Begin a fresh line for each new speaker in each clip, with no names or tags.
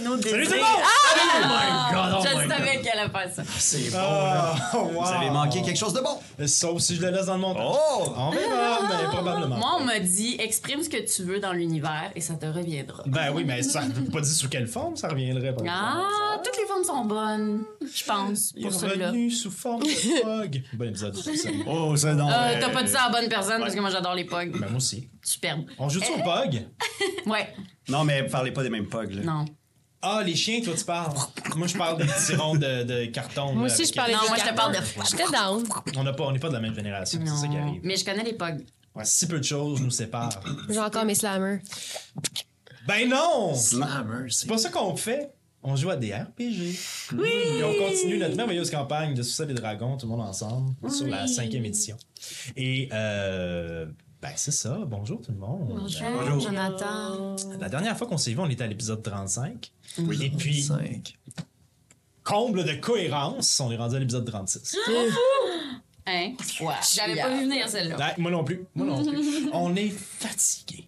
Nos
Salut tout le monde!
Ah!
Oh my god, oh
Je
my
savais qu'elle allait faire ça.
C'est bon,
Ah,
là.
wow.
Vous avez manqué quelque chose de bon.
Sauf si je le laisse dans le montage.
Oh!
On verra, ben, probablement.
Moi, on m'a dit exprime ce que tu veux dans l'univers et ça te reviendra.
Ben oui, mais ça ne pas dit sous quelle forme ça reviendrait. par
Ah, toutes les formes sont bonnes, je pense, pour
est
celui-là.
revenu sous forme de pog. Bon épisode.
Oh, c'est donc.
Euh, T'as pas dit ça à la bonne personne parce que moi j'adore les pogs.
Ben moi aussi.
Superbe.
On joue-tu au pog?
Ouais,
Non, mais parlez pas des mêmes pogs, là.
non.
Ah, les chiens, toi, tu parles. Moi, je parle des petits ronds de, de carton.
Moi aussi, je parlais
Non, moi, je te parle de-
J'étais down.
On n'a pas, on n'est pas de la même génération, c'est ça qui arrive.
Mais je connais les pogs.
Ouais, si peu de choses nous séparent.
J'ai encore mes slammers.
Ben non!
Slammer,
C'est
c'est
pas ça qu'on fait. On joue à des RPG. Oui! Et on continue notre merveilleuse campagne de Sous des Dragons, tout le monde ensemble, sur la cinquième édition. Et, euh, ben, c'est ça. Bonjour tout le monde.
Bonjour, Jonathan.
La dernière fois qu'on s'est vu, on était à l'épisode 35.
Oui.
Et puis,
5.
comble de cohérence, on est rendu à l'épisode 36.
Hein? Ouais. J'avais pas vu venir celle-là.
Ouais, moi non plus. Moi non plus. on est fatigué.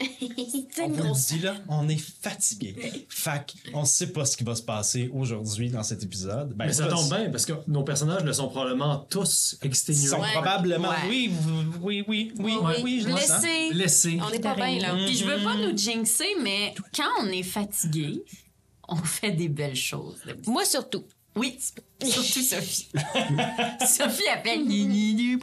On vous le dit là, on est fatigué. Fac, on sait pas ce qui va se passer aujourd'hui dans cet épisode. Ben,
Mais ça tombe bien parce que nos personnages le sont probablement tous
Ils
exténués.
sont
Ouais.
probablement.
Ouais.
Oui, oui, oui, oui, oui, oui, je.
Laissez.
Laissés.
On est pas bien, là.
Puis je veux pas nous jinxer, mais quand on est fatigué, on fait des belles choses.
Moi, surtout.
Oui, surtout Sophie. Sophie appelle Nini du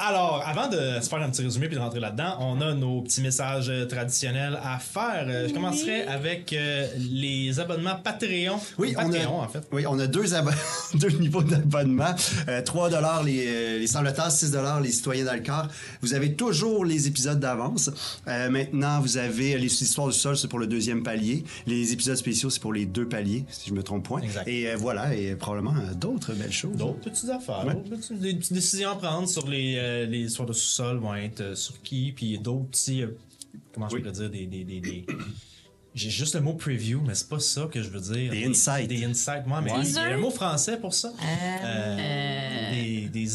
Alors, avant de se faire un petit résumé puis de rentrer là-dedans, on a nos petits messages euh, traditionnels à faire. Euh, Je commencerai avec euh, les abonnements Patreon.
Oui, on
Patreon,
a,
en fait.
oui, on a deux, abo- deux niveaux d'abonnement. Euh, 3 les, euh, les sans le temps, 6 les citoyens corps. Vous avez toujours les épisodes d'avance. Euh, maintenant, vous avez les histoires du sol, c'est pour le deuxième palier. Les épisodes spéciaux, c'est pour les deux paliers, si je me trompe point.
Exact.
Et euh, voilà, et probablement euh, d'autres belles choses.
D'autres petites affaires,
Ouais.
d'autres petites- des petites décisions à prendre sur les, euh, les histoires de sous-sol vont être euh, sur qui, puis d'autres petits. euh, comment je pourrais dire des. des, des, des- J'ai juste le mot preview, mais c'est pas ça que je veux dire.
Des insights.
Des insights, moi, mais il y a un mot français pour ça. Euh, Des, des,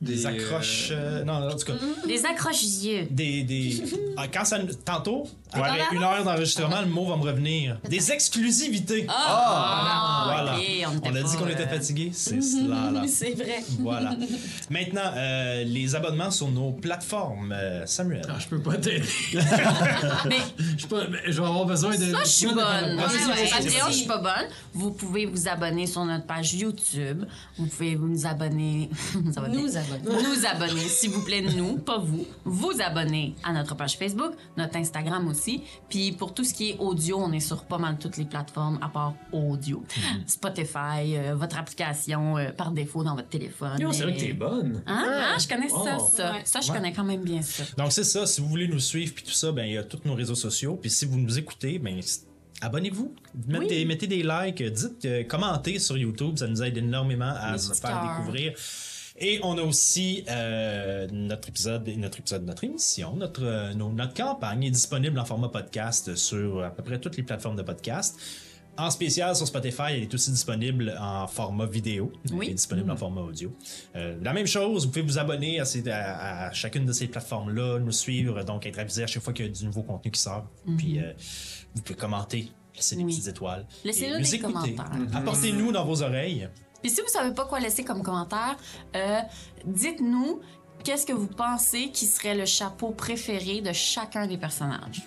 des,
Des,
accroches. euh, non, en tout cas.
Des accroches-yeux.
Des, des... Ah, quand ça, tantôt, après une heure d'enregistrement, le mot va me revenir. Des exclusivités.
Ah,
voilà.
ok, on
a dit qu'on était
euh,
fatigué. C'est cela, là.
C'est vrai.
Voilà. Maintenant, euh, les abonnements sur nos plateformes. Euh, Samuel.
Ah, je peux pas t'aider.
Mais
Je, peux- mais je vais avoir besoin de.
ça, je suis bonne. Je suis pas bonne. Vous pouvez vous abonner sur notre page YouTube. Vous pouvez vous abonner. Va bien.
Nous abonner.
Nous abonner, s'il vous plaît, nous, pas vous. Vous abonner à notre page Facebook, notre Instagram aussi. Puis pour tout ce qui est audio, on est sur pas mal toutes les plateformes à part audio.
Mm-hmm.
Spotify, euh, votre application euh, par défaut dans votre téléphone.
Yo, c'est vrai que t'es bonne.
Hein? Hein? Je connais ça, ça. Ça, je connais quand même bien ça.
Donc, c'est ça. Si vous voulez nous suivre puis tout ça, ben, il y a tous nos réseaux sociaux. Puis si vous nous écoutez, ben, abonnez-vous. Mettez, mettez des likes. Dites, euh, commentez sur YouTube. Ça nous aide énormément à se faire découvrir. Et on a aussi euh, notre épisode, notre épisode, notre émission, notre, euh, notre campagne est disponible en format podcast sur à peu près toutes les plateformes de podcast. En spécial sur Spotify, elle est aussi disponible en format vidéo.
Oui.
Elle est disponible en format audio. Euh, la même chose, vous pouvez vous abonner à, ces- à- à chacune de ces plateformes-là, nous suivre, donc être avisé à chaque fois qu'il y a du nouveau contenu qui sort. Puis euh, vous pouvez commenter, laisser des.
Oui.
petites étoiles.
Laissez-nous des
écouter.
commentaires.
Apportez-nous dans vos oreilles.
Puis si vous savez pas quoi laisser comme commentaire, euh, dites-nous qu'est-ce que vous pensez qui serait le chapeau préféré de chacun des personnages.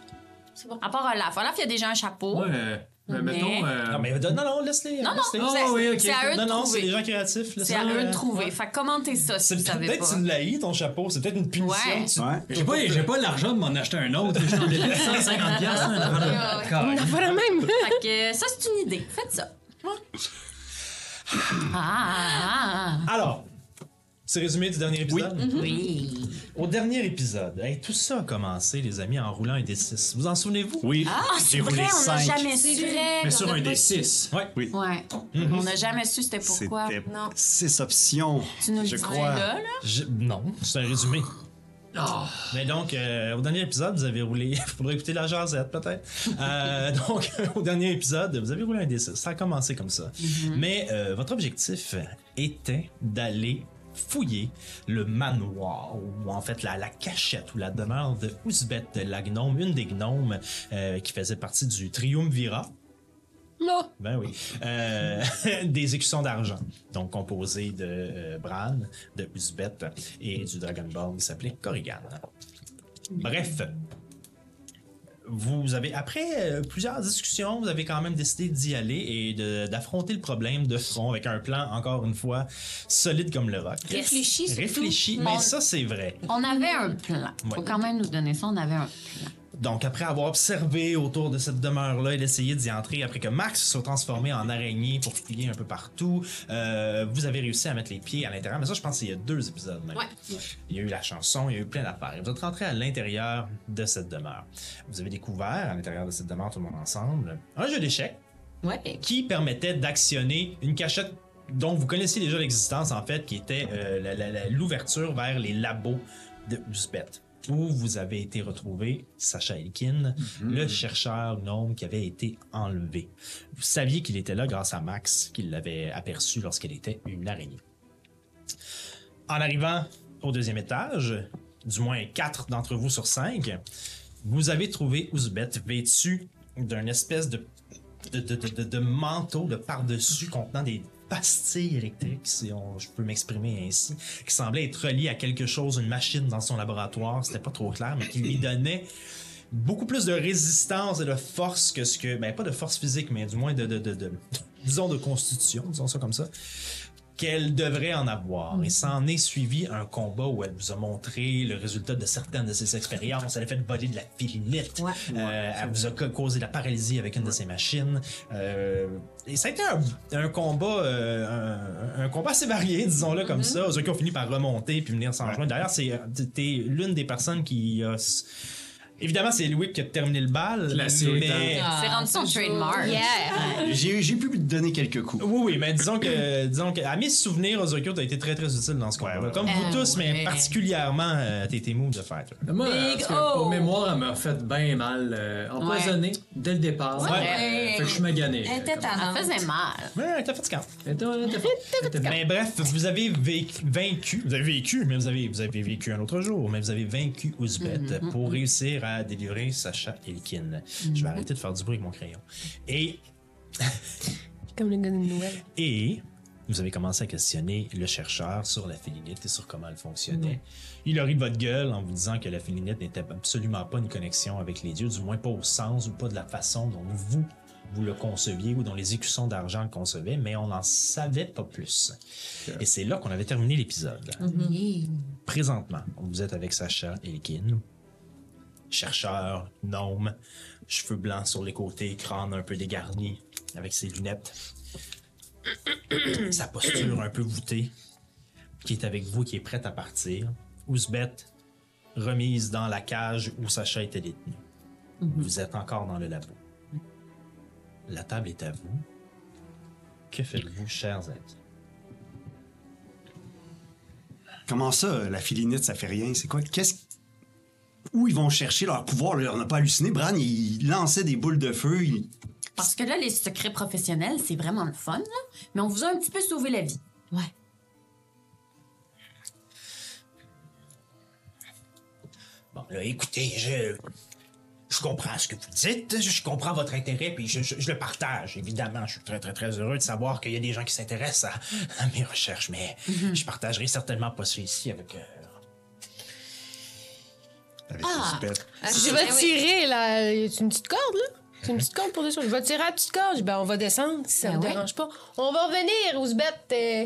À part Olaf. Olaf, il y a déjà un chapeau.
Moi, euh, Mais mettons. euh,
Non, mais non, non, laisse-les.
Non, non,
laisse-les.
Oh,
c'est
oui, ok.
c'est à eux
Non,
de
non, c'est
trouver.
des gens créatifs.
C'est à eux de trouver. Fait que commentez ça si
C'est
vous savez
peut-être
pas.
tu l'haïs, ton chapeau. C'est peut-être une punition.
Ouais.
tu-
Ouais.
J'ai pas, j'ai pas l'argent de m'en acheter un autre. Je suis en début de 150 piastres. hein,
On a pas la même.
Fait que ça, c'est une idée. Faites ça. Ah, ah, ah.
Alors, c'est résumé du dernier épisode?
Oui.
Au dernier épisode, hey, tout ça a commencé, les amis, en roulant un D6. Vous en souvenez-vous?
Oui.
Ah, c'est
J'ai
vrai,
roulé
on n'a jamais su.
Mais sur un des 6.
Ouais.
Oui.
Ouais. On n'a jamais su c'était pourquoi.
C'était
Non.
six options.
Tu nous le
je crois.
là, là?
Je- Non, c'est un résumé.
Ah.
Mais donc, euh, au dernier épisode, vous avez roulé. faudrait écouter la jasette, peut-être. Euh, donc, au dernier épisode, vous avez roulé un D6. Ça a commencé comme ça. Mais euh, votre objectif était d'aller fouiller le manoir, ou en fait la, la cachette ou la demeure de Ouzbet, la gnome, une des gnomes euh, qui faisait partie du Triumvirat.
Non.
Ben oui. Euh, des écussons d'argent. Donc composés de euh, Bran, de Uzbet et du Dragonborn qui s'appelait Corrigan. Bref. Vous avez, après euh, plusieurs discussions, vous avez quand même décidé d'y aller et d'affronter le problème de front avec un plan, encore une fois, solide comme le roc.
Réfléchi.
Réfléchi, mais ça, c'est vrai.
On avait un plan. Faut
Ouais.
quand même nous donner ça. On avait un plan.
Donc, après avoir observé autour de cette demeure-là et d'essayer d'y entrer, après que Max se soit transformé en araignée pour fouiller un peu partout, euh, vous avez réussi à mettre les pieds à l'intérieur. Mais ça, je pense qu'il y a deux épisodes même.
Ouais.
Il y a eu la chanson, il y a eu plein d'affaires. Et vous êtes rentré à l'intérieur de cette demeure. Vous avez découvert, à l'intérieur de cette demeure, tout le monde ensemble, un jeu d'échecs
Ouais.
qui permettait d'actionner une cachette dont vous connaissiez déjà l'existence, en fait, qui était euh, l'ouverture vers les labos de Uzbet, où vous avez été retrouvé Sacha Elkin, le chercheur gnome qui avait été enlevé. Vous saviez qu'il était là grâce à Max, qui l'avait aperçu lorsqu'elle était une araignée. En arrivant au deuxième étage, du moins quatre d'entre vous sur cinq, vous avez trouvé Ouzbet vêtu d'un espèce de, de, de- de- de manteau de par-dessus contenant des pastilles électriques, si on, je peux m'exprimer ainsi, qui semblait être relié à quelque chose, une machine dans son laboratoire, c'était pas trop clair, mais qui lui donnait beaucoup plus de résistance et de force que ce que, ben pas de force physique, mais du moins de, de, de, de- disons de constitution, disons ça comme ça, qu'elle devrait en avoir. Et s'en est suivi un combat où elle vous a montré le résultat de certaines de ses expériences. Elle a fait voler de la filinite.
Ouais.
Euh, elle vous a ca- causé de la paralysie avec une de ses machines. Euh, et ça a été un, un combat, euh, un, un combat assez varié, disons-le comme ça. Ceux qui ont fini par remonter puis venir s'en rejoindre. D'ailleurs, c'est euh, t'es l'une des personnes qui a Évidemment, c'est Louis qui a terminé le bal.
Classique,
mais...
C'est rendu son trademark.
Yeah.
J'ai j'ai pu lui donner quelques coups.
Oui, oui, mais disons que, disons que à mes souvenirs, Ozokyo a été très très utile dans ce combat.
ouais.
Comme vous
Euh,
tous, mais
ouais.
particulièrement euh, Tété Mou de faire.
Moi,
Big
parce que
O.
pour mémoire, elle m'a fait bien mal. euh, empoisonnée dès le départ.
Ouais.
Fait que je suis magané.
Elle était
Comme-
faisait mal.
Ouais, t'as fait ce camp.
Elle était- forte. Elle était
Mais bref, vous avez vécu- vaincu, vous avez vécu, mais vous avez, vous avez vécu un autre jour, mais vous avez vaincu Ouzbet pour réussir à délivrer Sacha Elkin. Je vais arrêter de faire du bruit avec mon crayon. Et
Comme le gars de Noël.
Et vous avez commencé à questionner le chercheur sur la félinite et sur comment elle fonctionnait. Il a ri de votre gueule en vous disant que la félinite n'était absolument pas une connexion avec les dieux, du moins pas au sens ou pas de la façon dont vous, vous le conceviez ou dont les écussons d'argent le concevaient, mais on n'en savait pas plus. Et c'est là qu'on avait terminé l'épisode. Présentement, vous êtes avec Sacha Elkin, chercheur, gnome, cheveux blancs sur les côtés, crâne un peu dégarni, avec ses lunettes sa posture un peu voûtée, qui est avec vous, qui est prête à partir. Ouzbet, remise dans la cage où Sacha était détenu. Vous êtes encore dans le labo. La table est à vous. Que faites-vous, chers amis?
Comment ça, la filinite, ça fait rien? C'est quoi? Qu'est-ce où ils vont chercher leur pouvoir? Là? On n'a pas halluciné. Bran, il lançait des boules de feu. il-
Parce que là, les secrets professionnels, c'est vraiment le fun, là. Mais on vous a un petit peu sauvé la vie. Ouais.
Bon, là, écoutez, je, je comprends ce que vous dites, je comprends votre intérêt, puis je, je- je le partage, évidemment. Je suis très, très, très heureux de savoir qu'il y a des gens qui s'intéressent à, à mes recherches, mais je partagerai certainement pas ça ici avec... euh,
Avec
Ah.
Ouzbet.
Je vais tirer, là. Y a une petite corde, là? C'est une petite corde pour descendre. Je vais tirer à la petite corde. Je dis, ben, on va descendre si ça
Ben
vous
ouais.
dérange pas. On va revenir, Ouzbeth. euh,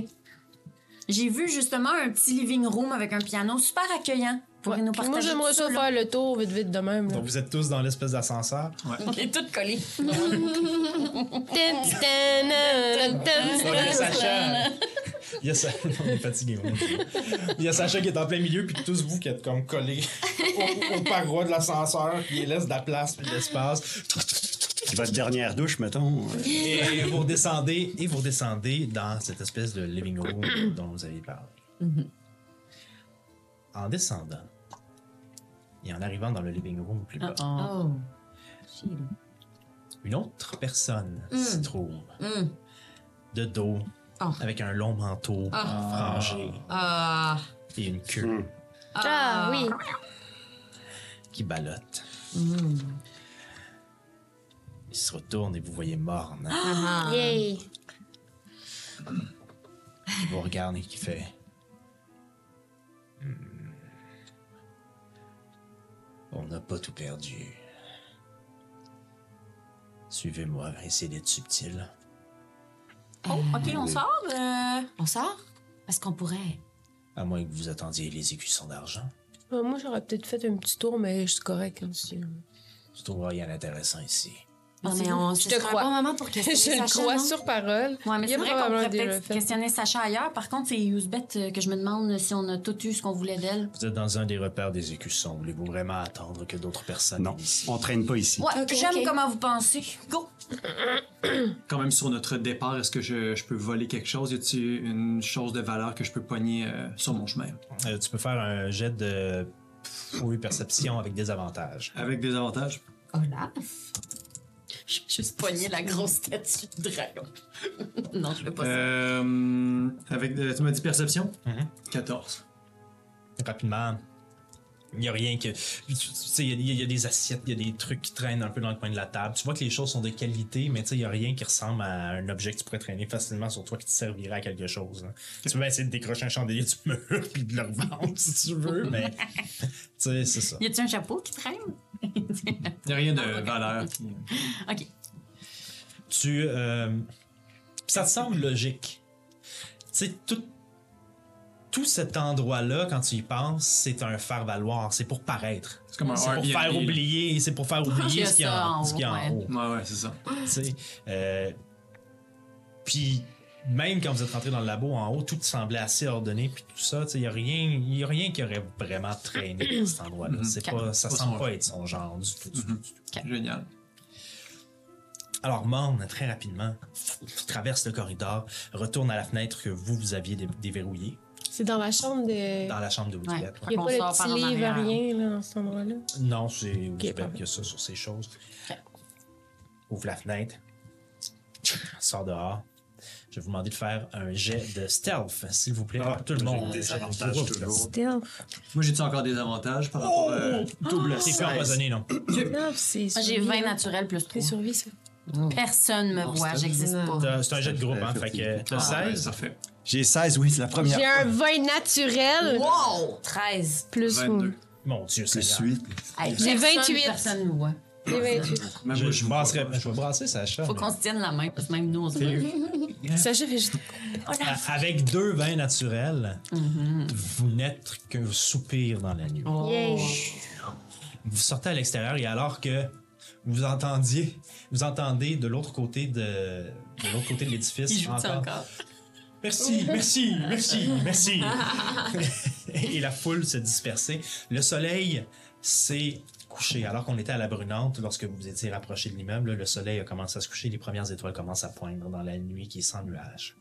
J'ai vu justement un petit living room avec un piano super accueillant. Vous pourrez nous
Puis
partager
Moi, j'aimerais ça faire le tour vite, vite de même. là.
Donc vous êtes tous dans l'espèce d'ascenseur.
On est toutes collés.
Il y a. Sacha. Il y a Sa- On est fatigué. Il y a Sacha qui est en plein milieu, puis tous vous qui êtes comme collés aux, aux parois de l'ascenseur, puis il laisse de la place, puis de l'espace.
Votre dernière douche, mettons.
Et vous redescendez, et vous redescendez dans cette espèce de living room dont vous avez parlé. En descendant, et en arrivant dans le living room plus bas,
Oh.
une autre personne s'y trouve. De dos,
Oh.
avec un long manteau frangé
Ah.
et une queue
Ah, oui.
qui ballotte. Il se retourne et vous voyez morne. Qui vous regarde et qui fait. On n'a pas tout perdu. Suivez-moi, essayez d'être subtil.
Oh, OK, on sort. euh,
On sort? Est-ce qu'on pourrait?
À moins que vous attendiez les écussons d'argent.
Euh, moi, j'aurais peut-être fait un petit tour, mais je suis correct comme si.
Je trouve rien d'intéressant ici.
Non, mais on
Je te crois.
un bon moment pour questionner
je le
Sacha,
crois
non?
sur parole.
Ouais, mais c'est vrai qu'on pourrait peut-être questionner Sacha ailleurs. Par contre, c'est Yousbet euh, que je me demande si on a tout eu ce qu'on voulait d'elle.
Vous êtes dans un des repères des écussons. Voulez-vous vraiment attendre que d'autres personnes
Non,
ici?
on traîne pas ici.
Ouais, j'aime comment vous pensez. Go!
Quand même, sur notre départ, est-ce que je, je peux voler quelque chose? Y a-t-il une chose de valeur que je peux pogner euh, sur mon chemin?
Euh, tu peux faire un jet de fouille perception avec des avantages.
Avec des avantages?
Olaf?
Je vais juste pogner la grosse statue de dragon. non, je veux pas ça.
Euh, avec, euh, tu m'as dit perception?
Mhm.
14.
rapidement. Il n'y a rien que. Tu sais, il y, a- il y a des assiettes, il y a des trucs qui traînent un peu dans le coin de la table. Tu vois que les choses sont de qualité, mais tu sais, il n'y a rien qui ressemble à un objet que tu pourrais traîner facilement sur toi qui te servirait à quelque chose. hein. Tu peux essayer de décrocher un chandelier du mur puis de le revendre si tu veux, mais. tu sais, c'est ça.
Y a-tu un chapeau qui traîne?
Il n'y a rien de valeur. qui-
OK.
Tu. euh, ça te semble logique. Tu sais, tout. Tout cet endroit-là, quand tu y penses, c'est un faire-valoir. C'est pour paraître.
C'est comme un
C'est pour faire oublier, c'est pour faire oublier
Il y a
ce qu'il y a en,
en
ce qu'il y a en
haut,
haut.
Ouais, ouais, c'est ça.
tu sais. Euh, puis même quand vous êtes rentré dans le labo en haut, tout semblait assez ordonné puis tout ça. Il n'y a rien, y a rien qui aurait vraiment traîné dans cet endroit-là. Pas, ça
Pas
semble pas être son genre du tout. du tout, du tout.
Génial.
Alors Morne, très rapidement, traverse le corridor, retourne à la fenêtre que vous, vous aviez dé- déverrouillée
C'est dans la chambre de.
dans la chambre de
Ouais.
Woodbet.
Il n'y a pas
par
petit livre, rien, là, dans cet endroit-là.
Non, c'est Woodbet
parfait.
qui a ça sur ses choses. Ouvre la fenêtre, sort dehors. Je vais vous demander de faire un jet de stealth, s'il vous plaît.
Ah,
tout le monde.
des
de
avantages toujours.
Stealth.
Moi, j'ai-tu encore des avantages par rapport à.
Double
C'est plus
16.
empoisonné, non?
Stealth, c'est.
Moi, J'ai
survie,
20
là.
naturels plus
C'est
3.
survie, ça.
Personne me voit, j'existe pas.
C'est un jet de groupe, hein? Fait que t'as
Ah, ouais,
16.
Parfait.
J'ai 16, oui, c'est la première
J'ai un
fois.
20 naturel.
Wow! 13.
Plus
22.
Mon Dieu,
Je
c'est
suis.
Hey,
J'ai
personne-
28.
Personne me voit.
J'ai 28.
Même
Je,
moi,
je,
vois pas.
je vais brasser Sacha.
Faut
mais-
qu'on se tienne la main, parce que même nous, on se voit.
Sacha fait juste.
A- Avec deux vins naturels, vous n'êtes qu'un soupir dans la nuit.
Yay.
Vous sortez à l'extérieur et alors que vous entendiez, vous entendez de l'autre côté de, de l'autre côté de l'édifice encore?
encore?
Merci, merci, merci, merci. et la foule se dispersait. Le soleil s'est couché. Alors qu'on était à la brunante, lorsque vous vous étiez rapproché de l'immeuble, le soleil a commencé à se coucher. Les premières étoiles commencent à poindre dans la nuit qui est sans nuages.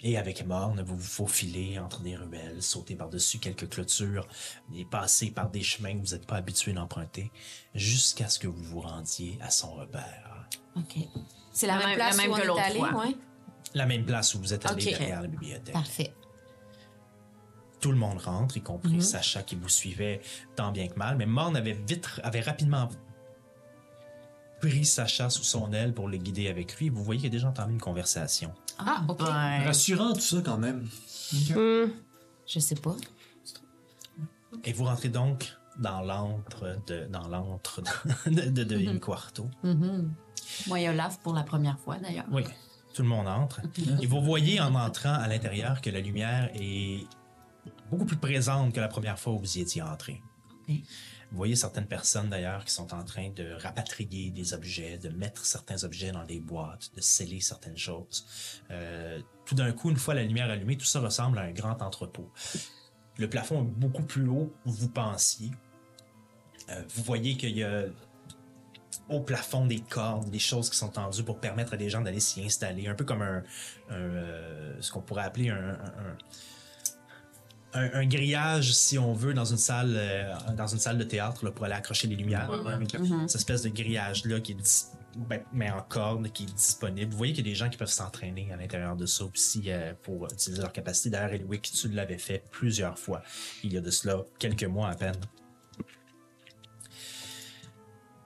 Et avec Morne, vous vous faufilez entre des ruelles, sautez par-dessus quelques clôtures, et passez par des chemins que vous n'êtes pas habitué d'emprunter, jusqu'à ce que vous vous rendiez à son repère.
OK. C'est la même
même-
place
même
où on est allé, ouais?
La même place où vous êtes allé
Ok.
derrière la bibliothèque.
Parfait.
Tout le monde rentre, y compris
Mhm.
Sacha qui vous suivait tant bien que mal. Mais Morne avait vite, avait rapidement pris Sacha sous son aile pour le guider avec lui. Vous voyez qu'il a déjà entamé une conversation.
Ah, OK.
Ben,
Rassurant tout ça quand même.
Hmm.
Je sais pas.
Et vous rentrez donc dans l'antre de dans l'antre de, de, de Il Quarto.
Moi, il y a Olaf pour la première fois, d'ailleurs.
Oui, tout le monde entre. Et vous voyez en entrant à l'intérieur que la lumière est beaucoup plus présente que la première fois où vous y étiez entré. Vous voyez certaines personnes d'ailleurs qui sont en train de rapatrier des objets, de mettre certains objets dans des boîtes, de sceller certaines choses. Euh, tout d'un coup, une fois la lumière allumée, tout ça ressemble à un grand entrepôt. Le plafond est beaucoup plus haut que vous pensiez. Euh, vous voyez qu'il y a au plafond des cordes, des choses qui sont tendues pour permettre à des gens d'aller s'y installer, un peu comme un, euh, ce qu'on pourrait appeler un- un- un grillage, si on veut, dans une salle, euh, dans une salle de théâtre là, pour aller accrocher les lumières. Cette espèce de grillage là qui est dis- ben, mais en corde, qui est disponible. Vous voyez qu'il y a des gens qui peuvent s'entraîner à l'intérieur de ça aussi euh, pour utiliser leur capacité. D'ailleurs, Eliwick, tu l'avais fait plusieurs fois il y a de cela quelques mois à peine.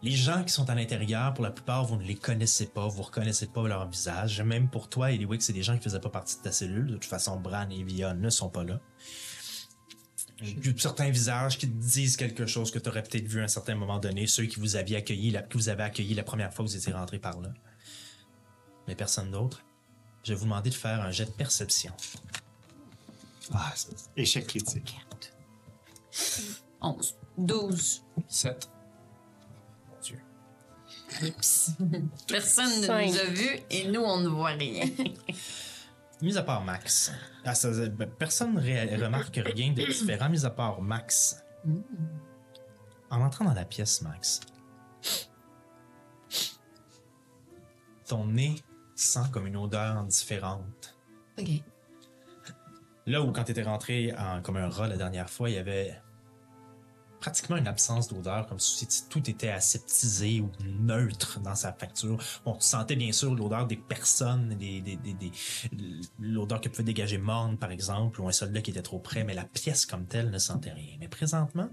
Les gens qui sont à l'intérieur, pour la plupart, vous ne les connaissez pas, vous reconnaissez pas leur visage. Même pour toi, Eliwick, c'est des gens qui faisaient pas partie de ta cellule. De toute façon, Bran et Via ne sont pas là. Il y a certains visages qui te disent quelque chose que tu aurais peut-être vu à un certain moment donné, ceux qui vous aviez accueilli, la, que vous avez accueilli la première fois que vous étiez rentré par là. Mais personne d'autre. Je vais vous demander de faire un jet de perception.
Ah, c'est- échec critique.
11. 12.
7.
Dieu.
Personne ne nous a vus et nous, on ne voit rien.
Mis à part Max, ben, personne ré- remarque rien de différent, mis à part Max. En entrant dans la pièce, Max, ton nez sent comme une odeur différente.
OK.
Là où, quand tu étais rentré en- comme un rat la dernière fois, il y avait pratiquement une absence d'odeur, comme si tout était aseptisé ou neutre dans sa facture. Bon, tu sentais bien sûr l'odeur des personnes, l'odeur que pouvait dégager Morne, par exemple, ou un soldat qui était trop près, mais la pièce comme telle ne sentait rien. Mais présentement,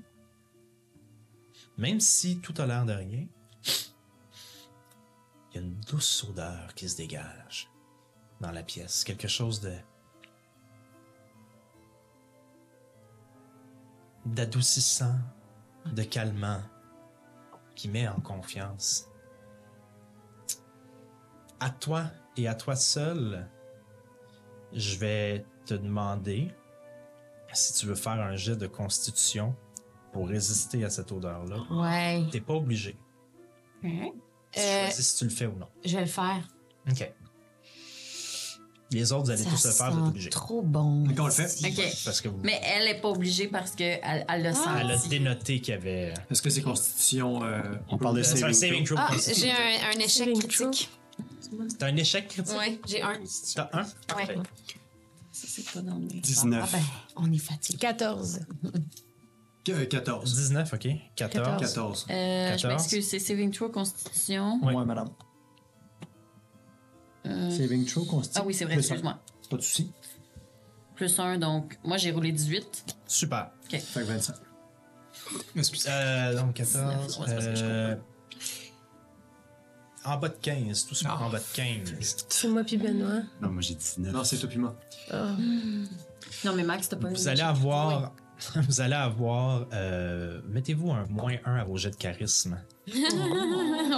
même si tout a l'air de rien, il y a une douce odeur qui se dégage dans la pièce. Quelque chose de d'adoucissant, de calmant, qui met en confiance. À toi et à toi seul, je vais te demander si tu veux faire un jet de constitution pour résister à cette odeur-là.
Ouais.
T'es pas obligé. Tu
Euh,
choisis si tu le fais ou non.
je vais le faire.
OK. Les autres, vous allez
Ça
tous le faire, vous êtes
sent
obligés.
trop bon.
Donc on le fait?
OK.
Parce que vous...
Mais elle est pas obligée parce qu'elle elle l'a senti.
Elle a dénoté qu'il y avait...
Est-ce que c'est constitution. euh,
On parle de
C'est un
saving
saving
throw.
Ah,
constitution.
j'ai un, un échec
Saving
critique.
C'est un échec critique?
Oui, j'ai un.
T'as un?
Ouais.
Ça, c'est pas dans mes...
19.
Ah ben, on est fatigué.
14.
que- 14.
19, OK. 14.
14.
Euh, je
14.
m'excuse, c'est saving throw constitution.
Oui.
Ouais, madame. Saving throw constitue.
Ah oui, c'est vrai,
plus un.
excuse-moi.
Pas de souci.
Plus un, donc moi j'ai roulé 18.
Super.
Fait que 25.
Euh, donc 14.
19, ouais, c'est parce que je
euh, en bas de 15. Tout ça en bas de 15.
C'est moi puis Benoît.
Non, moi j'ai 19.
Non, c'est toi puis moi.
Non, mais Max, t'as pas
Vous allez avoir. Vous allez avoir. euh, Mettez-vous un moins 1 à vos jets de charisme.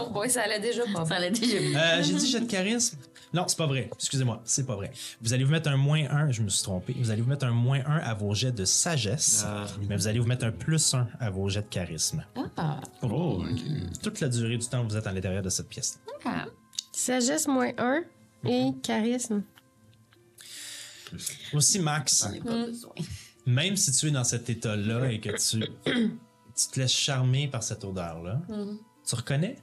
Oh boy, ça allait déjà pas.
Ça allait déjà bien.
Euh, J'ai dit jet de charisme. Non, c'est pas vrai. Excusez-moi, c'est pas vrai. Vous allez vous mettre un moins 1, je me suis trompé. Vous allez vous mettre un moins 1 à vos jets de sagesse,
Ah.
mais vous allez vous mettre un plus 1 à vos jets de charisme.
Ah,
Oh, Toute la durée du temps où vous êtes à l'intérieur de cette pièce.
ah.
Sagesse moins 1 et charisme.
Aussi, Max,
J'en ai pas besoin.
même si tu es dans cet état-là et que tu, tu te laisses charmer par cette odeur-là, tu reconnais?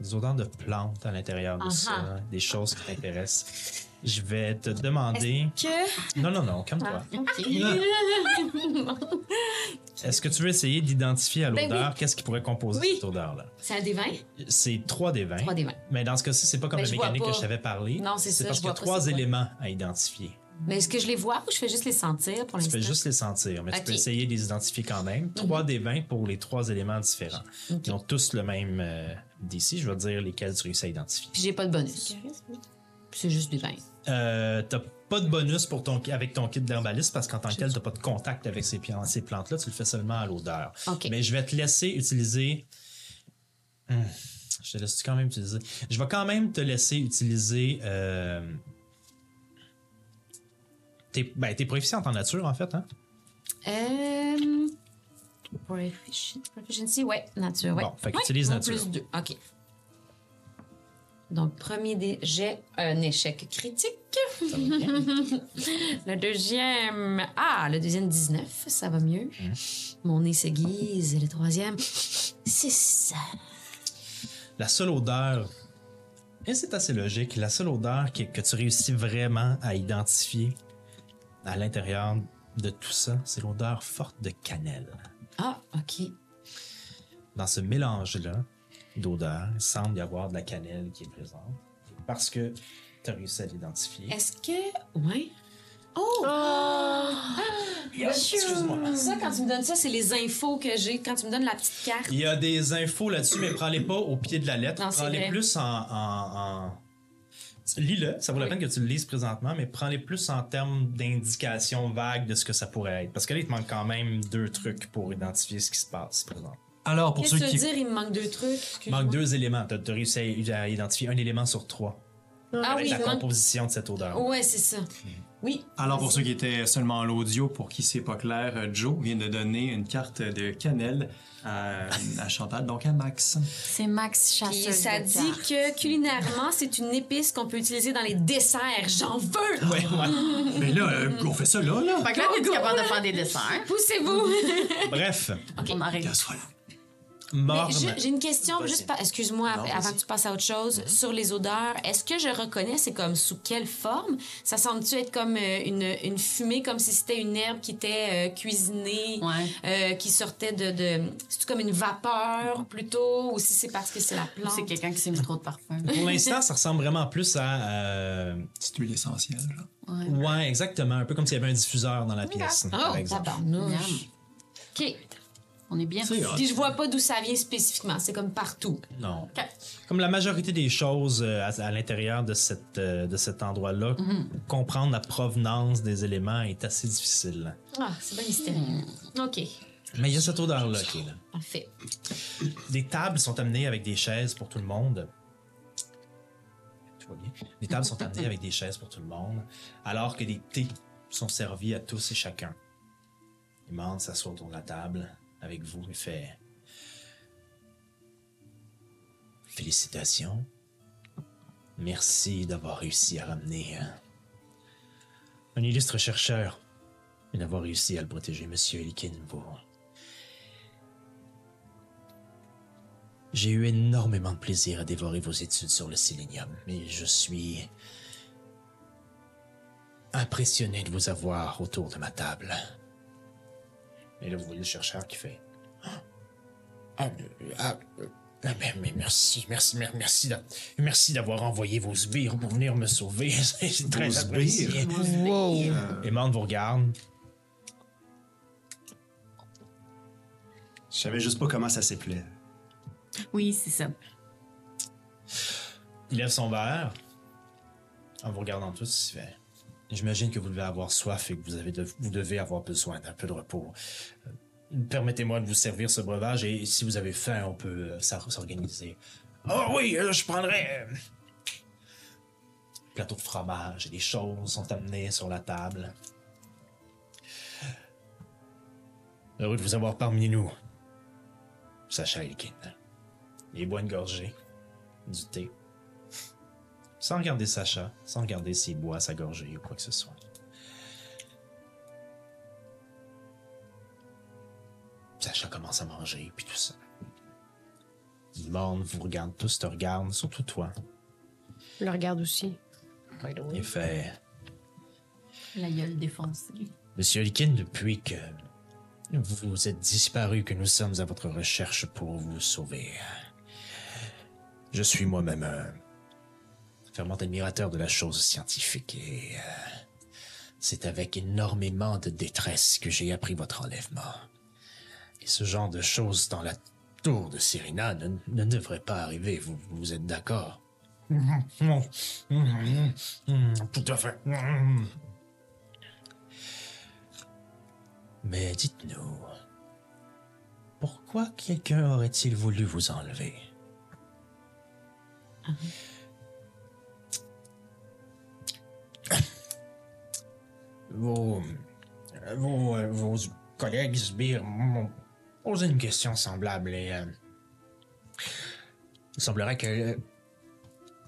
Des odeurs de plantes à l'intérieur de ça, des choses qui t'intéressent. Je vais te demander.
Que.
Non, non, non, calme-toi.
OK.
Est-ce que tu veux essayer d'identifier à
Ben
l'odeur qu'est-ce qui pourrait composer
Oui.
cette odeur-là?
C'est un des 20?
C'est 3 des 20.
Trois des 20.
Mais dans ce cas-ci, c'est pas comme
Ben,
la mécanique que je t'avais parlé.
Non, c'est ça,
parce
je
qu'il y a trois
c'est
éléments à identifier.
Mais est-ce que je les vois ou je fais juste les sentir pour
Tu
l'instant?
peux juste les sentir, mais tu
Ok.
peux essayer de les identifier quand même. 3 des 20 pour les trois éléments différents. Ils ont tous le même euh, d'ici. Je vais te dire lesquels tu réussis à identifier.
Puis j'ai pas de bonus. C'est juste des 20.
Euh, T'as pas de bonus pour ton, avec ton kit d'herbaliste parce qu'en tant que tel, tu n'as pas de contact avec ces, plan- ces plantes-là, tu le fais seulement à l'odeur.
Ok.
Mais je vais te laisser utiliser. Hmm, je te laisse quand même utiliser? Je vais quand même te laisser utiliser. Euh... T'es ben, t'es proficiente en nature, en fait, hein?
Euh. Profici- Proficiency, ouais, nature, ouais.
Bon, fait
Ouais,
qu'utilise
mon
nature.
Plus deux, ok. Donc, premier dé, j'ai un échec critique.
Ça va bien.
Le deuxième, ah, le deuxième 19, ça va mieux.
Hein?
Mon nez s'aiguise. Et le troisième, 6.
La seule odeur, et c'est assez logique, la seule odeur que, que tu réussis vraiment à identifier à l'intérieur de tout ça, c'est l'odeur forte de cannelle.
Ah, ok.
Dans ce mélange-là d'odeurs, il semble y avoir de la cannelle qui est présente. Parce que tu as réussi à l'identifier.
Est-ce que. Ouais. Oh! Ah!
Excuse-moi.
Ça, quand tu me donnes ça, c'est les infos que j'ai. Quand tu me donnes la petite carte.
Il y a des infos là-dessus, mais prends-les pas au pied de la lettre. Prends-les plus en. en, en- Lis-le, ça vaut la peine que tu le lises présentement, mais prends-les plus en termes d'indications vagues de ce que ça pourrait être. Parce que là, il te manque quand même deux trucs pour identifier ce qui se passe présent.
Alors, pour
Qu'est-ce
ceux
que tu
qui.
veux dire? Il me manque deux trucs?
Il manque deux éléments. Tu as, réussi à, à identifier un élément sur trois.
Ah
avec
oui,
la
manque-
composition de cette odeur.
Ouais, c'est ça. Oui.
Alors, pour ceux qui étaient seulement à l'audio, pour qui c'est pas clair, euh, Joe vient de donner une carte de cannelle à, à Chantal, donc à Max.
C'est Max Chasseur.
ça
de
dit
cartes.
que culinairement, c'est une épice qu'on peut utiliser dans les desserts. J'en veux!
Ouais, ouais.
Mais là, euh, on fait ça là, là.
Fait que là, t'es capable de faire des desserts?
Poussez-vous!
Bref,
On arrête.
J'ai une question,
Vas-y.
juste excuse-moi,
Non,
avant que tu passes à autre chose, sur les odeurs. Est-ce que je reconnais, c'est comme sous quelle forme? Ça semble-tu être comme euh, une, une fumée, comme si c'était une herbe qui était euh, cuisinée,
Ouais.
euh, qui sortait de. de c'est comme une vapeur plutôt, ou si c'est parce que c'est la plante?
c'est quelqu'un qui s'est mis trop de parfum.
Pour l'instant, ça ressemble vraiment plus à. euh,
Petite huile essentielle, là.
Ouais.
Ouais, exactement. Un peu comme s'il y avait un diffuseur dans la pièce, par
Oh,
exemple.
tabarnouche.
Miam.
OK.
On est bien.
Puis je vois pas d'où ça vient spécifiquement. C'est comme partout.
Non. Comme la majorité des choses euh, à, à l'intérieur de, cette, euh, de cet endroit-là, comprendre la provenance des éléments est assez difficile.
Ah, c'est bien mystérieux. OK.
Mais il y a cette odeur-là qui est là.
Parfait.
Des tables sont amenées avec des chaises pour tout le monde. Tout va bien. Les tables sont amenées avec des chaises pour tout le monde, alors que des thés sont servis à tous et chacun. Iman s'assoit autour de la table avec vous et fait Félicitations. Merci d'avoir réussi à ramener un, un illustre chercheur et d'avoir réussi à le protéger, Monsieur Elikin. Vous, J'ai eu énormément de plaisir à dévorer vos études sur le sélénium, mais je suis impressionné de vous avoir autour de ma table. Et là, vous voyez le chercheur qui fait Ah, ah, euh, ah, mais, mais merci, merci, mer- merci, merci d'avoir envoyé vos sbires pour venir me sauver. C'est très
Vos
apprécié.
sbires?
Et Mande vous regarde.
Je savais juste pas comment ça s'appelait.
Oui, c'est ça.
Il lève son verre en vous regardant tous. Il fait J'imagine que vous devez avoir soif et que vous, avez vous devez avoir besoin d'un peu de repos. Euh, Permettez-moi de vous servir ce breuvage et si vous avez faim, on peut euh, s'or- s'organiser. Oh oui, euh, je prendrai. Plateau de fromage et des choses sont amenées sur la table. Heureux de vous avoir parmi nous. Sacha Elkin. Il boit une gorgée du thé. Sans regarder Sacha, sans regarder s'il boit sa gorgée ou quoi que ce soit. Sacha commence à manger, puis tout ça. Le monde vous regarde tous, te regarde, surtout toi.
Je le regarde aussi.
Il fait
La gueule défoncée.
Monsieur Likin, depuis que vous êtes disparu, que nous sommes à votre recherche pour vous sauver. Je suis moi-même un fervent admirateur de la chose scientifique et euh, c'est avec énormément de détresse que j'ai appris votre enlèvement. Et ce genre de choses dans la tour de Serena ne, ne devrait pas arriver, vous, vous êtes d'accord? Tout à fait. Mais dites-nous, pourquoi quelqu'un aurait-il voulu vous enlever? Vos, vos, vos collègues sbires m'ont posé une question semblable et euh, il semblerait que euh,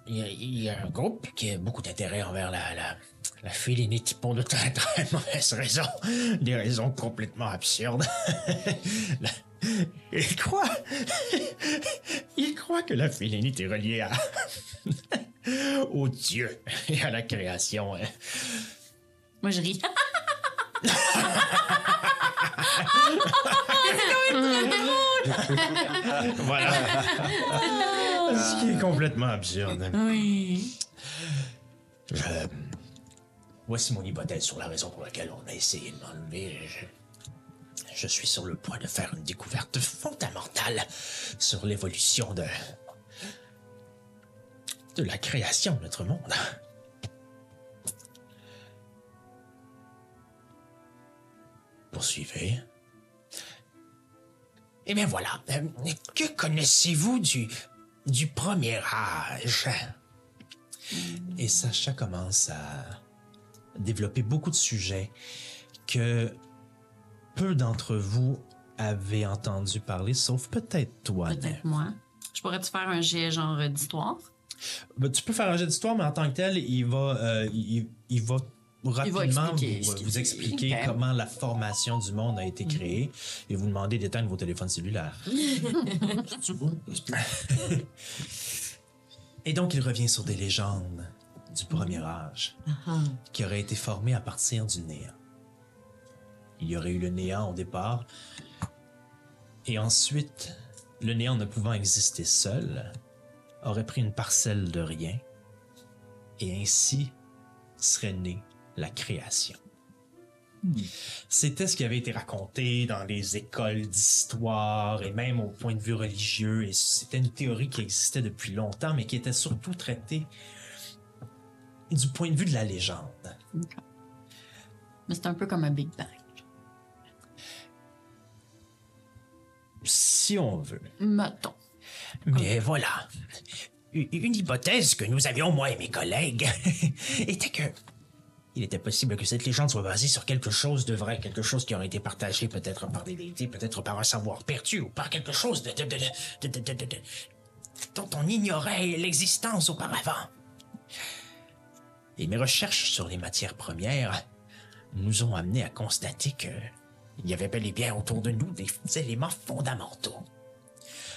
il y, a, il y a un groupe qui a beaucoup d'intérêt envers la, la, la félinite pour de très très mauvaises raisons. Des raisons complètement absurdes. La- il croit... il croit que la félinite est reliée à... au Dieu et à la création. hein.
Moi, je ris.
Voilà. Ce qui est complètement absurde.
Oui.
Euh, voici mon hypothèse sur la raison pour laquelle on a essayé de m'enlever. Je, je suis sur le point de faire une découverte fondamentale sur l'évolution de. De la création de notre monde. Poursuivez. Eh bien voilà. Que connaissez-vous du. du premier âge? Et Sacha commence à développer beaucoup de sujets que peu d'entre vous avez entendu parler, sauf peut-être toi.
Peut-être moi. Je pourrais-tu faire un jet genre d'histoire?
Ben, tu peux faire un jeu d'histoire, mais en tant que tel, il va, euh, il, il va rapidement
expliquer
vous, expliquer comment la formation du monde a été créée et vous demander d'éteindre vos téléphones cellulaires. et donc, il revient sur des légendes du premier âge qui auraient été formées à partir du néant. Il y aurait eu le néant au départ, et ensuite, le néant ne pouvant exister seul, aurait pris une parcelle de rien, et ainsi serait née la création. C'était ce qui avait été raconté dans les écoles d'histoire et même au point de vue religieux, et c'était une théorie qui existait depuis longtemps, mais qui était surtout traitée du point de vue de la légende.
Mais c'est un peu comme un Big Bang.
Si on veut.
Mettons.
Mais voilà. Une hypothèse que nous avions, moi et mes collègues, était que il était possible que cette légende soit basée sur quelque chose de vrai, quelque chose qui aurait été partagé peut-être par des déités, peut-être par un savoir perdu, ou par quelque chose de, de- de- de- de- de- dont on ignorait l'existence auparavant. Et mes recherches sur les matières premières nous ont amené à constater que il y avait bel et bien autour de nous des éléments fondamentaux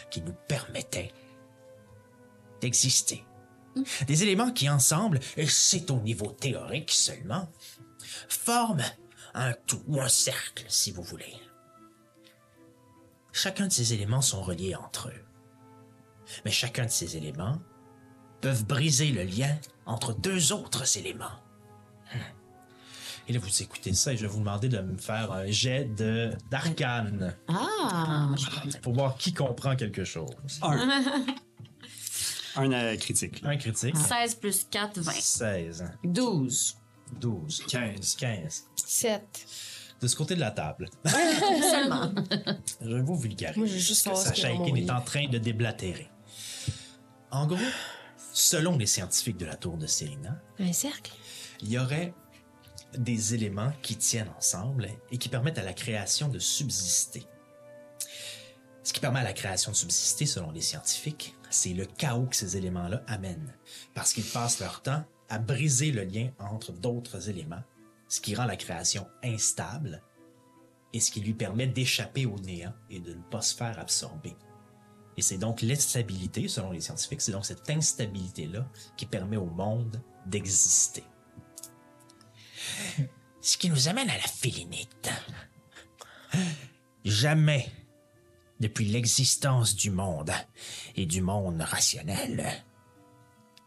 qui nous permettaient d'exister. Des éléments qui ensemble, et c'est au niveau théorique seulement, forment un tout ou un cercle, si vous voulez. Chacun de ces éléments sont reliés entre eux. Mais chacun de ces éléments peuvent briser le lien entre deux autres éléments. Et là, vous écoutez ça et je vais vous demander de me faire un jet de d'arcane
Ah!
pour voir qui comprend quelque chose.
Un. Un euh, critique. là.
Un critique.
16 plus 4, 20.
16,
12.
12,
15.
15.
7.
De ce côté de la table.
Seulement.
Je vais vous vulgariser.
Moi, je veux juste
que Sacha Aiken est en train de déblatérer. En gros, selon les scientifiques de la tour de Serena,
Un cercle?
il y aurait des éléments qui tiennent ensemble et qui permettent à la création de subsister. Ce qui permet à la création de subsister, selon les scientifiques, c'est le chaos que ces éléments-là amènent, parce qu'ils passent leur temps à briser le lien entre d'autres éléments, ce qui rend la création instable et ce qui lui permet d'échapper au néant et de ne pas se faire absorber. Et c'est donc l'instabilité, selon les scientifiques, c'est donc cette instabilité-là qui permet au monde d'exister. Ce qui nous amène à la félinite. Jamais, depuis l'existence du monde et du monde rationnel,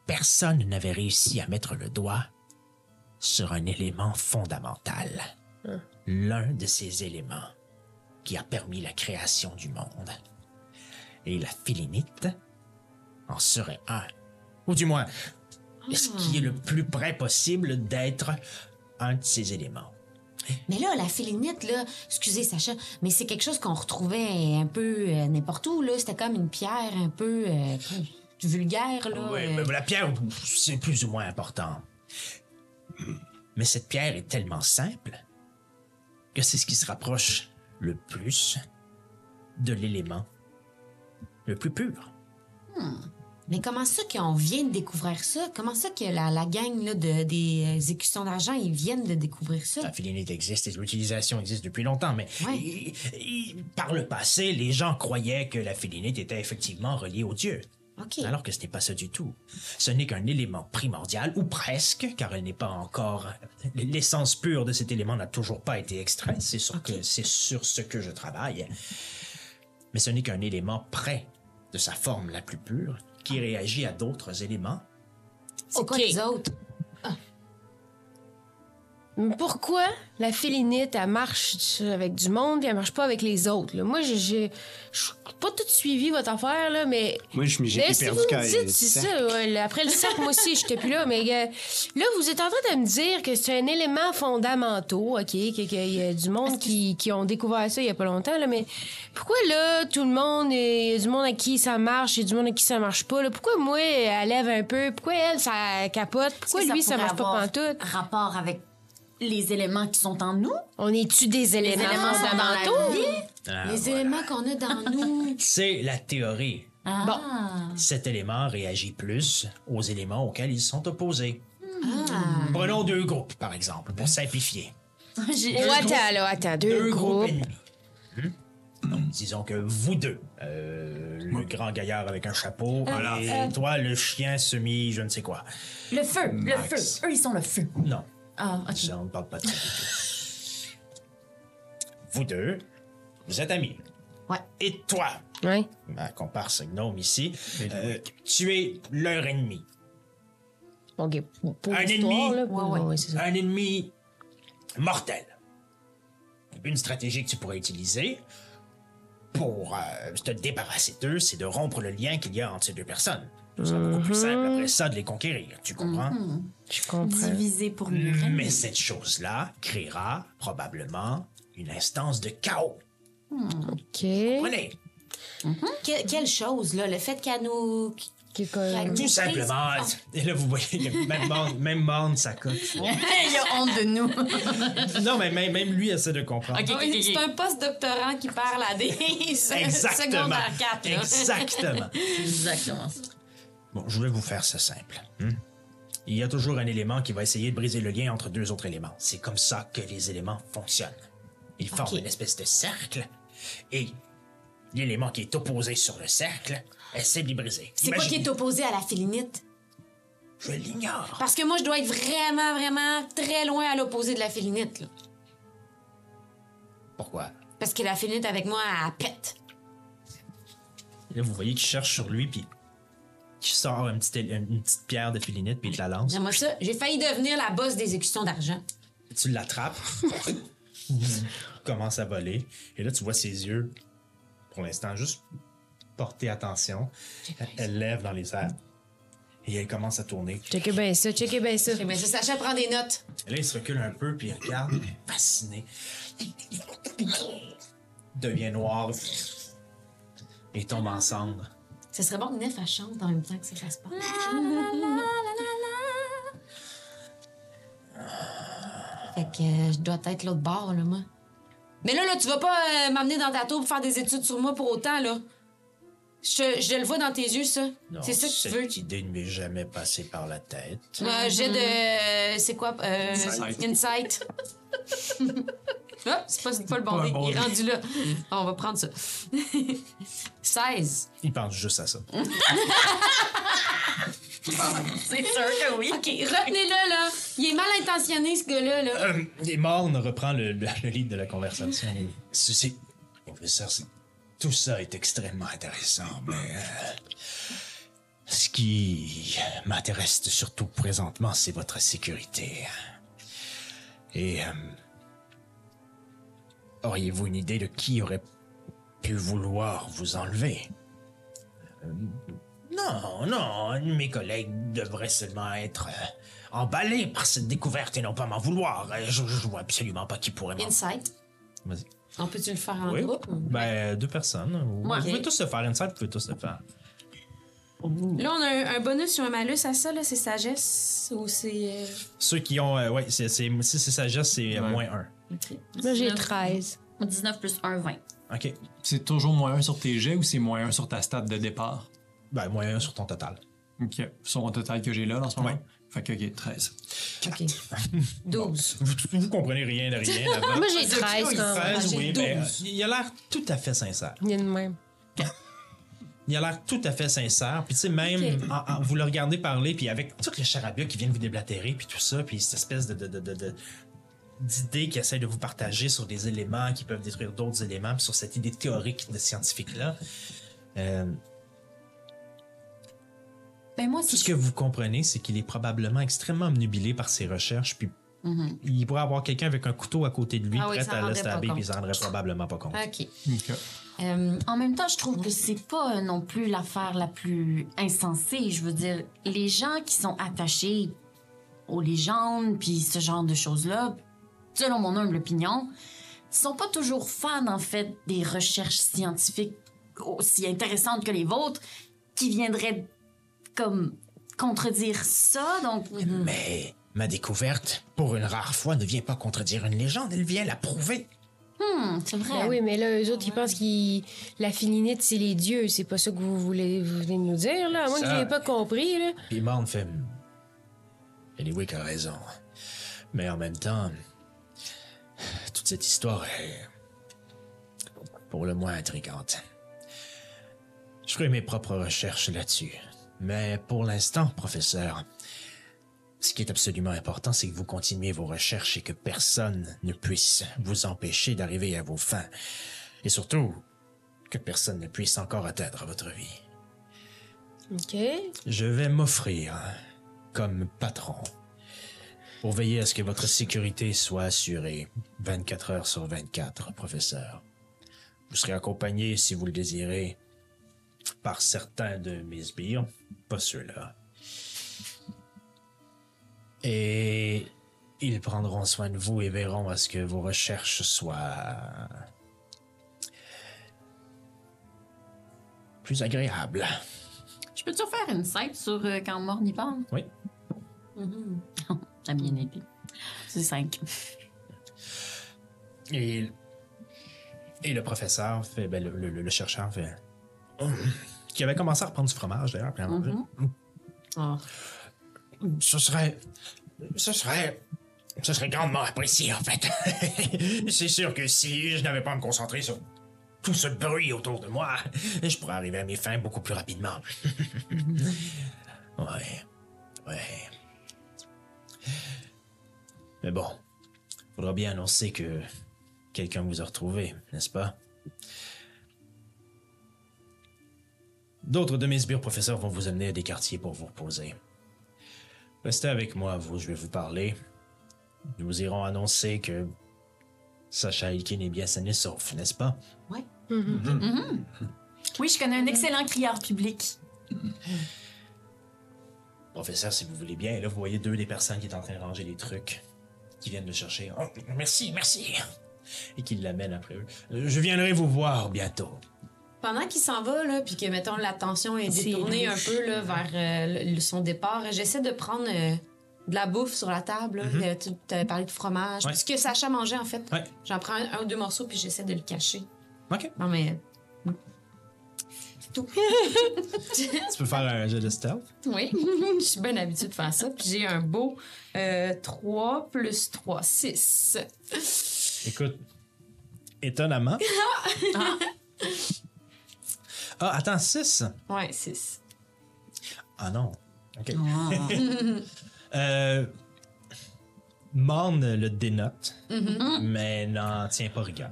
personne n'avait réussi à mettre le doigt sur un élément fondamental. L'un de ces éléments qui a permis la création du monde. Et la félinite en serait un. Ou du moins, ce qui est le plus près possible d'être un de ces éléments.
Mais là, la félinite, là, excusez Sacha, mais c'est quelque chose qu'on retrouvait un peu euh, n'importe où, là. C'était comme une pierre un peu euh, vulgaire, là.
Oui,
euh.
mais la pierre, c'est plus ou moins important. Mais cette pierre est tellement simple que c'est ce qui se rapproche le plus de l'élément le plus pur.
Mais comment ça qu'on vient de découvrir ça? Comment ça que la, la gang là, de, des exécutions d'argent, ils viennent de découvrir ça?
La félinite existe et l'utilisation existe depuis longtemps, mais
Ouais.
il- il- par le passé, les gens croyaient que la félinite était effectivement reliée aux dieux. Alors que ce n'est pas ça du tout. Ce n'est qu'un élément primordial, ou presque, car elle n'est pas encore. L'essence pure de cet élément n'a toujours pas été extraite. C'est sur, que, c'est sur ce que je travaille. Mais ce n'est qu'un élément près de sa forme la plus pure qui réagit à d'autres éléments.
C'est quoi
OK.
les autres?
Mais Pourquoi la félinite, elle marche avec du monde et elle marche pas avec les autres? là? Moi, j'ai- pas tout suivi votre affaire, là, mais...
Moi, je m'y- j'ai
Mais
été
si
perdu
vous me dites, c'est ça, ouais, après le cercle, moi aussi, j'étais plus là, mais euh, là, vous êtes en train de me dire que c'est un élément fondamental, OK, que- qu'il y a du monde qui, qui ont découvert ça il y a pas longtemps, là, mais pourquoi là, tout le monde, il y a du monde à qui ça marche et du monde à qui ça marche pas, là? Pourquoi moi, elle lève un peu? Pourquoi elle, ça capote? Pourquoi lui, ça
pourrait
marche pas pantoute?
rapport avec les éléments qui sont en nous?
On est-tu des éléments,
éléments sont dans la
fondamentaux?
vie?
Ah,
les
voilà.
éléments qu'on a dans nous.
C'est la théorie.
Ah.
Cet élément réagit plus aux éléments auxquels ils sont opposés.
Ah.
Prenons deux groupes, par exemple, pour simplifier.
Oh, attends, là, attends, deux,
deux groupes
groupes.
ennemis. Hmm? Donc, disons que vous deux, euh, le grand gaillard avec un chapeau, et toi, le chien semi, je ne sais quoi.
Le feu, le feu. Eux, ils sont le feu.
Non,
Ah, ok.
ça, on ne parle pas de ça. Vous deux, vous êtes amis.
Ouais.
Et toi,
Ouais.
ma comparse gnome ici, euh, tu es leur ennemi.
OK, pour, pour
Un
l'histoire,
ennemi.
là, pour-
Ouais, ouais.
ouais, c'est ça.
Un ennemi mortel. Une stratégie que tu pourrais utiliser pour euh, te débarrasser d'eux, c'est de rompre le lien qu'il y a entre ces deux personnes. Ce sera beaucoup plus simple après ça de les conquérir, tu comprends?
Je comprends.
Divisé pour mieux.
Mais cette chose-là créera probablement une instance de chaos.
OK.
Prenez.
Que- quelle chose, là? Le fait qu'elle nous.
Qui est comme-
Tout simplement. Et là, vous voyez, il y a même Morne, même Morne, ça cote.
Il a honte de nous.
Non, mais même, même lui essaie de comprendre.
Ok, ok, ok,
C'est un post-doctorant qui parle à des
Exactement.
secondaires 4. là.
Exactement.
Exactement ça.
Bon, je vais vous faire ça simple. hmm? Il y a toujours un élément qui va essayer de briser le lien entre deux autres éléments. C'est comme ça que les éléments fonctionnent. Ils forment une espèce de cercle et l'élément qui est opposé sur le cercle essaie de les briser.
C'est quoi qui est opposé à la félinite?
Je l'ignore.
Parce que moi, je dois être vraiment, vraiment très loin à l'opposé de la félinite. Là.
Pourquoi?
Parce que la félinite avec moi, elle pète.
Et Là, vous voyez qu'il cherche sur lui, puis qu'il sort une petite, une petite pierre de filinite, puis il te la lance.
J'aimerais ça. J'ai failli devenir la boss des exécutions d'argent.
Tu l'attrapes, commence à voler, et là, tu vois ses yeux, pour l'instant, juste porter attention. Elle, elle lève dans les airs, et elle commence à tourner.
Checkez bien ça, checkez bien ça.
Ça, Sacha prend des notes.
Et là, il se recule un peu, puis il regarde, fasciné. Devient noir, et tombe en cendres.
Ce serait bon que Nef, elle chante en même temps que ça se passe. Fait que euh, je dois être l'autre bord, là, moi. Mais là, là, tu vas pas euh, m'amener dans ta tour pour faire des études sur moi pour autant, là. Je, je le vois dans tes yeux, ça. C'est ça que tu
cette
veux.
idée ne m'est jamais passée par la tête.
Euh, J'ai de. C'est quoi? Euh,
Insight.
Insight. Ah, c'est pas, pas le bon
Pas un
dé.
bon
Il est
dé.
rendu là. Ah, on va prendre ça. 16.
Il pense juste à ça.
C'est sûr que oui.
OK, retenez-le, là. Il est mal intentionné, ce gars-là, là.
Euh, et Morne reprend le, le, le lead de la conversation. Ceci, professeur, c'est- tout ça est extrêmement intéressant, mais euh, ce qui m'intéresse surtout présentement, c'est votre sécurité. Et euh, auriez-vous une idée de qui aurait pu vouloir vous enlever?
Non,
Non, non, mes collègues devraient seulement être euh, emballés par cette découverte et non pas m'en vouloir. Euh, Je, je vois absolument pas qui pourrait m'en...
Insight.
Vas-y.
On peut-tu le faire en
Oui.
groupe?
Ben, deux personnes. Vous
Ouais.
pouvez tous le faire. Inside, vous pouvez tous le faire.
Là, on a un, un bonus sur un malus à ça, là, c'est sagesse ou c'est. euh,
Ceux qui ont... euh, ouais, c'est, c'est, si c'est sagesse, c'est euh,
Ouais.
moins
Moi, j'ai
19.
13.
19 plus 1, 20.
OK.
C'est toujours moins 1 sur tes jets ou c'est moins 1 sur ta stat de départ?
Ben, moins un sur ton total.
Ok. Sur mon total que j'ai là, en ce moment?
Ouais.
Fait que, ok, 13.
OK. 12.
Vous, vous comprenez rien de rien là-bas.
Moi, j'ai 13 quand même.
13,
j'ai
oui,
12.
mais euh, il a l'air tout à fait sincère.
Il y a de même.
Il a l'air tout à fait sincère. Puis tu sais, même
Ok.
en- en- vous le regardez parler, puis avec toutes les charabia qui viennent vous déblatérer, puis tout ça, puis cette espèce de, de, de- de- d'idées qu'il essaie de vous partager sur des éléments qui peuvent détruire d'autres éléments, puis sur cette idée théorique de scientifique-là. Euh,
Ben, moi,
tout ce que vous comprenez, c'est qu'il est probablement extrêmement obnubilé par ses recherches, puis il pourrait avoir quelqu'un avec un couteau à côté de lui,
Ah
prêt à le stabber, puis il s'en rendrait probablement pas compte.
OK. Euh,
En même temps, je trouve que c'est pas euh, non plus l'affaire la plus insensée. Je veux dire, les gens qui sont attachés aux légendes puis ce genre de choses-là, selon mon humble opinion, sont pas toujours fans en fait des recherches scientifiques aussi intéressantes que les vôtres qui viendraient comme contredire ça. Donc,
Mais ma découverte, pour une rare fois, ne vient pas contredire une légende, elle vient la prouver.
hmm, c'est vrai.
Ben oui, mais là, eux autres, ils pensent que la filinite, c'est les dieux. C'est pas ça que vous voulez, vous venez de nous dire, là. Moi, que
Ça-
je l'ai pas compris, là.
Puis Morne fait. Eliwick a raison. Mais en même temps, toute cette histoire est pour le moins intrigante. Je ferai mes propres recherches là-dessus. Mais pour l'instant, professeur, ce qui est absolument important, c'est que vous continuez vos recherches et que personne ne puisse vous empêcher d'arriver à vos fins. Et surtout, que personne ne puisse encore atteindre votre vie.
OK.
Je vais m'offrir comme patron pour veiller à ce que votre sécurité soit assurée 24 heures sur 24, professeur. Vous serez accompagné, si vous le désirez, par certains de mes sbires, pas ceux-là. Et ils prendront soin de vous et verront à ce que vos recherches soient plus agréables.
Je peux-tu faire une scène sur euh, quand Morne y parle?
Oui.
J'aime bien été. C'est 5.
Et, et le professeur fait, ben, le, le- le chercheur fait. Qui avait commencé à reprendre du fromage d'ailleurs. puis à manger.
Ah.
Ce serait. Ce serait. Ce serait grandement apprécié en fait. C'est sûr que si je n'avais pas à me concentrer sur tout ce bruit autour de moi, je pourrais arriver à mes fins beaucoup plus rapidement. ouais. Ouais. Mais bon, faudra bien annoncer que quelqu'un vous a retrouvé, n'est-ce pas? D'autres de mes sbires professeurs vont vous amener à des quartiers pour vous reposer. Restez avec moi, vous, je vais vous parler. Nous irons annoncer que Sacha Elkin est bien sain et sauf, n'est-ce pas?
Oui, je connais un excellent crieur public.
Professeur, si vous voulez bien, là, vous voyez deux des personnes qui sont en train de ranger les trucs, qui viennent le chercher. Oh, merci, merci. Et qui l'amènent après eux. Euh, Je viendrai vous voir bientôt.
Pendant qu'il s'en va, là, puis que, mettons, l'attention est détournée un peu là, vers euh, le- son départ, j'essaie de prendre euh, de la bouffe sur la table. là. Euh, Tu avais parlé de fromage.
Ouais.
Ce que Sacha mangeait, en fait.
Ouais.
J'en prends un, un ou deux morceaux, puis j'essaie de le cacher.
Ok.
Non, mais... Tout.
Tu peux faire un jeu de stealth?
oui, je suis bien habituée de faire ça. Puis j'ai un beau euh, 3 plus 3, 6.
Écoute, étonnamment. Ah, attends, 6?
Ouais, 6.
Ah non. OK. euh, Morne le dénote, mais n'en tient pas rigueur.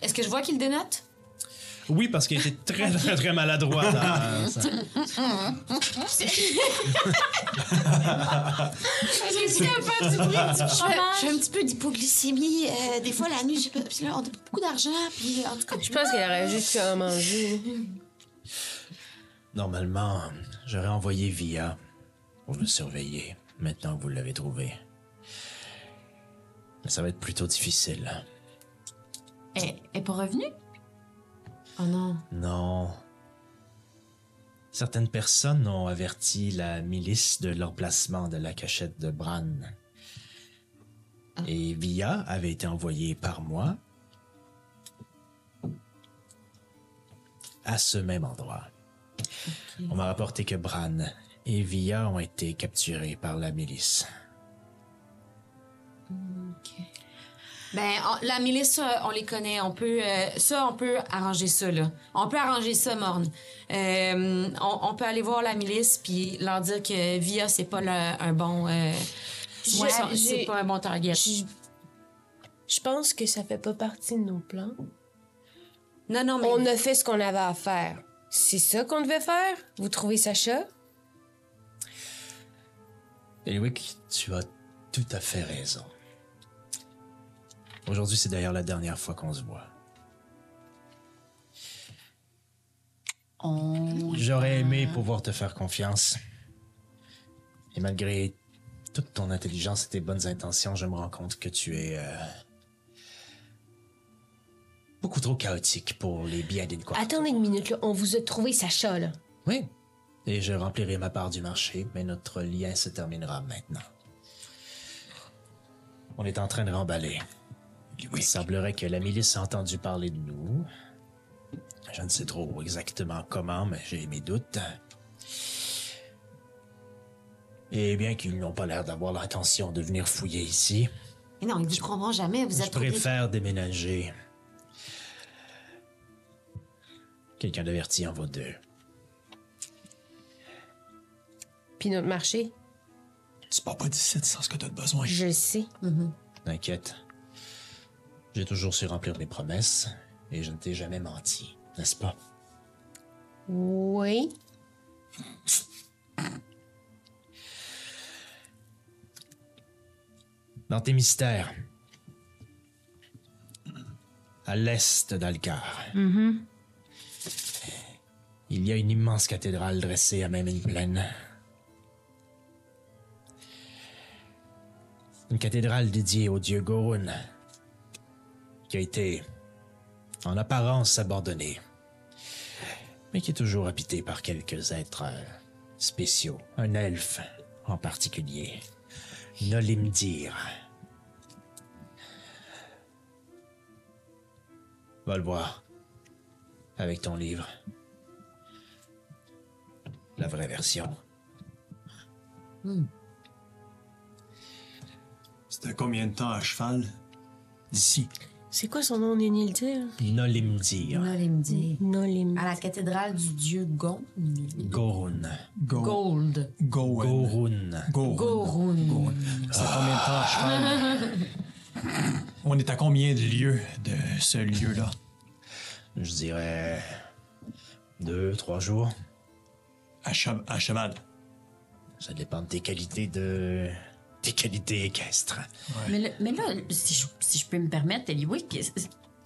Est-ce que je vois qu'il dénote?
Oui, parce qu'il était très, très, très maladroit dans ça.
J'ai un peu du bruit du fromage.
J'ai un petit peu d'hypoglycémie. euh, des fois, la nuit, j'ai pas... puis là, on a pas beaucoup d'argent. Puis, en tout cas,
Je pense qu'elle aurait juste à manger.
Normalement, j'aurais envoyé Via pour le surveiller, maintenant que vous l'avez trouvé. Mais ça va être plutôt difficile.
Elle est pas revenue?
Oh non.
Non. Certaines personnes ont averti la milice de l'emplacement de la cachette de Bran. Et Via avait été envoyé par moi à ce même endroit. On m'a rapporté que Bran et Via ont été capturés par la milice.
Ben, on- la milice, on les connaît. On peut, euh, ça, on peut arranger ça, là. On peut arranger ça, Morne. Euh, on, on peut aller voir la milice puis leur dire que Via, c'est pas le- un bon. euh, ouais, c'est pas un bon target.
Je je pense que ça fait pas partie de nos plans.
Non, non, mais.
On a fait ce qu'on avait à faire. C'est ça qu'on devait faire? Vous trouvez Sacha?
Eliwick, tu as tout à fait raison. Aujourd'hui, c'est d'ailleurs la dernière fois qu'on se voit.
On...
J'aurais aimé pouvoir te faire confiance. Et malgré toute ton intelligence et tes bonnes intentions, je me rends compte que tu es euh, beaucoup trop chaotique pour les biens d'une quoi.
Attendez une minute, là. On vous a trouvé Sacha, là.
Oui. Et je remplirai ma part du marché, mais notre lien se terminera maintenant. On est en train de remballer. Il semblerait que la milice a entendu parler de nous. Je ne sais trop exactement comment, mais j'ai mes doutes. Et bien qu'ils n'ont pas l'air d'avoir l'intention de venir fouiller ici,
Mais non, ils vous prendront jamais. Vous
je
êtes trop vite.
préfère déménager. Quelqu'un d'averti en vaut deux.
Puis notre marché?
Tu pars pas d'ici sans ce que t'as de besoin.
Je le sais.
T'inquiète. J'ai toujours su remplir mes promesses et je ne t'ai jamais menti, n'est-ce pas?
Oui.
Dans tes mystères, à l'est d'Alcar, il y a une immense cathédrale dressée à même une plaine. Une cathédrale dédiée au dieu Gorun, qui a été, en apparence, abandonnée, mais qui est toujours habitée par quelques êtres euh, spéciaux, un elfe en particulier. Nolimdir. Va le voir. Avec ton livre. La vraie version.
C'était combien de temps à cheval? D'ici?
C'est quoi son nom, Nénildir?
Nolimdir.
Nolimdir.
Nolim.
À la cathédrale du dieu Gon.
Gorun.
Go.
Gold.
Go.
Gorun.
Go.
Gorun.
C'est combien de temps à cheval? On est à combien de lieues de ce lieu-là?
Je dirais. Deux, trois jours.
À, che- à cheval.
Ça dépend de tes qualités de. Tes qualités équestres.
Mais, là- mais là, si je, si je peux me permettre, Eliwick,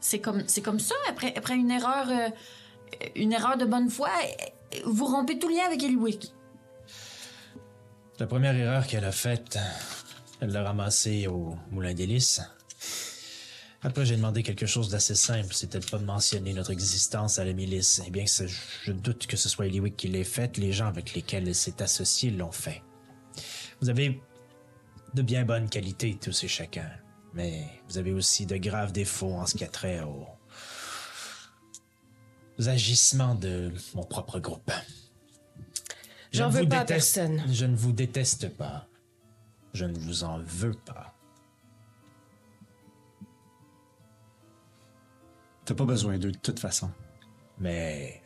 c'est- comme, c'est comme ça, après, après une erreur euh, une erreur de bonne foi, vous rompez tout lien avec Eliwick.
La première erreur qu'elle a faite, elle l'a ramassée au Moulin des Lys. Après, j'ai demandé quelque chose d'assez simple, c'était de pas de mentionner notre existence à la milice. Et bien je doute que ce soit Eliwick qui l'ait faite, les gens avec lesquels elle s'est associée l'ont fait. Vous avez de bien bonnes qualités, tous et chacun. Mais vous avez aussi de graves défauts en ce qui a trait aux, aux agissements de mon propre groupe. Je
J'en
ne
veux
vous
pas à
déteste-
personne.
Je ne vous déteste pas. Je ne vous en veux pas.
T'as pas besoin d'eux de toute façon.
Mais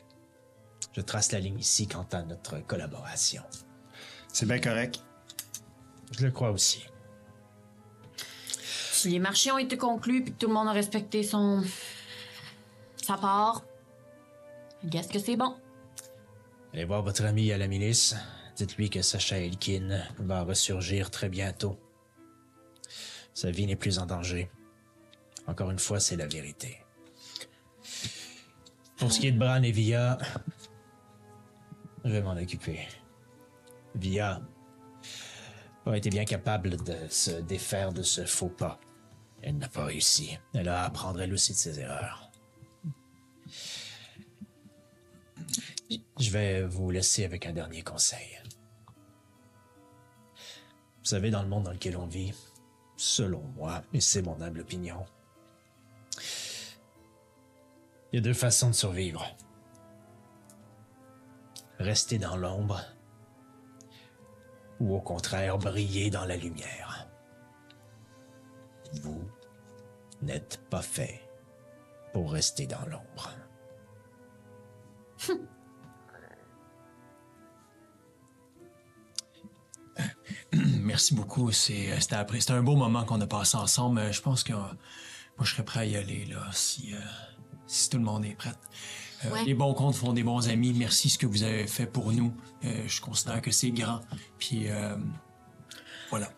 je trace la ligne ici quant à notre collaboration.
C'est bien correct.
Je le crois aussi.
Si les marchés ont été conclus puis que tout le monde a respecté son. sa part, qu'est-ce que c'est bon?
Allez voir votre ami à la milice. Dites-lui que Sacha Elkin va ressurgir très bientôt. Sa vie n'est plus en danger. Encore une fois, c'est la vérité. Pour ce qui est de Bran et Via, Je vais m'en occuper. Via a été bien capable de se défaire de ce faux pas. Elle n'a pas réussi. Elle a à apprendre elle aussi de ses erreurs. Je vais vous laisser avec un dernier conseil. Vous savez, dans le monde dans lequel on vit, selon moi, et c'est mon humble opinion, il y a deux façons de survivre. Rester dans l'ombre ou au contraire briller dans la lumière. Vous n'êtes pas fait pour rester dans l'ombre.
Merci beaucoup. Euh, C'était un beau moment qu'on a passé ensemble. Euh, Je pense que euh, moi, je serais prêt à y aller là, si, si tout le monde est prêt. Euh,
Ouais.
Les bons comptes font des bons amis. Merci ce que vous avez fait pour nous. Euh, je considère que c'est grand. Puis euh, voilà.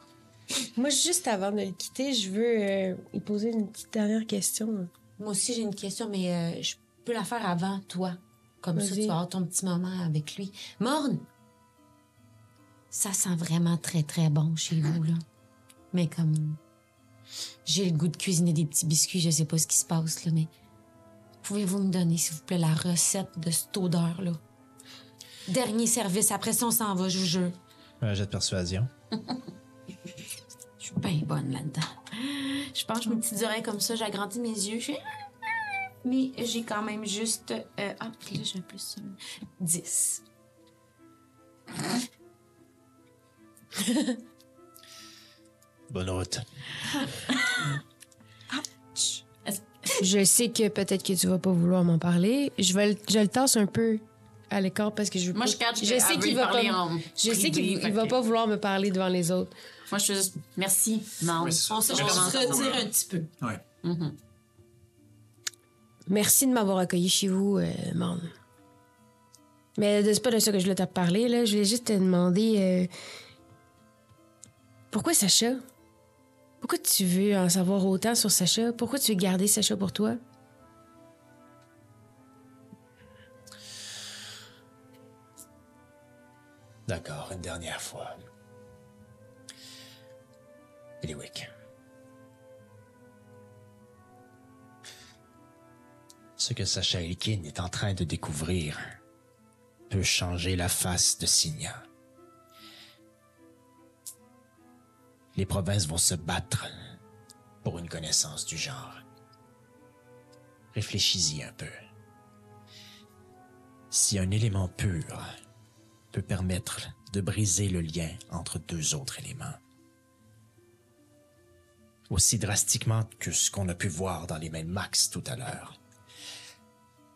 Moi, juste avant de le quitter, je veux euh, lui poser une petite dernière question.
Moi aussi, j'ai une question, mais euh, je peux la faire avant toi. Comme ça, tu vas avoir ton petit moment avec lui. Morne! Ça sent vraiment très, très bon chez vous, là. Mais comme... J'ai le goût de cuisiner des petits biscuits, je sais pas ce qui se passe, là, mais... Pouvez-vous me donner, s'il vous plaît, la recette de cette odeur-là? Dernier service, après ça, on s'en va, je vous jure.
Un jet de persuasion.
Je suis bien bonne là-dedans. Je penche mes petites oreilles comme ça, j'agrandis mes yeux. je fais- Mais j'ai quand même juste. euh, ah, puis là, j'ai un plus. euh, 10.
Bonne route.
Je sais que peut-être que tu vas pas vouloir m'en parler. Je, vais le, je le tasse un peu à l'écart parce que je veux
Moi,
pas-
je catch
je sais qu'il va pas,
en
je sais qu'il va pas vouloir me parler devant les autres.
Moi, je suis juste. Merci. Non.
Ça.
On se, retire un petit peu.
Ouais.
Merci de m'avoir accueilli chez vous, euh, Morne. Mais c'est pas de ça que je voulais te parler, là. Je voulais juste te demander... euh, Pourquoi Sacha? Pourquoi tu veux en savoir autant sur Sacha? Pourquoi tu veux garder Sacha pour toi?
D'accord, une dernière fois. Eliwick. Ce que Sacha Elkin est en train de découvrir peut changer la face de Signa. Les provinces vont se battre pour une connaissance du genre. Réfléchis-y un peu. Si un élément pur peut permettre de briser le lien entre deux autres éléments. Aussi drastiquement que ce qu'on a pu voir dans les de Max tout à l'heure.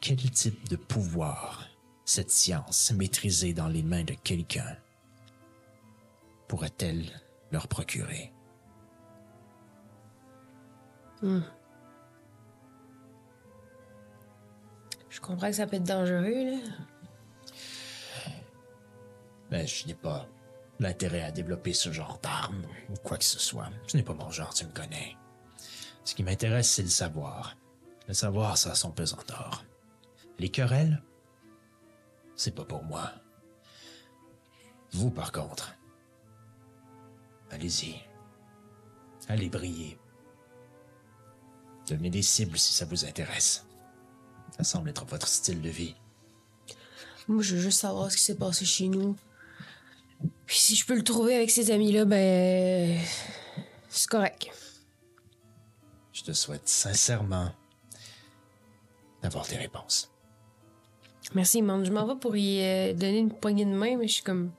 Quel type de pouvoir cette science maîtrisée dans les mains de quelqu'un pourrait-elle leur procurer?
Je comprends que ça peut être dangereux, là.
Ben, je n'ai pas l'intérêt à développer ce genre d'arme ou quoi que ce soit. Ce n'est pas mon genre, tu me connais. Ce qui m'intéresse, c'est le savoir. Le savoir, ça a son pesant d'or. Les querelles, c'est pas pour moi. Vous, par contre, allez-y. Allez briller. Devenez des cibles si ça vous intéresse. Ça semble être votre style de vie.
Moi, je veux juste savoir ce qui s'est passé chez nous. Puis si je peux le trouver avec ces amis-là, ben... C'est correct.
Je te souhaite sincèrement d'avoir tes réponses.
Merci, man. Je m'en vais pour y euh, donner une poignée de main, mais je suis comme...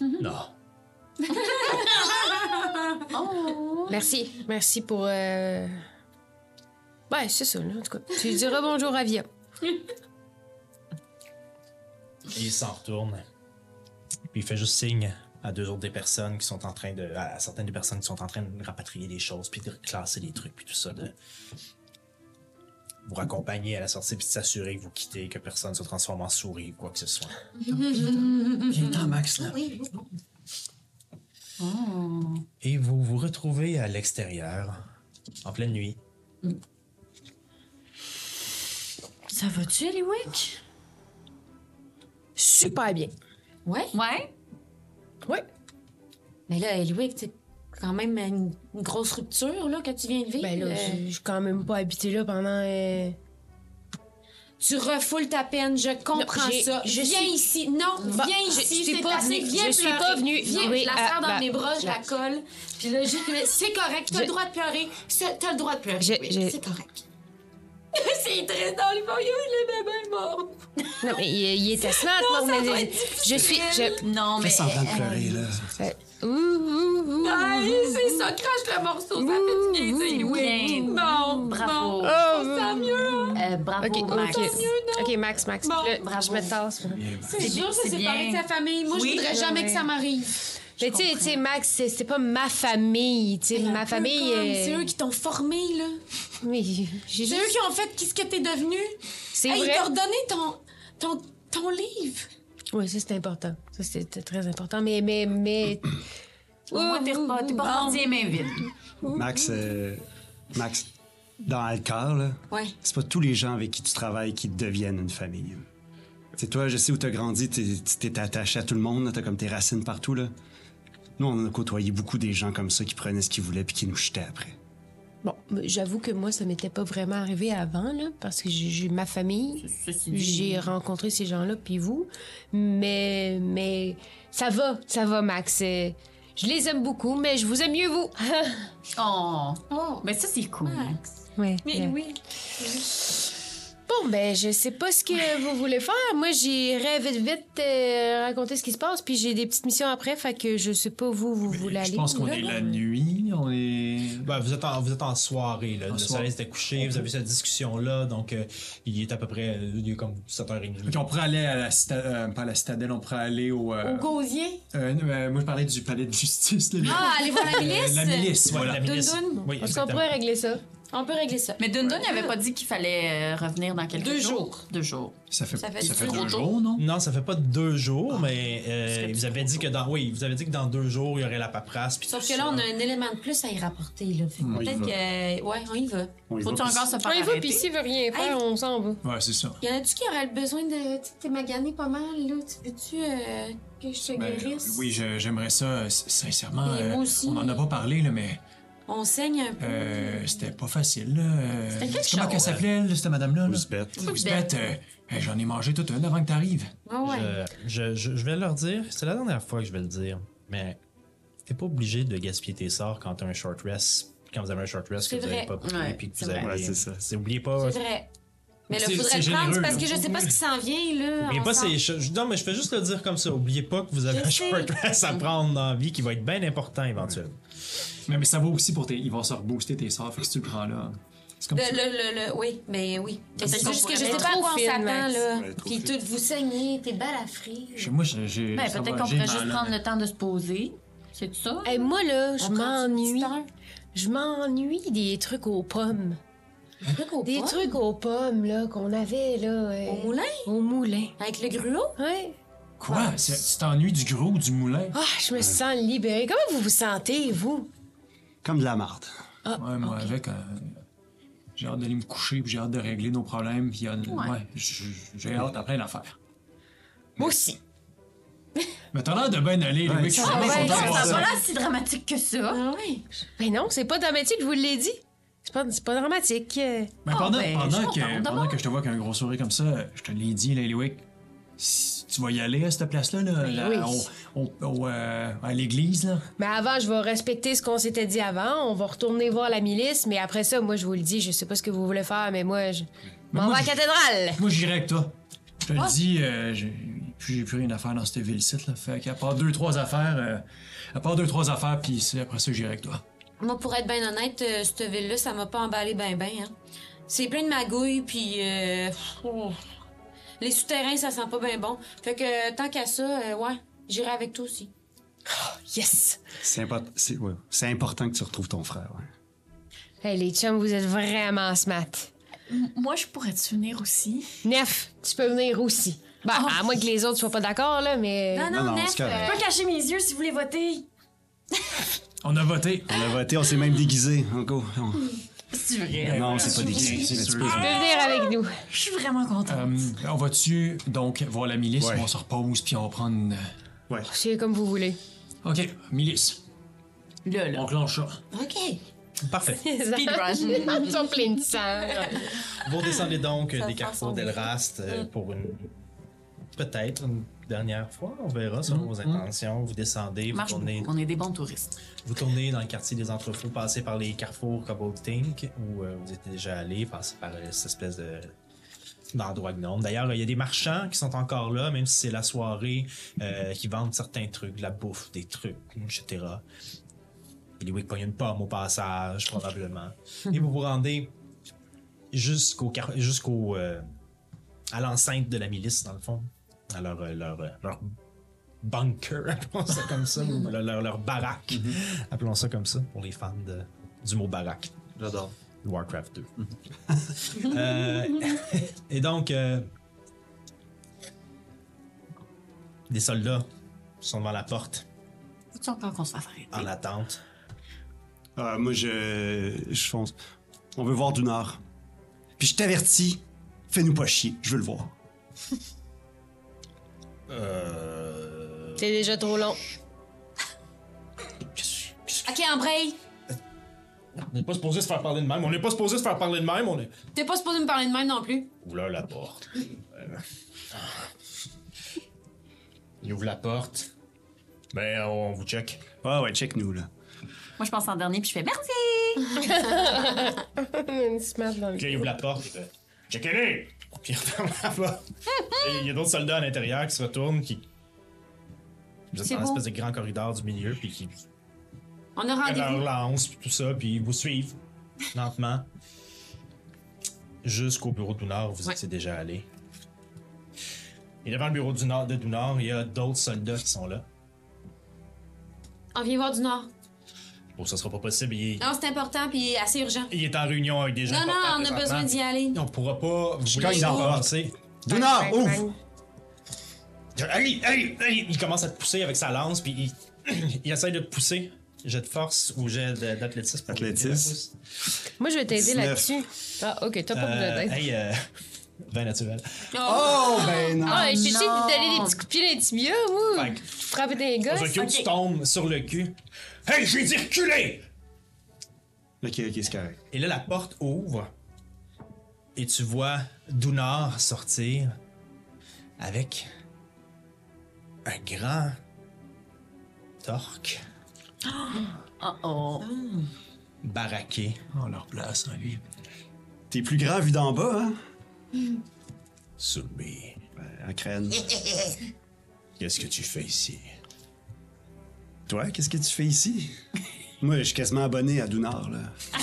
Non.
Merci. Merci pour... Euh... Ouais, c'est ça, là, en tout cas. Tu diras bonjour à Via.
Et il s'en retourne. Puis il fait juste signe à deux autres des personnes qui sont en train de. à certaines des personnes qui sont en train de rapatrier des choses, puis de classer des trucs, puis tout ça, de vous raccompagner à la sortie, puis de s'assurer que vous quittez, que personne se transforme en souris ou quoi que ce soit.
Viens-t'en, Max, là.
Oui,
Et vous vous retrouvez à l'extérieur, en pleine nuit.
Ça va-tu, Eliwick?
super bien.
Ouais.
Ouais?
Ouais.
Mais là, c'est quand même une, une grosse rupture là, que tu viens de vivre.
Ben là,
Euh,
je suis quand même pas habité là pendant. euh,
Tu refoules ta peine, je comprends
Non,
ça.
je
viens
suis-
ici. Non,
Bah,
viens
je-
ici.
je suis
c'est
pas
assez.
venue-
Viens
je suis
pleurer.
pas venue-
Viens,
oui,
je la
ah,
serre dans
bah,
mes bras, je la colle. Puis là, je... mais c'est correct. T'as
Je-
le droit de pleurer. T'as le droit de pleurer.
Je-
oui,
je-
C'est correct. c'est très dans le voyou, il est bébé mort.
Non, mais il, il était smart,
Non, ça
mais
doit
je-
être
je suis. Je...
Non, mais.
Fais semblant de pleurer, là.
euh, ouh, ouh, ouh.
Aïe, c'est ça, crache le morceau, ça fait du bien, c'est.
Bien.
Bon,
Bravo.
bon, on sent mieux.
Euh, bravo,
Ok,
Max.
ok. Ok, Max, Max.
Bon,
Là,
bravo.
je me tasse.
C'est ça
c'est
s'est séparé de sa famille. Moi,
Oui,
je voudrais jamais que ça m'arrive.
Mais tu sais, Max, c'est c'est pas ma famille. Tu sais, ma famille. euh,
C'est eux qui t'ont formé, là. C'est
juste.
eux qui ont fait ce que t'es devenu.
C'est
Hey,
vrai.
Ils t'ont redonné ton, ton, ton livre.
Oui, ça, c'est important. Ça, c'était très important. Mais, mais, mais.
Au moins, t'es pas, t'es pas rendu les mains vides.
Max, euh, Max, dans Alcar, là,
Ouais.
c'est pas tous les gens avec qui tu travailles qui deviennent une famille. C'est toi, je sais où t'as grandi, t'es t'es attaché à tout le monde, là, t'as comme tes racines partout, là. Nous, on a côtoyé beaucoup des gens comme ça qui prenaient ce qu'ils voulaient puis qui nous jetaient après.
Bon, j'avoue que moi, ça m'était pas vraiment arrivé avant, là, parce que j'ai ma famille. J'ai rencontré ces gens-là, puis vous. Mais, mais ça va, ça va, Max. Je les aime beaucoup, mais je vous aime mieux, vous.
Oh.
Oh.
Mais ça, c'est cool.
ouais,
Mais
ouais.
oui.
Bon, ben, je sais pas ce que vous voulez faire. Moi, j'irai vite, vite euh, raconter ce qui se passe, puis j'ai des petites missions après, fait que je sais pas vous, vous voulez aller.
Je pense qu'on est
là?
la nuit, on est...
Ben, vous, êtes en, vous êtes en soirée, là. le
soirée.
soleil s'était couché, vous avez eu cette discussion-là, donc euh, il est à peu près euh, il est comme 7h30.
Ok, on pourrait aller à la citadelle, pas à la citadelle, on pourrait aller au... euh,
Au gosier?
euh, euh, moi, je parlais du palais de justice. là.
Ah, allez voir la
Euh,
milice?
la milice, voilà.
la milice. Oui,
Parce qu'on pourrait régler ça.
On peut régler ça.
Mais Dundun n'avait pas dit qu'il fallait euh, revenir dans quelques
Deux
jours.
jours.
Deux jours.
Ça fait,
Ça
ça
fait
fait,
trop
deux
tôt.
jours, non?
Non, ça fait pas deux jours, mais euh,
serait
vous avez dit que dans oui, vous avez dit que dans deux jours il y aurait la paperasse. puis
Sauf que là,
ça.
on a un élément de plus à y rapporter. Là. Fait peut-être que. Ouais, on y va.
On y
Faut-tu
va.
encore se faire
On y va, puis s'il veut rien faire,
Hey.
on s'en va.
Ouais, c'est ça.
Y en a-tu qui auraient besoin de. T'es magané pas mal, là? Tu veux-tu euh, que je te
Ben,
guérisse?
oui, j'aimerais ça, euh, sincèrement.
Moi
euh,
aussi.
on en a pas parlé, là, mais
On saigne un peu.
euh, c'était pas facile. Là. Euh,
C'était quelque
Comment
chose.
qu'elle s'appelait, là, cette madame-là? là?
Ouzbeth.
Ouzbeth, euh, hey, j'en ai mangé toute une avant que t'arrives.
Ouais, ouais.
Je, je, je vais leur dire, c'est la dernière fois que je vais le dire, mais t'es pas obligé de gaspiller tes sorts quand t'as un short rest, quand vous avez un short rest que
C'est
vous avez
vrai.
pas pris,
Ouais,
puis que
c'est
vous avez.
Ouais, c'est ça.
C'est oubliez pas.
C'est vrai. Mais là,
C'est-
faudrait
c'est
le prendre parce que je sais pas ce qui s'en vient, là.
Mais pas c'est je- non mais je fais juste le dire comme ça. Oubliez pas que vous avez
Je
un
sais.
short rest à prendre dans la vie qui va être bien important éventuellement.
Mais, mais ça vaut aussi pour tes. Ils vont se rebooster tes sorts, fait que si tu le prends là. C'est comme
Le,
ça.
le, le, le- oui, mais oui. Mais C'est juste que je sais pas à quoi on s'attend, là.
Trop
Puis
fine.
tout, vous saignez, t'es.
Chez moi, j'ai. j'ai-
Ben,
ça
peut-être qu'on
j'ai
pourrait juste prendre le temps de se poser. C'est ça?
Hey, moi, là, je
On prend une
m'ennuie.
petite heure.
Je m'ennuie des trucs aux pommes. Des trucs aux pommes, là, qu'on avait, là. euh,
Au moulin?
Au moulin.
Avec le gruau?
Ouais.
Quoi? C'est- Tu t'ennuies du gros ou du moulin?
Ah, je me sens libérée. Comment vous vous sentez, vous?
Comme de la marde.
ouais, moi, avec. euh, j'ai hâte d'aller me coucher, puis j'ai hâte de régler nos problèmes, puis il y a- ouais, j- j'ai hâte à plein d'affaires.
Moi aussi.
Mais t'as l'air de bien aller, Louis. Je suis
ça
vraiment
va,
content de
ça
ça. va là si dramatique que ça.
Ah oui.
Ben non, c'est pas dramatique, je vous l'ai dit. C'est pas, c'est pas dramatique. euh.
Mais pendant,
ben, je
pendant, que, pendant que je te vois qu'un gros sourire comme ça, je te l'ai dit, là, Louis, si tu vas y aller à cette place-là, là, là,
oui.
au- au- au, euh, à l'église, là?
Mais avant, je vais respecter ce qu'on s'était dit avant. On va retourner voir la milice, mais après ça, moi, je vous le dis, je sais pas ce que vous voulez faire, mais moi, je
Mais
m'en
moi,
vais à la cathédrale.
Moi, j'irai avec toi. Je te le dis, euh, j'ai plus rien à faire dans cette ville-ci, là. Fait qu'à part deux, trois affaires, euh, à part deux, trois affaires, puis c'est- après ça, j'irai avec toi.
Moi, pour être bien honnête, euh, cette ville-là, ça m'a pas emballé ben ben. Hein. C'est plein de magouilles, puis... oh. les souterrains, ça sent pas bien bon. Fait que euh, tant qu'à ça, euh, ouais, j'irai avec toi aussi.
Yes!
C'est import- ouais. Important que tu retrouves ton frère. ouais.
Hey, les chums, vous êtes vraiment smart.
M- Moi, je pourrais te venir aussi.
Nef, tu peux venir aussi. Ben, à moins que les autres soient pas d'accord, là, mais...
Non, non,
non,
Nef, euh,
Je peux cacher mes yeux si vous voulez voter.
On a voté.
On a voté, on s'est même déguisé. On go. On-
C'est vrai.
Non, c'est pas des.
C'est
tu peux-
venir avec nous.
Je suis vraiment contente.
Euh, on va-tu donc voir la milice,
Ouais.
on se repose, puis on va prendre une...
Ouais.
C'est comme vous voulez.
OK, milice.
Là, là.
On clenche ça.
OK.
Parfait.
Speedrun.
Ils sont pleins de sang.
Vous descendez donc
Ça
des
fait
carrefours
son-
d'Elrast euh, pour une. Peut-être une dernière fois, on verra selon vos intentions. Vous descendez, vous
Marche
tournez,
beaucoup. On est des bons touristes.
vous tournez dans le quartier des entrefous, passez par les carrefours Cobalt Tink, où euh, vous étiez déjà allé, passez par euh, cette espèce de d'endroit gnome. D'ailleurs, il y a des marchands qui sont encore là, même si c'est la soirée, euh, qui vendent certains trucs, de la bouffe, des trucs, etc. Il est pogne une pomme au passage, probablement. Et vous vous rendez jusqu'au jusqu'au euh, à l'enceinte de la milice dans le fond, à leur euh, leur, euh, leur bunker, appelons ça comme ça, ou leur, leur, leur baraque, appelons ça comme ça pour les fans de, du mot baraque.
J'adore.
Warcraft 2. Euh, et donc, euh, des soldats sont devant la porte
Faut-tu encore qu'on se fasse arrêter?
en attente.
Ah, moi, je, je fonce. On veut voir du Nord. Puis je t'avertis, fais-nous pas chier, je veux le voir.
Euh...
C'est déjà trop long.
qu'est-ce- qu'est-ce-
OK, Ambrey,
On n'est pas supposé se faire parler de même. On n'est pas supposé se faire parler de même. On est.
t'es pas supposé me parler de même non plus.
Oula, la porte. Il ouvre la porte. Ben, on vous check.
Ouais, ouais, check-nous, là.
Moi, je pense en dernier, puis je fais merci.
Une smart dans le
là, il ouvre la porte. Checkez-les! Puis il. Et il y a d'autres soldats à l'intérieur qui se retournent, qui. Vous êtes
C'est
dans
beau.
l'espèce de grand corridor du milieu, puis qui
On a
leur
rendez-vous.
lance, puis tout ça, puis ils vous suivent lentement jusqu'au bureau du Nord où vous
Ouais.
étiez déjà allé. Et devant le bureau du Nord, de Dunard, il y a d'autres soldats qui sont là.
On vient voir du Nord.
Bon, ça sera pas possible. Il est,
Non, c'est important puis assez urgent.
il est en réunion avec des gens.
Non, non, on a besoin d'y aller.
On pourra pas. Vous
cogne dans la porte.
passer.
Du Nord, ouvre!
Allez, allez, allez! Il commence à te pousser avec sa lance, puis il, il essaie de te pousser. Jet de force ou jet de- d'athlétisme.
Athlétisme.
Moi, je vais t'aider
19.
là-dessus. Ah, ok, t'as pas besoin
Euh,
d'aide.
hey, euh, 20 naturel.
Oh, ben non!
Ah, je sais
non.
de donner des petits coups de pied dans les tibias, moi. Frapper des gosses.
Ozokyo, tu tombes sur le cul. Hey, j'ai dit reculer!
Ok, ok, c'est correct.
Et là, la porte ouvre et tu vois Dunar sortir avec un grand torque
Oh oh.
baraqué.
On leur place, hein, lui.
T'es plus grand vu d'en bas, hein?
Soumis,
Ouais, en crâne.
qu'est-ce que tu fais ici?
Toi, qu'est-ce que tu fais ici? Moi, je suis quasiment abonné à Dunar, là.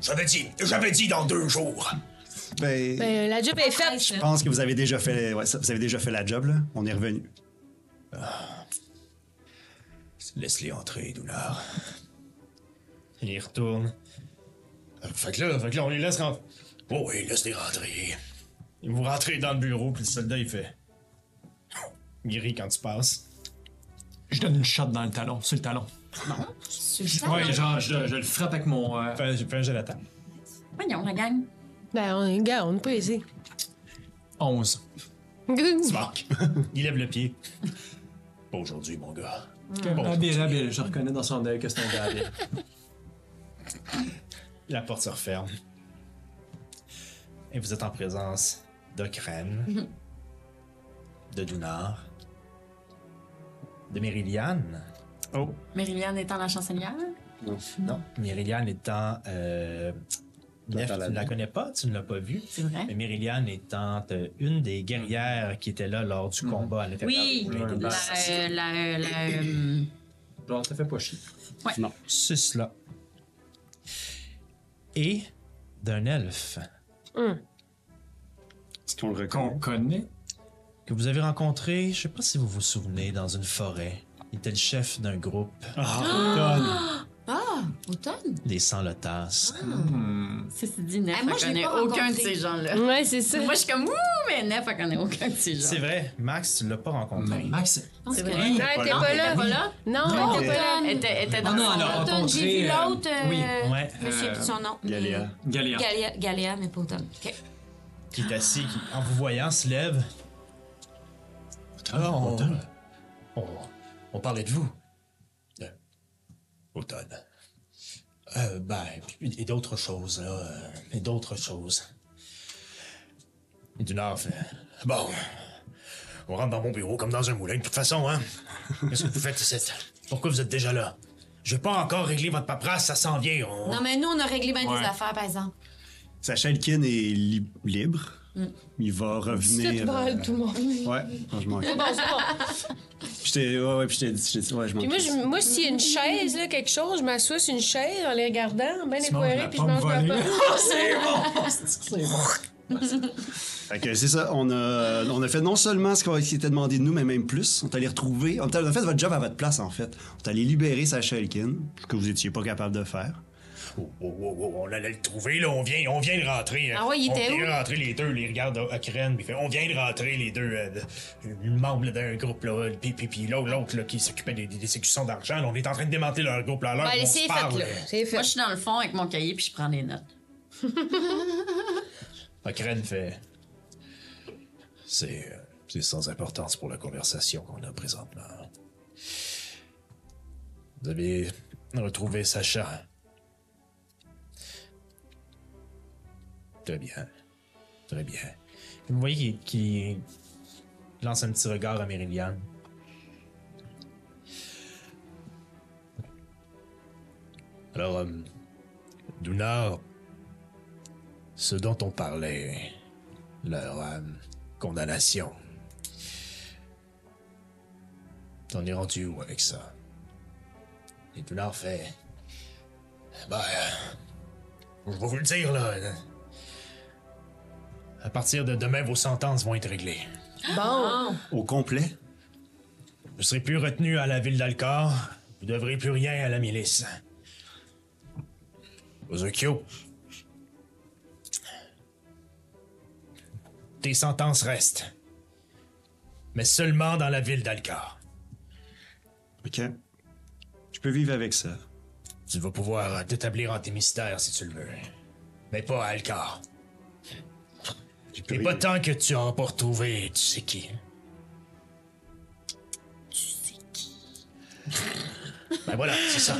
J'avais dit, j'avais dit dans deux jours.
Ben,
Ben, la job est faite.
je pense que vous avez déjà fait, ouais, ça, vous avez déjà fait la job, là. On est revenu.
Laisse-les entrer, Dunar. Il y retourne. Fait que là, fait que là, on les laisse rentrer. Oh oui, laisse-les rentrer. Vous rentrez dans le bureau, puis le soldat, il fait. Il rit quand tu passes.
Je donne une shot dans le talon, sur le talon. Ouais, genre, je, je le frappe avec mon. euh,
Fais, fais un jet d'attaque.
Voyons, la gang.
Ben, on, gars, on ne peut essayer.
11.
Tu manques. il lève le pied. Pas aujourd'hui, mon gars.
habile, habile. Je reconnais dans son œil que c'est un gars habile.
La porte se referme. Et vous êtes en présence de Crène, de Dunar, de Mériliane.
Oh,
Mériliane étant la chancelière?
Non, Mériliane étant. Euh, Nef, tu ne la connais pas, tu ne l'as pas vue.
C'est vrai.
Mais Mériliane étant euh, une des guerrières qui était là lors du combat à l'intérieur.
Oui,
des Moulins
la, euh, la, euh, la,
Genre, ça fait pas chier.
C'est cela. Et d'un elfe
est-ce qu'on le
Qu'on
reconnaît?
connaît.
Que vous avez rencontré, je sais pas si vous vous souvenez, dans une forêt. Il était le chef d'un groupe.
Ah,
Ah, automne.
Les sans-lotas.
Ceci dit, Nef,
Ah, moi, je pas
aucun de ces gens-là.
Ouais, c'est ça.
Moi, je suis comme, ouh, mais Nef, elle connaît aucun de ces gens.
C'est vrai, Max, tu l'as pas rencontré.
Max,
C'est vrai.
Non, elle était pas là.
Pas là?
Non,
Non,
elle était pas là.
Elle était, était dans
non, elle a
Automne, j'ai vu
euh,
l'autre. euh,
oui,
Ouais.
Je sais plus son nom.
Galéa.
Galéa.
Mais pas automne. OK.
Qui est assis, qui, en vous voyant, se lève. Ah, on, on, on parlait de vous. Euh, automne. Euh, ben, et d'autres choses, là. euh, et d'autres choses. Et du Nord fait. Bon. On rentre dans mon bureau comme dans un moulin, de toute façon, hein. Qu'est-ce que vous faites ici? Pourquoi vous êtes déjà là? Je vais pas encore régler votre paperasse, ça s'en vient. on-
Non, mais nous, on a réglé bien
Ouais.
des affaires, par exemple.
Sacha Elkin est li- libre. Il va revenir.
branle
euh,
tout le monde.
Ouais, franchement.
Bon, c'est bon.
J'étais, ouais, ouais, puis ouais, je m'en
Puis moi, je- s'il y a une chaise, là, quelque chose, je m'assois sur une chaise en les regardant, bien
la
écoiré, puis je mange ma
volée.
pomme.
c'est bon. C'est bon.
Fait que c'est ça, on a, on a fait non seulement ce qui était demandé de nous, mais même plus. On est allé retrouver. On a fait votre job à votre place, en fait. On est allé libérer Sacha Elkin, ce que vous étiez pas capable de faire.
Oh, oh, oh, oh, on allait le trouver, là. On vient, on vient de rentrer. hein.
Ah ouais, il était
On
où?
vient de rentrer les deux, les regarde à Crène, puis il fait, on vient de rentrer les deux euh, de- membres d'un groupe, là. Puis, puis, puis l'autre, l'autre, là, qui s'occupait des, des, exécutions d'argent. là, On est en train de démanteler leur groupe, là. Alors,
Ben,
on
c'est
se
fait,
parle.
là. C'est fait.
Moi, je suis dans le fond avec mon cahier, puis je prends des notes.
Crène fait. C'est. euh, c'est sans importance pour la conversation qu'on a présentement. Vous avez retrouvé Sacha. Très bien. Très bien. Vous voyez qu'il lance un petit regard à Mériliane. Alors, euh, ce dont on parlait, leur euh, condamnation. T'en es rendu où avec ça? Et Dunar fait. Ben, euh, je vais vous le dire, là. À partir de demain, vos sentences vont être réglées.
Bon.
Au complet?
Vous serez plus retenu à la ville d'Alcor. Vous devrez plus rien à la milice. Ozokyo. Tes sentences restent. Mais seulement dans la ville d'Alcor.
OK. Je peux vivre avec ça.
Tu vas pouvoir t'établir en tes mystères si tu le veux. Mais pas à Alcor. Et pas tant que tu n'auras pas retrouvé tu sais qui. Tu sais qui? Ben voilà, c'est ça.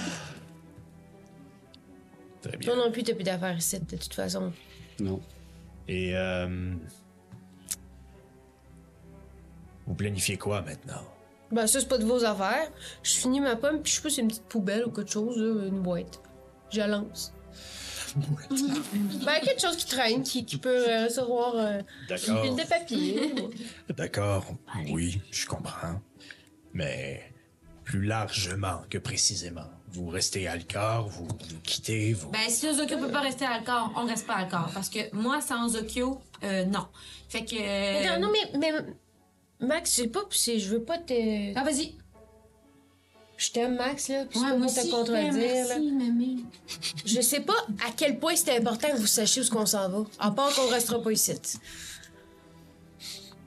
Très bien.
Toi non plus, t'as plus d'affaires ici, de toute façon.
Non.
Et euh, vous planifiez quoi maintenant?
Ben, ça, c'est pas de vos affaires. Je finis ma pomme, puis je sais pas, c'est une petite poubelle ou quelque chose, une boîte. Je la lance. Ben, quelque chose qui traîne, qui, qui peut euh, recevoir euh, une
D'accord.
pile de papier.
D'accord, oui, je comprends. Mais plus largement que précisément. Vous restez à Alcor, vous, vous quittez, vous.
Ben, si Ozokyo peut pas rester à Alcor, on reste pas à Alcor. Parce que moi, sans Ozokyo, euh, non. Fait que. euh,
non, non, mais, mais Max, c'est pas, c'est, je veux pas te.
Ah, vas-y.
Je t'aime, Max, là, puis
Ouais,
pas
moi
pour te contredire,
merci,
là.
mamie.
Je sais pas à quel point c'était important que vous sachiez où qu'on s'en va. À part qu'on restera pas ici.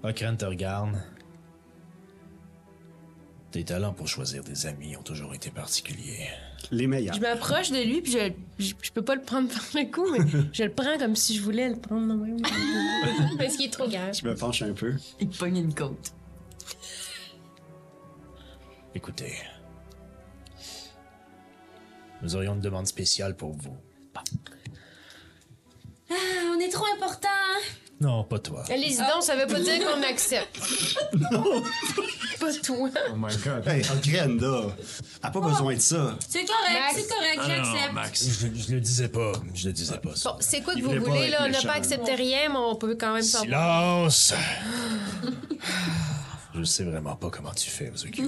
Okran te regarde. Tes talents pour choisir des amis ont toujours été particuliers.
Les meilleurs.
Je m'approche de lui, puis je, je, je peux pas le prendre par le cou, mais je le prends comme si je voulais le prendre de même. Parce qu'il est trop grand.
Je me penche un peu.
Il pogne une côte.
Écoutez. Nous aurions une demande spéciale pour vous.
Ah, on est trop important, hein?
Non, pas toi.
Allez-y donc, ça veut pas dire qu'on accepte. pas toi.
Oh my god.
Hey, Grenda, a pas besoin de ça.
C'est correct,
Max.
c'est correct,
Ah non,
j'accepte.
Max.
Je, je le disais pas. Je le disais pas. ça.
Bon, c'est quoi que
Il
vous
voulait pas
voulez,
être
là? On n'a
méchant.
pas accepté rien, mais on peut quand même savoir.
Silence! Je sais vraiment pas comment tu fais, Ozuki.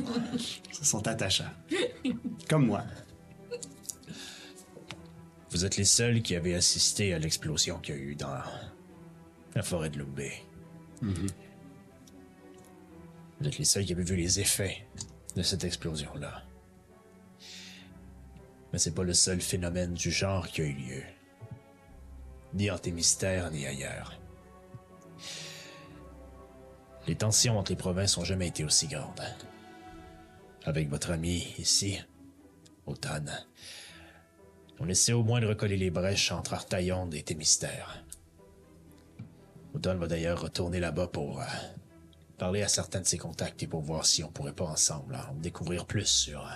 Ils sont attachants. Comme moi.
Vous êtes les seuls qui avez assisté à l'explosion qu'il y a eu dans la forêt de Lumbé. Vous êtes les seuls qui avez vu les effets de cette explosion-là. Mais c'est pas le seul phénomène du genre qui a eu lieu. Ni en Témistère, ni ailleurs. Les tensions entre les provinces ont jamais été aussi grandes. Avec votre ami ici, Autan, on essaie au moins de recoller les brèches entre Artaillonde et Témistère. Autan va d'ailleurs retourner là-bas pour euh, parler à certains de ses contacts et pour voir si on pourrait pas ensemble en découvrir plus sur euh,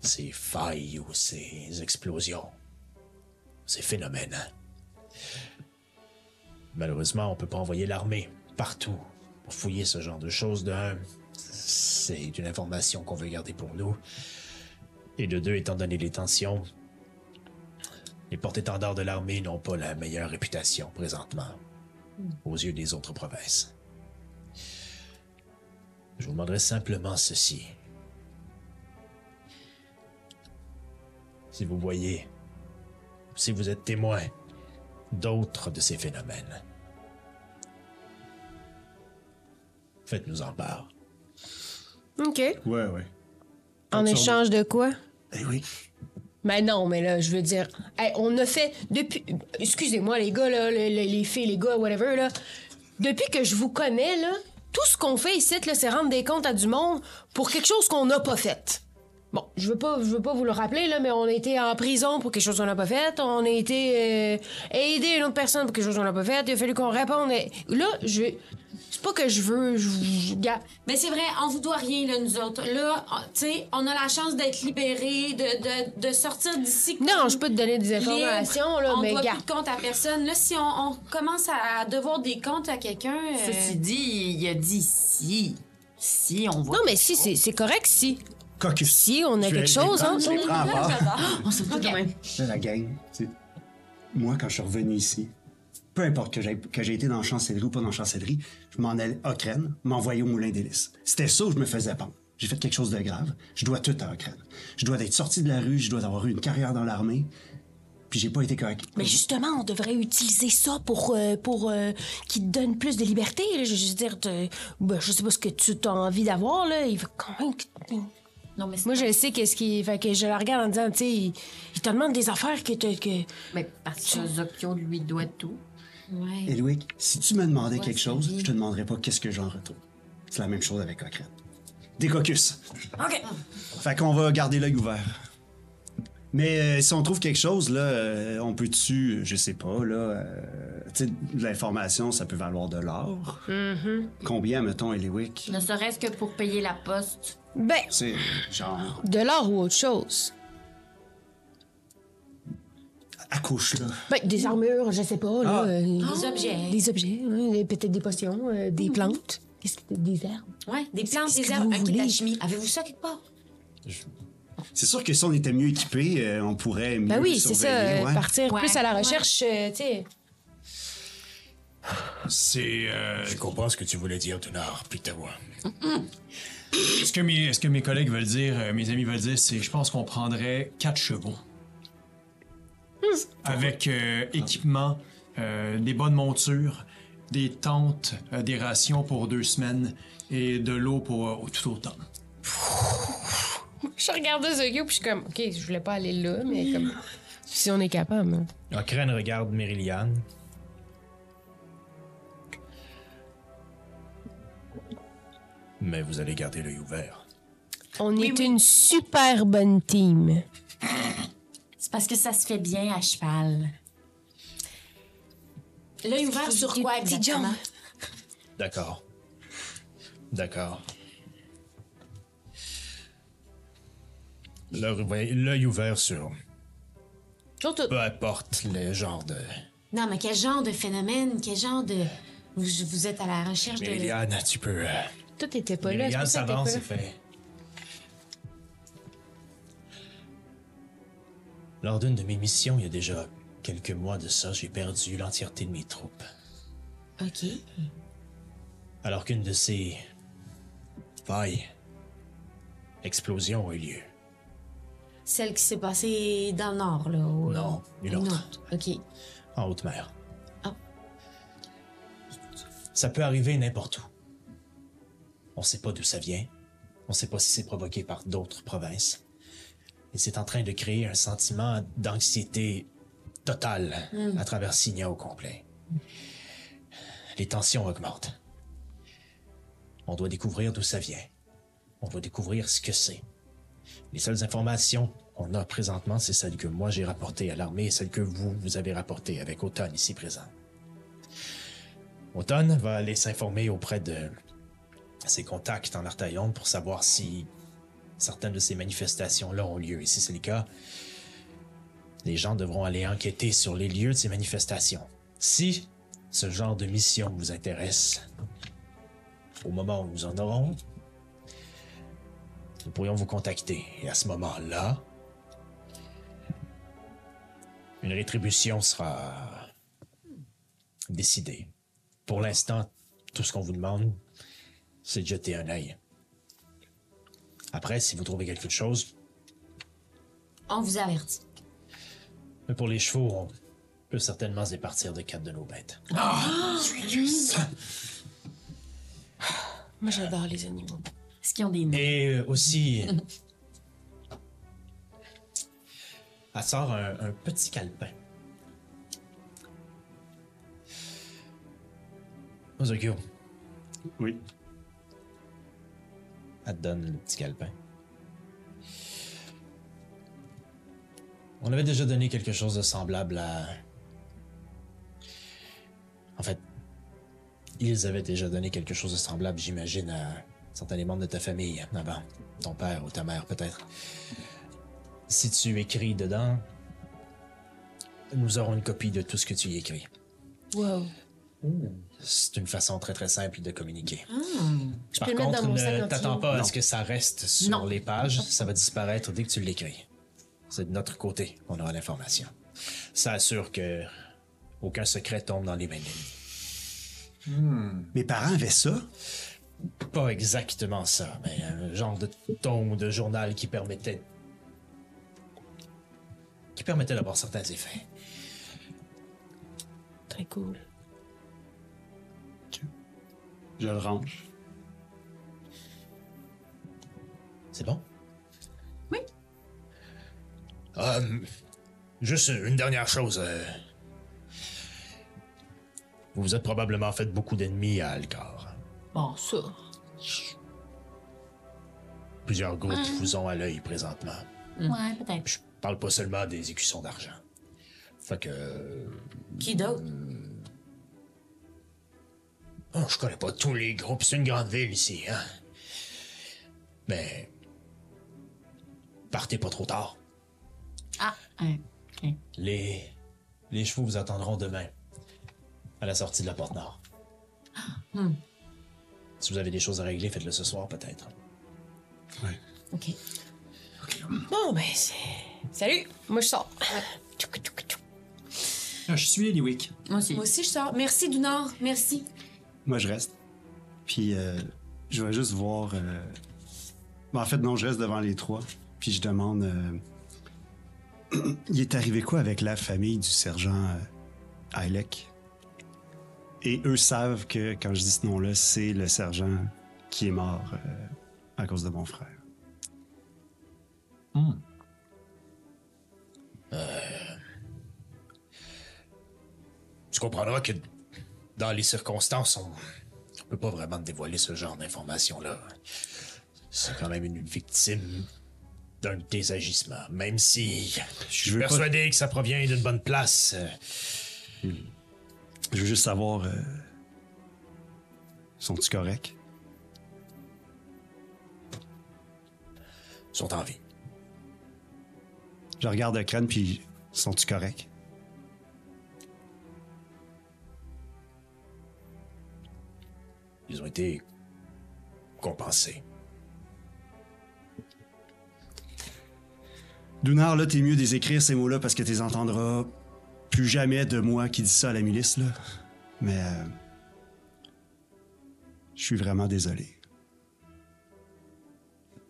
ces failles ou ces explosions, ces phénomènes. Malheureusement, on peut pas envoyer l'armée partout pour fouiller ce genre de choses. De un, c'est une information qu'on veut garder pour nous. Et de deux, étant donné les tensions, les porte-étendards de l'armée n'ont pas la meilleure réputation présentement aux yeux des autres provinces. Je vous demanderai simplement ceci. Si vous voyez, si vous êtes témoin d'autres de ces phénomènes, faites-nous en part.
OK.
Ouais, ouais.
En échange de quoi?
Eh oui.
Ben non, mais là, je veux dire, hey, on a fait depuis. Excusez-moi, les gars, là, les, les- les filles, les gars, whatever, là. Depuis que je vous connais, là, tout ce qu'on fait ici, c'est rendre des comptes à du monde pour quelque chose qu'on n'a pas fait. Bon, je veux pas, je veux pas vous le rappeler, là, mais on a été en prison pour quelque chose qu'on n'a pas fait. On a été euh, aider une autre personne pour quelque chose qu'on n'a pas fait. Il a fallu qu'on réponde. Et Là, je. C'est pas que je veux. Je,
Mais c'est vrai, on vous doit rien, là, nous autres. Là, on- tu sais, on a la chance d'être libérés, de, de, de sortir d'ici.
Non, je peux te donner des informations, là,
on
mais
doit
gars.
plus de compte à personne. Là, si on, on commence à devoir des comptes à quelqu'un... euh,
Ceci dit, il a dit si. Si, on voit.
Non, mais si, c'est c'est correct si.
Caucus.
Si on a quelque chose,
prends-
hein.
Je les prends à part.
On se fout quand même.
La gang, tu sais, moi, quand je suis revenu ici, peu importe que j'ai que j'ai été dans la chancellerie ou pas dans la chancellerie, je m'en allais à Ocrène, m'envoyer au Moulin d'Hélice. C'était ça où je me faisais pendre. J'ai fait quelque chose de grave. Je dois tout à Ocrène. Je dois être sorti de la rue, je dois avoir eu une carrière dans l'armée, puis j'ai pas été correct.
Mais justement, on devrait utiliser ça pour, euh, pour euh, qu'il te donne plus de liberté. là. Je veux juste dire, te- ben, je sais pas ce que tu as envie d'avoir, là. Il veut quand même que-
Non, mais c'est
Moi, je sais qu'est-ce qui. Fait que je la regarde en disant, tu sais, il, il te demande des affaires que. te- que...
Mais parce que Zokyo lui doit tout.
Ouais.
Si tu me demandais
Ouais,
quelque chose,
bien.
je te demanderais pas qu'est-ce que j'en retourne. C'est la même chose avec Ocrène. Des caucus.
OK.
Fait qu'on va garder l'œil ouvert. Mais euh, si on trouve quelque chose, là, euh, on peut-tu, je sais pas, là, euh, tu sais, de l'information, ça peut valoir de l'or. Combien, mettons, Eliwick?
Ne serait-ce que pour payer la poste.
Ben,
C'est genre,
de l'or ou autre chose.
Accouche, là.
Ben, des armures, je sais pas, là.
Ah.
euh,
Des objets.
Des objets, hein, peut-être des potions, euh, des plantes. Qu'est-ce que des herbes?
Ouais, des plantes, des herbes,
vous
un kit
voulez?
d'alchimie. Avez-vous ça quelque part?
C'est sûr que si on était mieux équipés, euh, on pourrait mieux
Ben oui, c'est ça.
ouais.
Partir
Ouais.
plus à la
Ouais.
recherche, euh, tu sais.
C'est. euh,
Je comprends ce que tu voulais dire, Pitawa.
ce, que mes, ce que mes collègues veulent dire, euh, mes amis veulent dire, c'est je pense qu'on prendrait quatre chevaux. Avec euh, équipement, euh, des bonnes montures, des tentes, euh, des rations pour deux semaines et de l'eau pour euh, tout autant.
Je regardais Zogyo, puis je suis comme, OK, je voulais pas aller là, mais comme, si on est capable. hein.
Okren regarde Mériliane. Mais vous allez garder l'œil ouvert.
On est une super bonne team.
C'est parce que ça se fait bien à cheval.
L'œil ouvert sur quoi
Petit
exactement?
D'accord. D'accord. L'œil l'œil ouvert sur peu importe le genre de.
Non, mais quel genre de phénomène, quel genre de... Vous, vous êtes à la recherche de...
Mériliane, tu peux. euh,
Tout était pas là. c'est t'étais
s'avance
là.
fait. Lors d'une de mes missions, il y a déjà quelques mois de ça, j'ai perdu l'entièreté de mes troupes.
OK.
Alors qu'une de ces failles, explosions a eu lieu.
Celle qui s'est passée dans le nord, là. au-
Non, une autre.
OK.
en haute mer.
Ah.
Ça peut arriver n'importe où. On sait pas d'où ça vient. On sait pas si c'est provoqué par d'autres provinces. Et c'est en train de créer un sentiment d'anxiété totale à travers Signa au complet. Les tensions augmentent. On doit découvrir d'où ça vient. On doit découvrir ce que c'est. Les seules informations qu'on a présentement, c'est celles que moi j'ai rapportées à l'armée et celles que vous, vous avez rapportées avec Automne ici présent. Automne va aller s'informer auprès de ses contacts en Artaillon pour savoir si certaines de ces manifestations-là ont lieu. Et si c'est le cas, les gens devront aller enquêter sur les lieux de ces manifestations. Si ce genre de mission vous intéresse, au moment où nous en aurons, nous pourrions vous contacter. Et à ce moment-là, une rétribution sera décidée. Pour l'instant, tout ce qu'on vous demande, c'est de jeter un œil. Après, si vous trouvez quelque chose,
On vous avertit.
mais pour les chevaux, on peut certainement se départir de quatre de nos bêtes.
Moi, j'adore les animaux.
Est-ce qu'ils ont des noms?
Et euh, aussi, elle sort un, un petit calepin. Ozokyo,
Oui.
Elle te donne le petit calepin. On avait déjà donné quelque chose de semblable à... En fait, ils avaient déjà donné quelque chose de semblable, j'imagine, à certains membres de ta famille avant. Ton père ou ta mère, peut-être. Si tu écris dedans, nous aurons une copie de tout ce que tu y écris.
Wow.
C'est une façon très très simple de communiquer.
Je
Par
peux le mettre
contre,
dans mon
ne t'attends pas à ce que ça reste sur
Non.
les pages. Ça va disparaître dès que tu l'écris. C'est de notre côté qu'on aura l'information. Ça assure que aucun secret tombe dans les mains d'ennemis.
Mes parents avaient ça?
Pas exactement ça, mais un genre de tome ou de journal qui permettait. qui permettait d'avoir certains effets.
Très cool.
Je le range.
C'est bon?
Oui.
Euh, juste une dernière chose. euh. Vous vous êtes probablement fait beaucoup d'ennemis à Alcar.
Bon, ça.
Plusieurs groupes vous ont à l'œil présentement.
Ouais, peut-être.
Je parle pas seulement des écussons d'argent. Fait que. euh,
Qui d'autre?
Oh, je connais pas tous les groupes, c'est une grande ville ici, hein. Mais. Partez pas trop tard.
Ah, ok.
Les. Les chevaux vous attendront demain. À la sortie de la porte nord. Si vous avez des choses à régler, faites-le ce soir, peut-être.
OK.
Bon, ben, c'est. Salut! Moi, je sors.
Ah, je suis Eliwick.
Moi aussi.
Moi aussi, je sors. Merci, du Nord. Merci.
Moi, je reste. Puis, euh, je vais juste voir. euh, ben, en fait, non, je reste devant les trois. Puis, je demande. euh, Il est arrivé quoi avec la famille du sergent Eilek? Et eux savent que quand je dis ce nom-là, c'est le sergent qui est mort à cause de mon frère.
Tu comprendras que dans les circonstances, on ne peut pas vraiment dévoiler ce genre d'informations-là. C'est quand même une victime d'un agissements. Même si je suis
pas-
persuadé que ça provient d'une bonne place. euh,
Je veux juste savoir. euh, Sont-ils corrects?
ils sont en vie.
Je regarde le crâne, puis sont-ils corrects?
Ils ont été compensés.
Dunar, là, t'es mieux de les écrire ces mots-là parce que t'es entendras plus jamais de moi qui dis ça à la milice, là. Mais. euh, je suis vraiment désolé.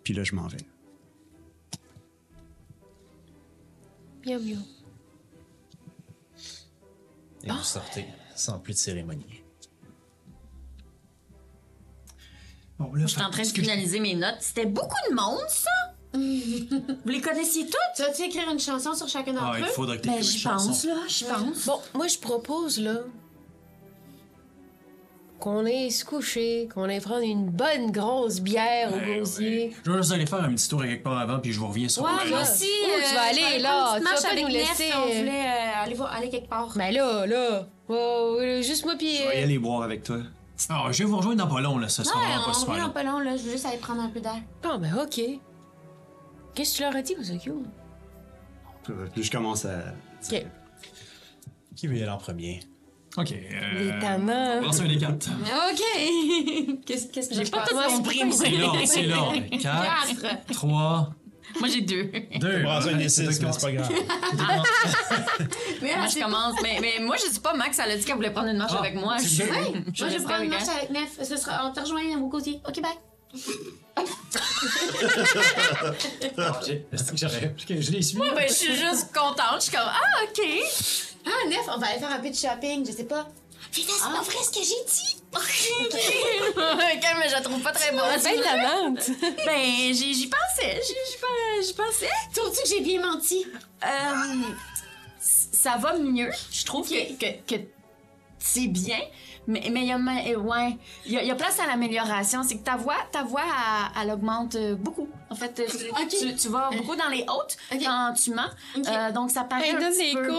Puis là, je m'en vais.
Bien, bien.
Et vous sortez sans plus de cérémonie.
Bon, là,
Je suis en train de finaliser mes notes. C'était beaucoup de monde, ça? Vous les connaissiez toutes?
Tu vas-tu écrire une chanson sur chacun d'entre
Ah, il
eux?
faudrait que
Ben,
t'écrives
j'y
une chanson.
pense, là, j'y pense.
Bon, moi, je propose, là, qu'on aille se coucher, qu'on aille prendre une bonne grosse bière au
Ouais,
gosier.
ouais. Je vais juste aller faire un petit tour quelque part avant, puis je vous reviens sur
Ouais,
le
moi
là.
aussi.
Où tu
euh,
vas aller,
je vais
là? Tu vas pas
avec
nous laisser,
On
euh,
voulait euh, aller, voir, aller quelque part.
Ben là, là, juste moi pis...
Je vais y
euh,
aller boire avec toi.
Ah, je vais vous rejoindre dans pas long, là. Ça sera vraiment pas
on
super
revient
long.
dans pas long, là. Je veux juste aller prendre un peu d'air.
Bon, ben OK. Qu'est-ce que tu leur as dit, vous, Okyo?
Puis je commence à.
OK.
Qui veut y aller en premier?
Ok. Euh...
Les tamants.
Lance un des quatre.
OK! Qu'est-ce qu'est-ce que
J'ai pas tout compris, moi.
C'est long, c'est long. Quatre,
Quatre!
trois,
Moi, j'ai deux.
deux.
Prends un des six, mais c'est pas grave.
Mais
Moi, je
c'est
commence. Mais, mais moi, je sais pas, Max, elle a dit qu'elle voulait prendre une marche
Ah,
avec moi.
c'est
Je, je,
Moi, je vais prendre une marche avec Nef. Ce sera, on te rejoint au côté. OK, bye.
Ah, c'est que Je l'ai su.
Moi, ben, je suis juste contente. Je suis comme, ah, OK.
Ah, Nef, on va aller faire un peu de shopping, je sais pas.
Vita, c'est pas vrai ce que j'ai dit.
OK, mais je la trouve pas très bonne.
Ben, tamante.
Ben, j'y j'y pensais. J'y pensais.
Trouves-tu que j'ai bien menti?
Euh, ça va mieux. Je trouve que, que, que c'est bien. Mais mais il y a euh, ouais, il y a, y a place à l'amélioration. C'est que ta voix, ta voix, elle, elle augmente euh, beaucoup. En fait, euh, tu- tu, vas beaucoup dans les hautes quand tu mens. Euh, donc ça paraît un
donne
petit peu.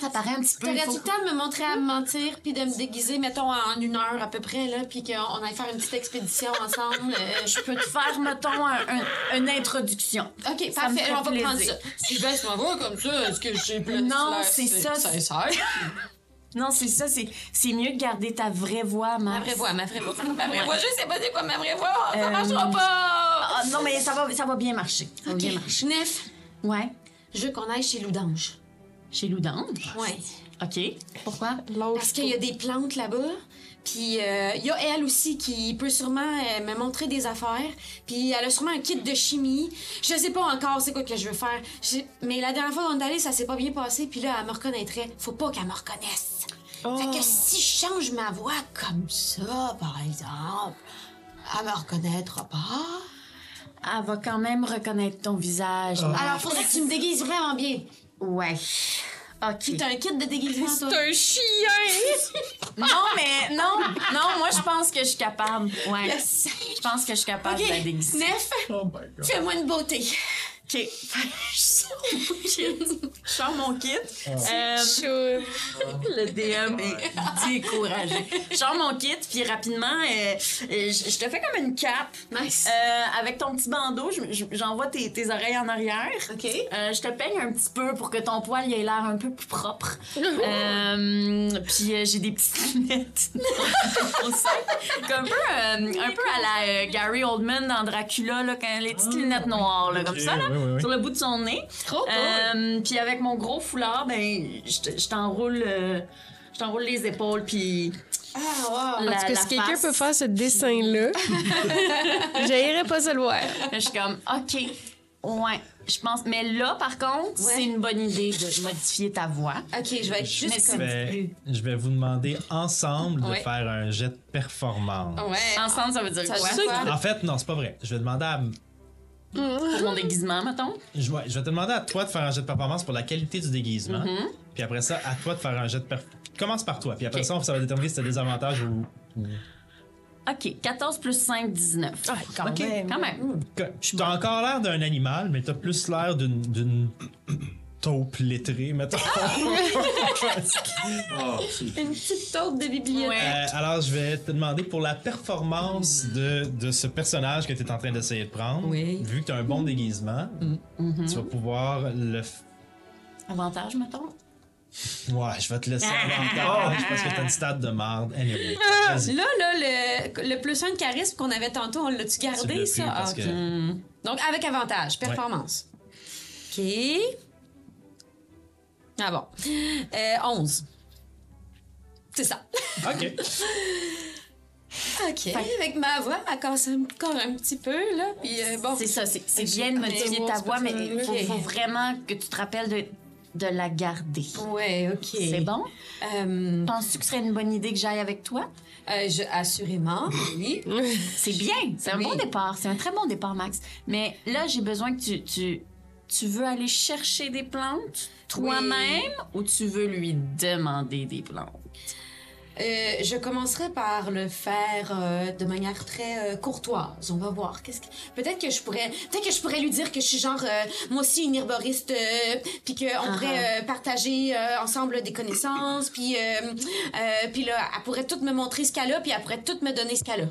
Ça paraît un petit peu.
T'aurais-tu
faut-
le temps de me montrer à me mentir puis de me déguiser, mettons, en une heure à peu près, là, puis qu'on aille faire une petite expédition ensemble? euh,
Je peux te faire, mettons, un- un- une introduction.
OK,
Ça
parfait.
fait
On va prendre ça. Si je baisse ma voix comme ça, est-ce que j'ai plus
Non, c'est ça.
sincère?
Non, c'est ça. C'est c'est mieux de garder ta vraie voix,
Ma vraie voix, ma vraie voix. Ma vraie voix, je sais pas c'est quoi ma vraie voix. Ça
Euh,
marchera pas!
Ah, non, mais ça va, ça va bien marcher. Ça va bien marcher.
Nef,
Ouais.
je veux qu'on aille chez Loudange.
Chez Loudange?
Ouais.
OK. Pourquoi?
Parce qu'il y a des plantes là-bas. Puis euh, il y a elle aussi qui peut sûrement euh, me montrer des affaires. Puis elle a sûrement un kit de chimie. Je sais pas encore c'est quoi que je veux faire. Mais la dernière fois on est allé, ça s'est pas bien passé. Puis là, elle me reconnaîtrait. Faut pas qu'elle me reconnaisse. Fait que si je change ma voix comme ça, par exemple, elle me reconnaîtra pas.
Elle va quand même reconnaître ton visage.
Alors faudrait que tu me déguises vraiment bien.
Ouais. OK.
T'as un kit de déguisement, toi?
un chien!
Non, mais non, non, moi, je pense que je suis capable. Ouais. Je pense que je suis capable de la déguiser.
Nef,
Oh my god.
fais-moi une beauté.
OK. Je sors mon kit. Je sors mon kit. Euh, le DM est découragé. Je sors mon kit, puis rapidement, euh, euh, je je te fais comme une cape.
Nice.
Euh, avec ton petit bandeau, je- je- j'envoie tes, tes oreilles en arrière.
OK.
Euh, je te peigne un petit peu pour que ton poil il ait l'air un peu plus propre. Euh, puis euh, j'ai des petites lunettes. On sait. Comme un peu, euh, un peu à la euh, Gary Oldman dans Dracula, là, quand les petites lunettes noires, là, comme ça, là,
oui, oui, oui.
sur le bout de son nez.
Trop
Euh, puis avec mon gros foulard, ben, je te- je t'enroule, euh, je t'enroule les épaules, puis
Ah, wow.
la,
Parce que
la
si quelqu'un peut faire ce dessin-là, j'aimerais pas se le voir.
Je suis comme, OK, ouais, je pense. Mais là, par contre, c'est une bonne idée de modifier ta voix.
OK, je vais être juste comme...
vais, je vais vous demander ensemble de
Ouais.
faire un jet de performance.
Ouais.
Ensemble, ça veut dire
Ça
quoi?
veut dire quoi?
En fait, non, c'est pas vrai. Je vais demander à.
Pour mon déguisement, mettons.
Je vais, je vais te demander à toi de faire un jet de performance pour la qualité du déguisement.
Mm-hmm.
Puis après ça, à toi de faire un jet de performance. Commence par toi. Puis après ça, ça va déterminer si t'as des avantages ou.
OK, 14 plus 5, 19.
quand
OK,
même.
quand même.
Que- T'as encore l'air d'un animal, mais t'as plus l'air d'une. d'une taupe lettrée, mettons.
Une petite taupe de bibliothèque.
Ouais.
Euh, alors, je vais te demander pour la performance de, de ce personnage que tu es en train d'essayer de prendre.
Oui.
Vu que tu as un bon déguisement, tu vas pouvoir le. f-
Avantage, mettons?
Ouais, je vais te laisser avantage parce que t'as une stade de marde. Anyway, vas-y.
Là, là, le, le plus un de charisme qu'on avait tantôt, on l'a-tu
Tu
gardé, ça?
plus parce
Ah,
que-
ok. Donc, avec avantage, performance. OK. Ah bon. Euh, 11. C'est ça.
Ok.
OK. Avec ma voix, elle casse encore un petit peu, là. Puis, euh, bon.
C'est ça, c'est bien de modifier ta voix, mais il faut, vraiment que tu te rappelles de de la garder.
Ouais, ok.
C'est bon?
Euh,
Penses-tu que ce serait une bonne idée que j'aille avec toi?
euh, je, assurément, oui.
C'est bien, c'est un
Oui.
bon départ, c'est un très bon départ, Max. Mais là, j'ai besoin que tu, tu, tu veux aller chercher des plantes toi-même ou tu veux lui demander des plantes?
Euh, je commencerai par le faire euh, de manière très euh, courtoise. On va voir. Qu'est-ce que... Peut-être que je pourrais, peut-être que je pourrais lui dire que je suis genre moi aussi une herboriste, puis qu'on
Ah.
pourrait euh, partager ensemble des connaissances, puis puis là, elle pourrait tout me montrer ce qu'elle a, puis elle pourrait tout me donner ce qu'elle a.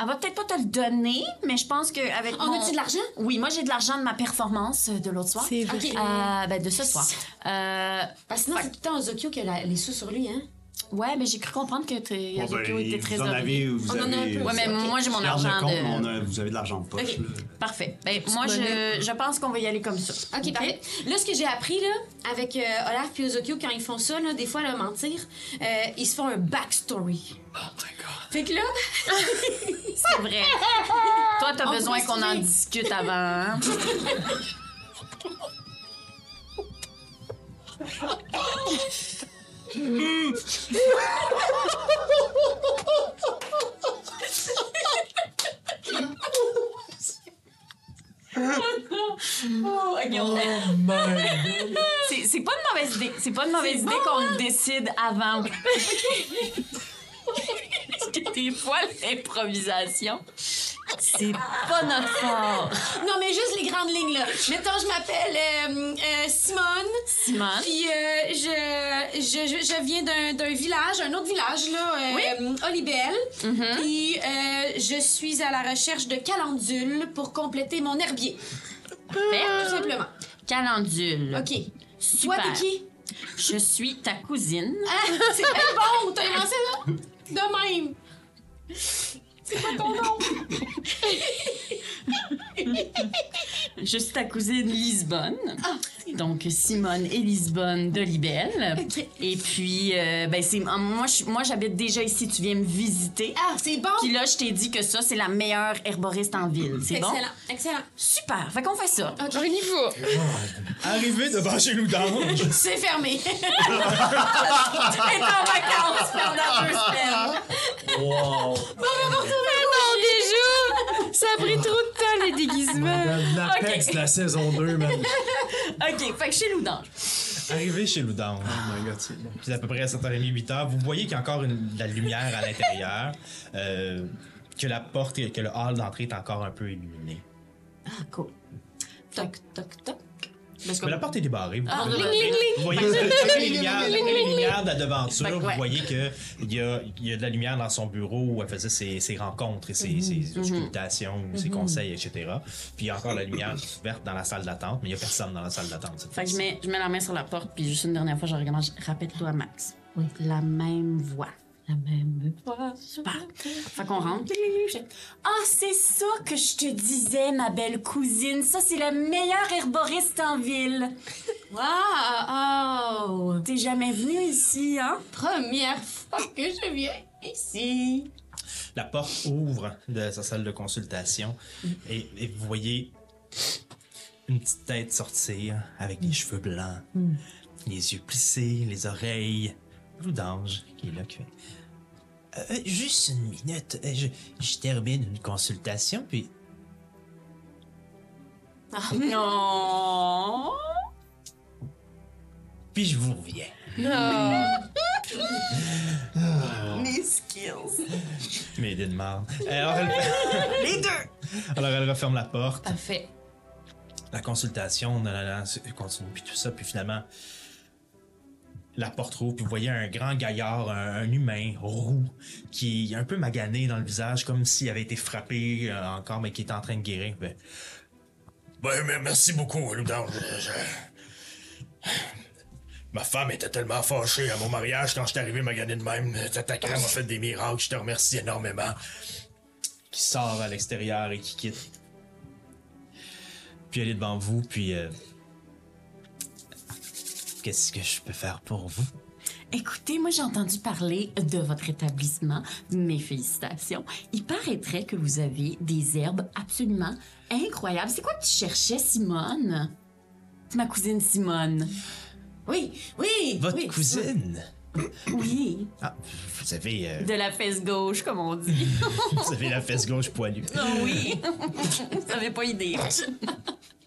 Elle va peut-être pas te le donner, mais je pense qu'avec
On
mon...
a-tu de l'argent?
Oui, moi j'ai de l'argent de ma performance euh, de l'autre soir.
C'est vrai.
Ok.
Euh, ben, de ce soir. Euh,
Parce que sinon, c'est tout le temps Ozokyo qui a la- les sous sur lui, hein?
ouais, mais j'ai cru comprendre que t'es-
Bon, ben,
était
vous
très
en avez, vous
On en a un
avez.
peu.
Ouais, mais
Ok.
moi j'ai mon
le
argent
compte,
de...
on a- vous avez de l'argent de poche.
Ok.
là.
Parfait. Ben, moi, je, je pense qu'on va y aller comme ça.
Ok, parfait. Là, ce que j'ai appris, là, avec euh, Olaf et Ozokyo, quand ils font ça, là, des fois, là, mentir, euh, ils se font un backstory.
Oh my.
Fait que là,
C'est vrai. Toi, t'as
On
besoin qu'on en discute avant. hein? C'est c'est pas une mauvaise idée. C'est pas une mauvaise idée qu'on le décide avant. Des fois, l'improvisation, c'est pas notre fort.
non, mais juste les grandes lignes, là. Mettons, je m'appelle euh, euh, Simone.
Simone.
Puis euh, je, je, je, viens d'un, d'un village, un autre village, là, euh, Olibel. Puis euh, je suis à la recherche de calendules pour compléter mon herbier.
Parfait.
Tout simplement.
Calendule.
OK.
Super.
Toi, t'es qui?
Je suis ta cousine.
Ah, c'est bon! T'as inventé ça? De même. C'est pas ton nom.
Je suis ta cousine Lisbonne. Donc, Simone et Lisbonne de Libelle. Et puis, euh, ben, c'est, moi, je- moi, j'habite déjà ici. Tu viens me visiter.
Ah, c'est bon!
Puis là, je t'ai dit que ça, c'est la meilleure herboriste en ville. C'est bon?
Excellent, excellent.
Super. Fait qu'on fait ça.
On y va.
Arrivé devant chez Loudange,
C'est fermé.
Elle est en vacances pendant deux semaines.
Wow.
Non, déjà! Ça a pris trop de temps, les déguisements.
L'Apex de la saison 2, man.
OK. Fait que chez Loudange.
arrivé chez Loudange,
Oh my god, c'est
puis à peu près à 7h30, 8h, vous voyez qu'il y a encore une- de la lumière à l'intérieur, euh, que la porte, et que le hall d'entrée est encore un peu illuminé.
Ah, cool. Toc, toc, toc. Parce que-
Mais la porte est débarrée. Vous,
Ah,
vous-
ling,
vous-
ling, ling.
vous voyez après les lumières, après les lumières de la devanture,
Fait que, ouais.
vous voyez qu'il y a, il y a de la lumière dans son bureau où elle faisait ses, ses rencontres et ses,
Mhm.
ses auscultations, ses conseils, etc. Puis il y a encore la lumière verte dans la salle d'attente, mais il n'y a personne dans la salle d'attente. cette
Fait que je
fois-ci.
mets, je mets la main sur la porte, puis juste une dernière fois, je regarde, je répète-toi, Max. Oui. La même voix. La même voix. Super. Fait qu'on rentre. Ah, c'est ça que je te disais, ma belle cousine. Ça, c'est la meilleure herboriste en ville.
Wow!
T'es jamais venue ici, hein?
Première fois que je viens ici.
La porte ouvre de sa salle de consultation et, et vous voyez une petite tête sortir avec les cheveux blancs, les yeux plissés, les oreilles. Loudange qui est là, qui fait. Euh, juste une minute, euh, je, je termine une consultation, puis
Non.
puis je vous reviens.
Mes skills.
Mais de marde. Alors elle...
Les deux.
Alors elle referme la porte.
Parfait.
la consultation se- continue, puis tout ça, puis finalement, la porte rouvre, puis vous voyez un grand gaillard, un, un humain roux, qui est un peu magané dans le visage, comme s'il avait été frappé euh, encore, mais qui est en train de guérir. Ben, Ben, merci beaucoup. Je- Ma femme était tellement fâchée à mon mariage quand je suis arrivé magané de même. Ta crème m'a fait des miracles, je te remercie énormément. Qui sort à l'extérieur et qui quitte puis elle est devant vous, puis... euh, Qu'est-ce que je peux faire pour vous?
Écoutez, moi j'ai entendu parler de votre établissement. Mes félicitations. Il paraîtrait que vous avez des herbes absolument incroyables. C'est quoi que tu cherchais, Simone? Ma cousine Simone.
Oui, oui.
Votre
oui.
cousine?
Oui.
Ah, vous avez, euh,
De la fesse gauche, comme on dit.
vous avez la fesse gauche poilue.
Ah oui. Vous avez pas idée.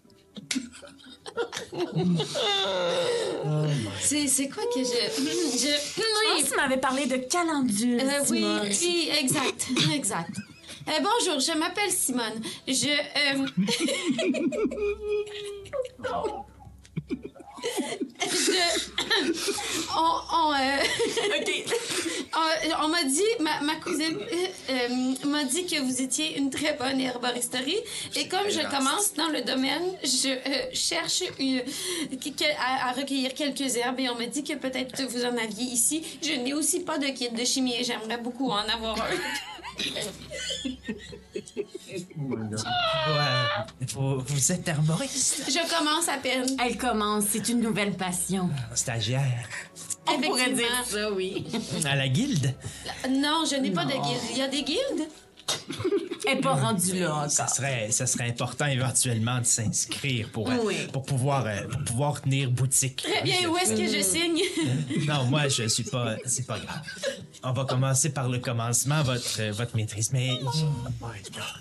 C'est, c'est quoi que je. je
Je pense que tu m'avais parlé de calendule.
Euh, oui, oui, exact, exact. Euh, bonjour, je m'appelle Simone. Je. euh, je. On. on, euh, on, on m'a dit, ma, ma cousine euh, euh, m'a dit que vous étiez une très bonne herboristerie. Et comme je commence dans le domaine, je euh, cherche une- que- à, à recueillir quelques herbes et on m'a dit que peut-être vous en aviez ici. Je n'ai aussi pas de kit de chimie et j'aimerais beaucoup en avoir un.
Ouais. Vous, vous êtes herboriste?
Je commence à peine.
Elle commence, c'est une nouvelle passion.
Stagiaire.
On pourrait
Effectivement.
dire ça, oui.
À la guilde?
Non, je n'ai pas de guilde. Il y a des guildes?
Elle n'est pas rendue là
Ça
encore.
serait, ça serait important éventuellement de s'inscrire pour, euh,
Oui.
pour, pouvoir, euh, pour pouvoir tenir boutique.
Très bien, où est-ce que je signe?
Non, moi, je suis pas. C'est pas grave. On va commencer par le commencement, votre, votre maîtrise. Mais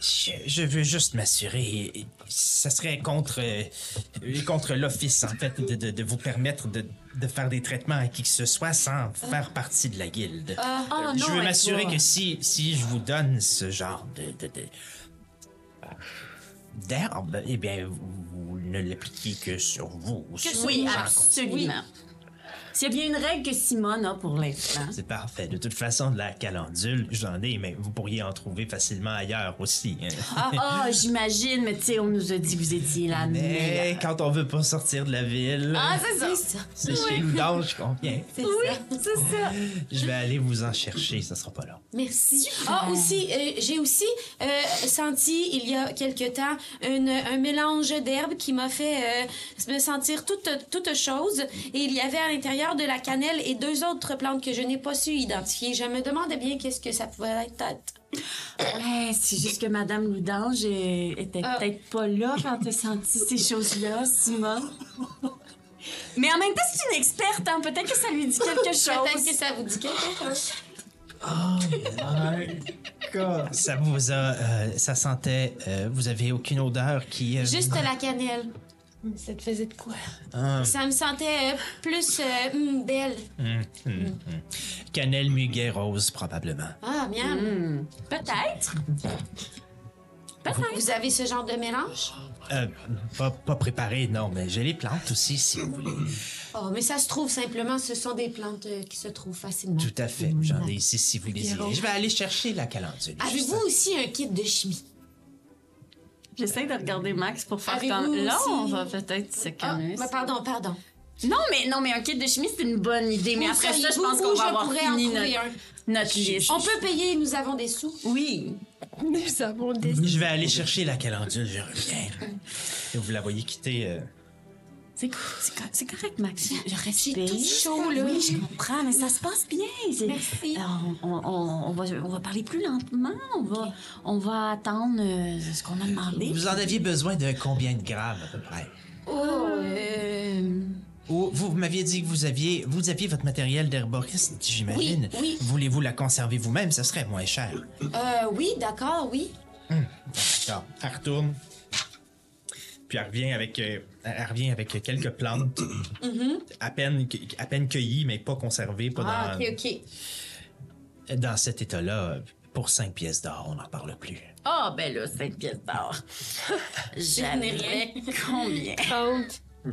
je, je veux juste m'assurer. Ça serait contre, euh, contre l'office, en fait, de, de- de vous permettre de, de faire des traitements à qui que ce soit sans faire partie de la guilde.
Ah,
Euh, je
non,
veux m'assurer que si, si je vous donne ce genre de. d'herbe, eh bien, vous, vous ne l'appliquez que sur vous. sur
Oui, absolument. S'il y a bien une règle que Simone a pour l'instant.
C'est parfait. De toute façon, de la calendule, j'en ai, mais vous pourriez en trouver facilement ailleurs aussi. hein.
Ah, ah, j'imagine, mais tu sais, on nous a dit que vous étiez la
Mais
meilleure.
quand on veut pas sortir de la ville,
Ah, c'est ça.
C'est ça.
c'est chez Loudange qu'on vient.
C'est
Oui, c'est ça.
Je vais aller vous en chercher, ça sera pas long.
Merci. Ah, aussi, euh, j'ai aussi euh, senti, il y a quelque temps, une- un mélange d'herbes qui m'a fait euh, me sentir toute, toute chose. Et il y avait à l'intérieur de la cannelle et deux autres plantes que je n'ai pas su identifier. Je me demandais bien qu'est-ce que ça pouvait être.
Ouais, c'est juste que Madame Loudange était
Ah.
peut-être pas là quand t'as senti ces choses-là, Simone. Mais en même temps, c'est une experte, hein. Peut-être que ça lui dit quelque
Peut-être
chose.
que ça vous dit quelque chose.
Ça vous a, euh, ça sentait, euh, vous avez aucune odeur qui. euh,
Juste la cannelle.
Ça te faisait de quoi?
ah,
Ça me sentait euh, plus euh, hum, belle.
Cannelle, muguet, rose, probablement.
Ah, miam.
Hmm, Peut-être.
Vous avez ce genre de mélange?
Euh, pas, pas préparé, non, mais j'ai les plantes aussi, si vous voulez.
Oh, mais ça se trouve simplement, ce sont des plantes euh, qui se trouvent facilement.
Tout à fait. J'en ai ici si vous désirez. Je vais aller chercher la calendule.
Avez-vous aussi un kit de chimie?
J'essaie de regarder Max pour faire comme... Là,
aussi-
on va peut-être se
Ah,
calmer.
pardon, pardon.
Non, mais non, mais un kit de chimie, c'est une bonne idée. Mais après ça, je pense qu'on va avoir fini
trouver
notre,
un?
notre liste.
On peut payer, nous avons des sous.
Oui.
Nous avons des...
Je vais aller chercher la calendule, je reviens. Et vous la voyez quitter. euh,
C'est co- c'est co- c'est correct, Max. Je respecte.
tout chaud, là.
Oui, je comprends, mais ça se passe bien.
Merci.
Alors, on, on- on va, on va parler plus lentement. On va, on va attendre euh, ce qu'on a demandé.
Vous en aviez besoin de combien de grammes à peu près?
Oh, euh,
Ou vous m'aviez dit que vous aviez, vous aviez votre matériel d'herboriste, j'imagine.
Oui, oui.
Voulez-vous la conserver vous-même? Ça serait moins cher.
euh, oui, d'accord, oui.
D'accord. Elle retourne. Puis elle revient avec, euh, elle revient avec quelques plantes, à, peine, à peine cueillies, mais pas conservées, pas
Ah,
dans,
ok, ok.
dans cet état-là. Pour 5 pièces d'or, on n'en parle plus.
Ah, ben là, 5 pièces d'or. J'avais combien?
30.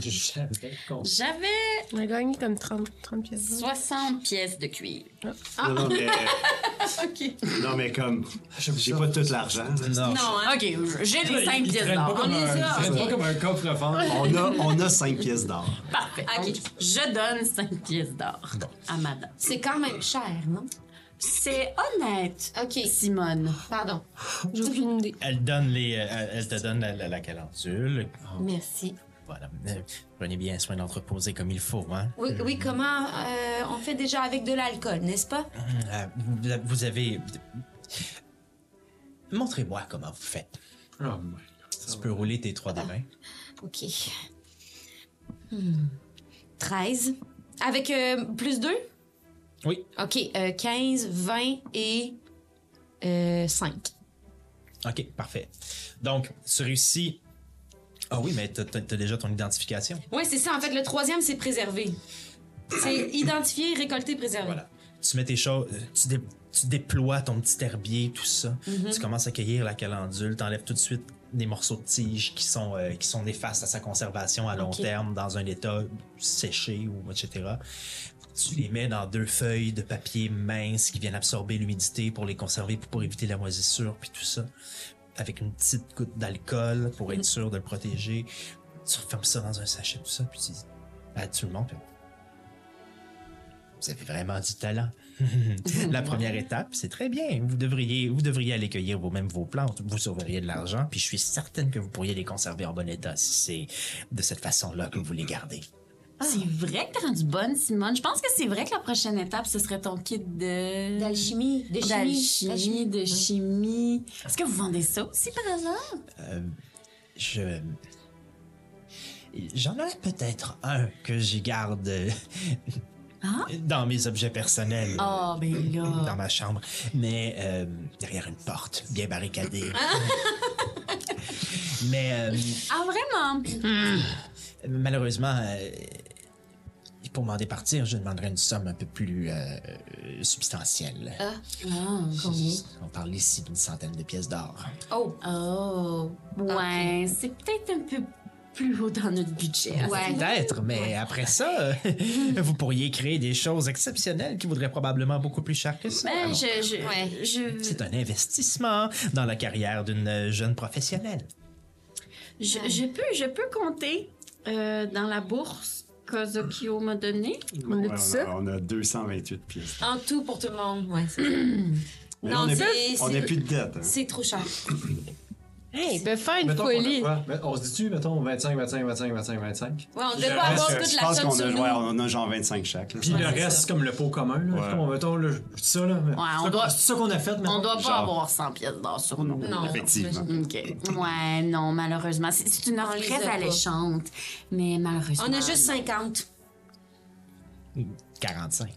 J'avais
On a gagné comme 30, 30 pièces. d'or.
60 pièces de cuir.
Non, non, mais,
OK.
non, mais comme, j'ai pas tout l'argent.
Non.
Non, hein? OK, j'ai les 5 pièces d'or. On est ça.
C'est pas comme un coffre-fort.
On a, on a 5 pièces d'or.
Parfait. OK. Je donne 5 pièces d'or à madame.
C'est quand même cher, non?
C'est honnête,
Ok,
Simone.
pardon.
J'ai aucune idée.
Elle donne les, euh, elle elle te donne la, la, la calendule.
Merci.
Voilà. Euh, Prenez bien soin d'entreposer comme il faut, hein.
Oui, oui comment euh, on fait déjà avec de l'alcool, n'est-ce pas?
Euh, vous- avez. Montrez-moi comment vous faites.
Oh my God.
Tu peux rouler tes trois des mains.
Ok. 13. Avec euh, plus 2?
Oui.
OK. euh, 15, 20 et euh, 5.
OK, parfait. Donc, tu réussis. Ah oui, mais t'as t'as déjà ton identification.
Oui, c'est ça. En fait, le troisième, c'est préserver. C'est identifier, récolter, préserver.
Voilà. Tu mets tes choses, euh, tu, dé- tu déploies ton petit herbier, tout ça. Tu commences à cueillir la calendule, t'enlèves tout de suite des morceaux de tige qui sont, euh, qui sont néfastes à sa conservation à long terme dans un état séché ou etc. Tu les mets dans deux feuilles de papier mince qui viennent absorber l'humidité pour les conserver, pour, pour éviter la moisissure, puis tout ça. Avec une petite goutte d'alcool pour être sûr de le protéger. Tu refermes ça dans un sachet, tout ça, puis tu dis à tout le monde, puis vous avez vraiment du talent. La première étape, c'est très bien. Vous devriez, vous devriez aller cueillir vous-même vos plantes. Vous sauveriez de l'argent, puis je suis certaine que vous pourriez les conserver en bon état si c'est de cette façon-là que vous les gardez.
C'est vrai que t'es rendue bonne, Simone. Je pense que c'est vrai que la prochaine étape, ce serait ton kit de...
D'alchimie, de chimie.
D'alchimie, de chimie. Est-ce que vous vendez ça aussi, par hasard?
Je. J'en ai peut-être un que j'y garde euh, dans mes objets personnels. euh,
Ah, ben
Dans
là...
ma chambre, mais euh, derrière une porte bien barricadée. mais euh,
Ah, vraiment?
malheureusement, euh, pour m'en départir, je demanderais une somme un peu plus euh, substantielle.
Ah,
On parle ici d'une centaine de pièces d'or.
Oh,
oh. Ouais, c'est peut-être un peu plus haut dans notre budget.
ouais.
Peut-être, mais après ça, vous pourriez créer des choses exceptionnelles qui voudraient probablement beaucoup plus cher que ça.
Ben,
Alors,
je... je,
Ouais.
je,
C'est un investissement dans la carrière d'une jeune professionnelle.
je, je peux, je peux compter euh, dans la bourse qu'Ozokyo m'a donnée.
On a tout
on,
ça?
a, on a 228 pièces.
En tout pour tout le monde, ouais. c'est-
Mais
Non,
on n'a
c'est-
on
c'est-
a plus de dette. hein.
C'est trop cher.
Hey, il peut faire une
Mettons qu'on a
folie.
quoi? Mais On se dit-tu, mettons, 25, 25, 25, 25, 25?
Ouais, on
Je
devrait
pense
avoir
que-
toute
je
la
pense
somme
qu'on
sur
a,
nous.
ouais, on a genre 25 chaque. là.
Puis
Ouais,
le reste,
ça.
c'est comme le pot commun. Là.
Ouais.
Mettons, mettons, là, je dis ça, là. mais
on
c'est
doit-
C'est ça qu'on a fait, mais
On doit pas
Genre.
avoir 100 pièces d'or sur nous.
Non.
Effectivement.
OK. Ouais, non, malheureusement. C'est c'est une offre
On les
très
pas.
alléchante, mais malheureusement...
On a juste 50.
45.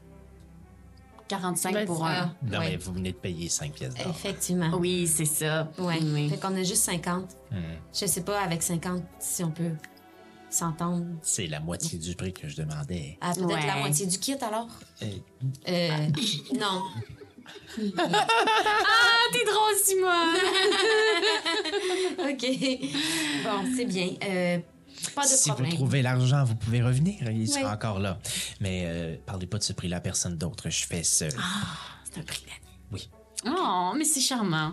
45
Ben,
pour un.
Non,
Ouais.
mais vous venez de payer 5 pièces d'or.
Effectivement.
Oui, c'est ça.
Ouais.
Oui.
Fait qu'on a juste 50.
Hmm.
Je sais pas, avec 50, si on peut s'entendre.
C'est la moitié du prix que je demandais.
Ah, peut-être
Ouais.
la moitié du kit, alors?
Euh,
Euh, non.
Ah, t'es drôle, Simone!
OK. Bon, c'est bien. Euh, pas de
si
problème.
vous trouvez l'argent, vous pouvez revenir. Il sera
Oui.
encore là. Mais euh, parlez pas de ce prix-là à personne d'autre. Je fais seul.
C'est un prix d'année.
Oui.
Oh, mais c'est charmant.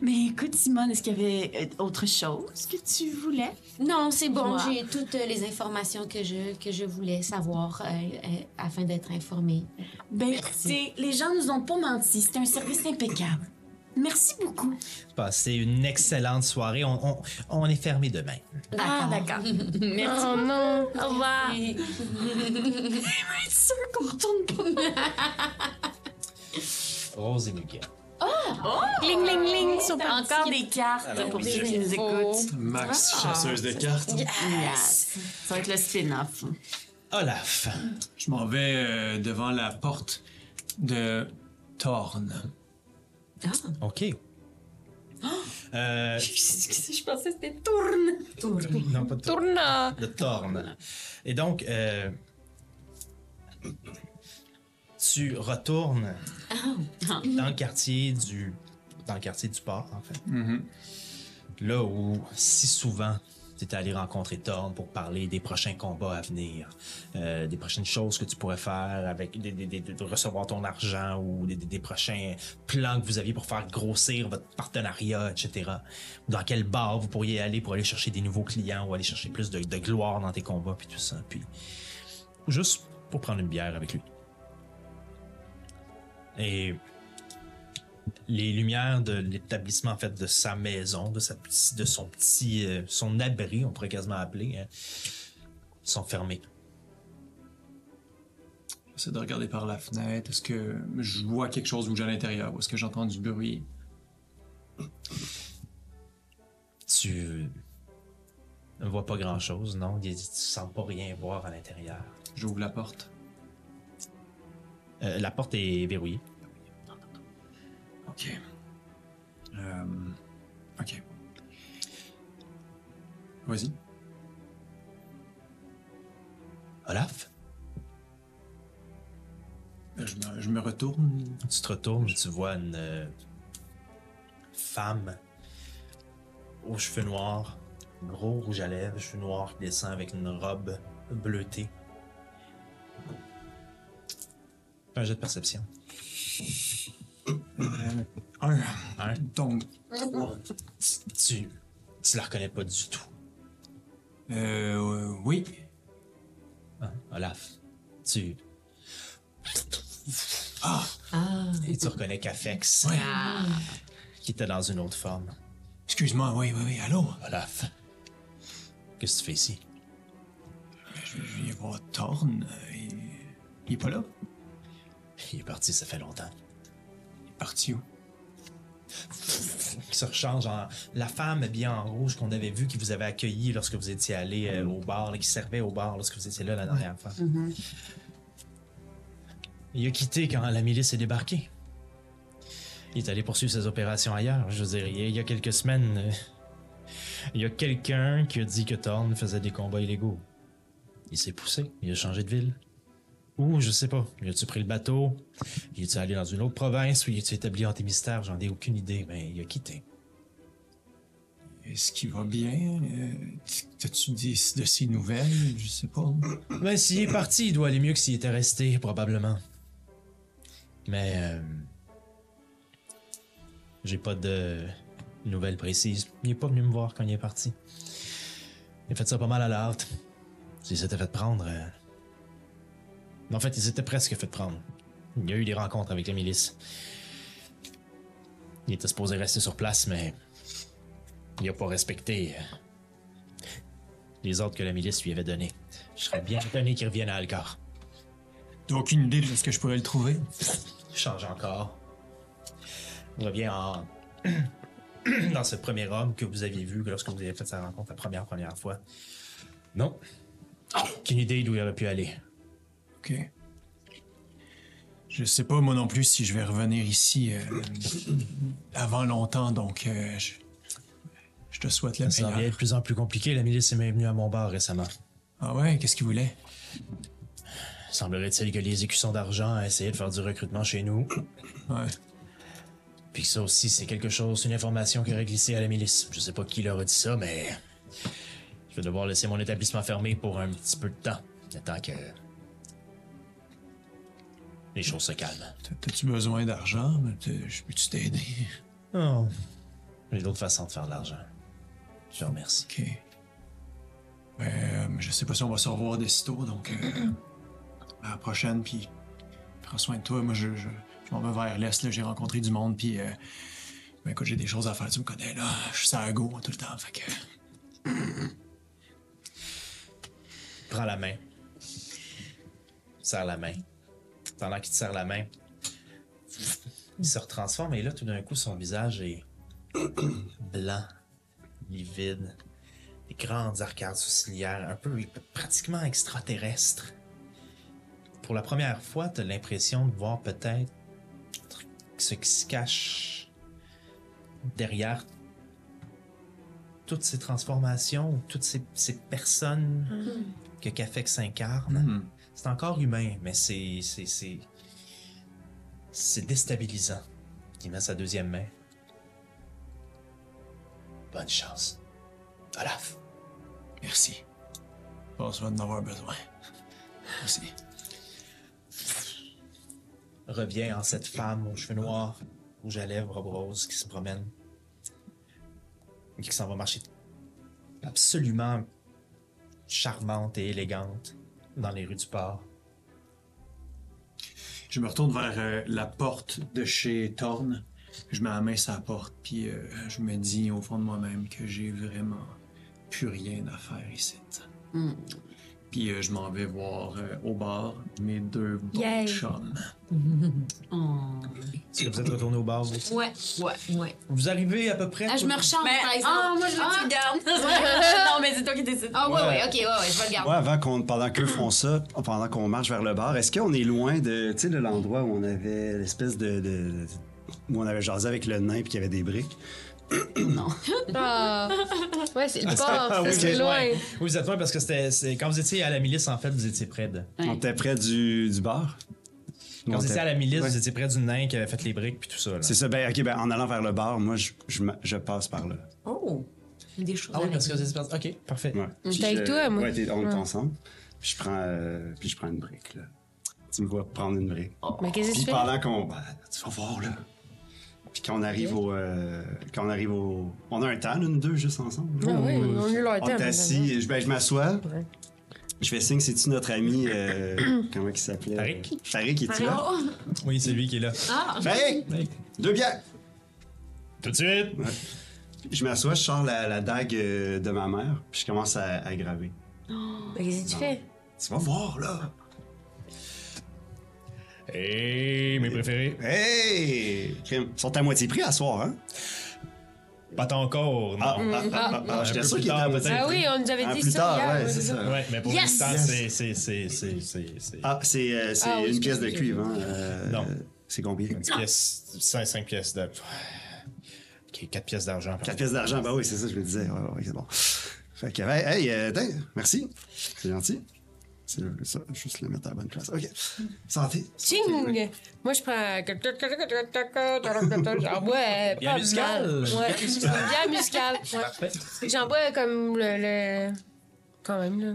Mais écoute, Simone, est-ce qu'il y avait euh, autre chose que tu voulais?
Non, c'est bon. J'ai toutes euh, les informations que je, que je voulais savoir euh, euh, afin d'être informée.
Ben, écoutez, les gens nous ont pas menti. C'était un service impeccable. Merci beaucoup.
Passez une excellente soirée. On, on- on est fermé demain.
Ah, d'accord. Merci.
Oh non.
Au revoir. être sûr qu'on retourne pas.
Rose et Muguet.
Ling, ling, ling. Sont
Encore des cartes pour ceux qui nous écoutent.
Max, chasseuse de cartes.
Yes. Ça va être le spin-off.
Olaf.
Je m'en vais euh, devant la porte de Thorn.
OK. Euh,
Je pensais que c'était tourne.
non, pas de
Tourna.
de Thorn. Et donc, euh, tu retournes dans le quartier du dans le quartier du port, en fait. Là où si souvent tu étais allé rencontrer Thorn pour parler des prochains combats à venir, euh, des prochaines choses que tu pourrais faire avec de recevoir ton argent ou des prochains plans que vous aviez pour faire grossir votre partenariat, etc. Dans quel bar vous pourriez aller pour aller chercher des nouveaux clients ou aller chercher plus de, de gloire dans tes combats puis tout ça. Puis juste pour prendre une bière avec lui. Et les lumières de l'établissement, en fait, de sa maison, de, sa, de son petit, euh, son abri, on pourrait quasiment appeler, hein, sont fermées.
J'essaie de regarder par la fenêtre. Est-ce que je vois quelque chose bouger à l'intérieur? Ou est-ce que j'entends du bruit?
Tu ne vois pas grand-chose, non? Tu ne sembles pas rien voir à l'intérieur.
J'ouvre la porte.
Euh, la porte est verrouillée.
Ok. Euh, ok. Vas-y.
Olaf,
Euh, Je me, je me retourne.
tu te retournes, tu vois une euh, femme aux cheveux noirs, gros rouge à lèvres, cheveux noirs qui descend avec une robe bleutée. Un jet de perception.
Un.
Un.
Donc,
Tu, tu la reconnais pas du tout.
euh, oui.
Hein, Olaf, tu.
Ah,
Et tu reconnais Cafex,
ouais.
qui était dans une autre forme.
Excuse-moi, oui, oui, oui. Allô?
Olaf, qu'est-ce que tu fais ici?
Je, je viens voir Thorn. euh, il, il est pas là?
Il est parti, ça fait longtemps.
Il est parti où?
Qui se rechange en la femme habillée en rouge qu'on avait vue qui vous avait accueilli lorsque vous étiez allé euh, au bar, là, qui servait au bar lorsque vous étiez là la dernière fois. Il a quitté quand la milice est débarquée. Il est allé poursuivre ses opérations ailleurs. Je veux dire, il y a- il y a quelques semaines, euh, il y a quelqu'un qui a dit que Thorne faisait des combats illégaux. Il s'est poussé, il a changé de ville. Ou, je sais pas, il a-tu pris le bateau? Il est allé dans une autre province? Ou il est établi en mystère? J'en ai aucune idée, mais il a quitté.
Est-ce qu'il va bien? Euh, T'as-tu des de ses nouvelles? Je sais pas.
Ben, s'il est parti, il doit aller mieux que s'il était resté, probablement. Mais. euh, J'ai pas de nouvelles précises. Il est pas venu me voir quand il est parti. Il a fait ça pas mal à la hâte. S'il s'était fait prendre. En fait, il s'était presque fait prendre. Il y a eu des rencontres avec la milice. Il était supposé rester sur place, mais. Il a pas respecté. euh, les ordres que la milice lui avait donnés. Je serais bien étonné qu'il revienne à Alcar.
T'as aucune idée de ce que je pourrais le trouver?
Change encore. Il revient en... dans ce premier homme que vous aviez vu lorsque vous avez fait sa rencontre la première, première fois. Non. Aucune idée d'où il aurait pu aller.
Ok. Je sais pas moi non plus si je vais revenir ici euh, avant longtemps, donc euh, je, je te souhaite le
Ça devient de plus en plus compliqué. La milice est même venue à mon bar récemment.
Ah ouais, qu'est-ce qu'il voulait?
Semblerait-il que les écussons d'argent a essayé de faire du recrutement chez nous.
Ouais.
Puis que ça aussi, c'est quelque chose, une information qui aurait glissé à la milice. Je sais pas qui leur a dit ça, mais. Je vais devoir laisser mon établissement fermé pour un petit peu de temps. Le temps que. Les choses se calment.
T'as- T'as-tu besoin d'argent? T'as- Je peux-tu t'aider?
Non. J'ai d'autres façons de faire de l'argent. Je te remercie.
Ok. Ben, je sais pas si on va se revoir de sitôt, donc euh, à la prochaine, puis prends soin de toi. Moi, je, je, je m'en vais vers l'Est, là, j'ai rencontré du monde, puis euh, ben, écoute, j'ai des choses à faire, tu me connais, là. Je suis à go tout le temps, fait que...
Prends la main. Serre la main. Pendant qu'il te serre la main, il se retransforme et là, tout d'un coup, son visage est blanc, livide, des grandes arcades sourcilières, un peu pratiquement extraterrestres. Pour la première fois, tu as l'impression de voir peut-être ce qui se cache derrière toutes ces transformations, toutes ces, ces personnes que Cafex incarne. C'est encore humain, mais c'est. C'est. C'est, c'est déstabilisant. Il met sa deuxième main. Bonne chance. Olaf.
Merci. Bon, ça va en avoir besoin. Merci.
revient en cette femme aux cheveux noirs, rouge à lèvres, robe rose, qui se promène. Et qui s'en va marcher absolument charmante et élégante dans les rues du port.
Je me retourne vers euh, la porte de chez Thorne. Je mets la main sur la porte, puis euh, je me dis au fond de moi-même que j'ai vraiment plus rien à faire ici. Puis Puis euh, je m'en vais voir euh, au bar mes deux bons
Yay.
chums.
Est-ce que vous êtes retourné au bar, vous aussi?
Ouais, ouais, ouais.
Vous arrivez à peu près.
Ah, je me rechange,
Mais-
par exemple.
ah, moi, je veux que tu le gardes. non, mais c'est toi qui décides.
Ah, ouais, ouais, ok, ouais, ouais, je vais le garder.
Ouais, avant qu'on, pendant qu'eux font ça, pendant qu'on marche vers le bar, est-ce qu'on est loin de, tu sais, de l'endroit où on avait l'espèce de, de- où on avait jasé avec le nain puis qu'il y avait des briques?
Ah. Ouais, c'est le bar.
Ah oui,
c'est loin.
ouais. Oui, vous êtes loin parce que c'était. c'est- Quand vous étiez à la milice, en fait, vous étiez près de.
On était près du, du bar?
Quand
On
vous
était-
étiez à la milice,
Ouais.
vous étiez près du nain qui avait fait les briques puis tout ça. là.
C'est ça. Ben, ok, ben, en allant vers le bar, moi, je, je, ma- je passe par là.
Oh, des choses
Ah oui, parce que vous Ok, parfait.
Ouais.
On était avec
je-
toi, moi.
Ouais, t'es- on est
Ouais.
ensemble. Puis je prends, euh, puis je prends une brique, là. Tu me vois prendre une brique.
Mais qu'est-ce que
Puis
tu fais?
pendant qu'on. ben, tu vas voir, là. Puis quand on arrive au. euh, quand on arrive au. On a un temps, nous deux, juste ensemble.
Ah oui, on a eu leur
On
temps.
est assis, je, ben, je m'assois.
Ouais.
Je fais signe, c'est-tu notre ami. euh, comment il s'appelait?
Tariq?
Tariq, es-tu là?
Oui, c'est lui qui est là.
Ah,
Tariq Deux bières
Tout de suite!
Je m'assois, je sors la, la dague euh, de ma mère, puis je commence à, à graver.
Mais qu'est-ce que tu fais?
Tu vas voir, là.
Hey, mes préférés.
Hey! Ils sont à moitié pris à soir, hein?
Pas encore, non.
Ah, ah, ah, ah, ah, j'étais sûr qu'il était
tard,
à moitié.
Ah oui, on nous avait
Ah,
dit
plus
ça
tard,
hier.
ouais, c'est ça.
Ouais, mais pour
Yes!
l'instant,
Yes!
c'est- c'est. c'est- c'est- c'est- c'est-
Ah, c'est euh, c'est
Ah oui,
une pièce de cuivre, hein? euh,
Non.
C'est combien?
10 pièces, 5, 5 pièces de. Ok, 4 pièces d'argent.
4 pièces d'argent, bah oui, c'est ça, je me disais. Ouais, ouais, c'est bon. Fait que, hey, hey, euh, merci. C'est gentil. C'est ça, juste le mettre à la bonne place. OK. Santé.
Ching! Moi, je prends. J'en bois. euh,
Bien
pas
musical.
mal. Ouais, bien musical. Ouais. J'en bois comme le. le- Quand même, là.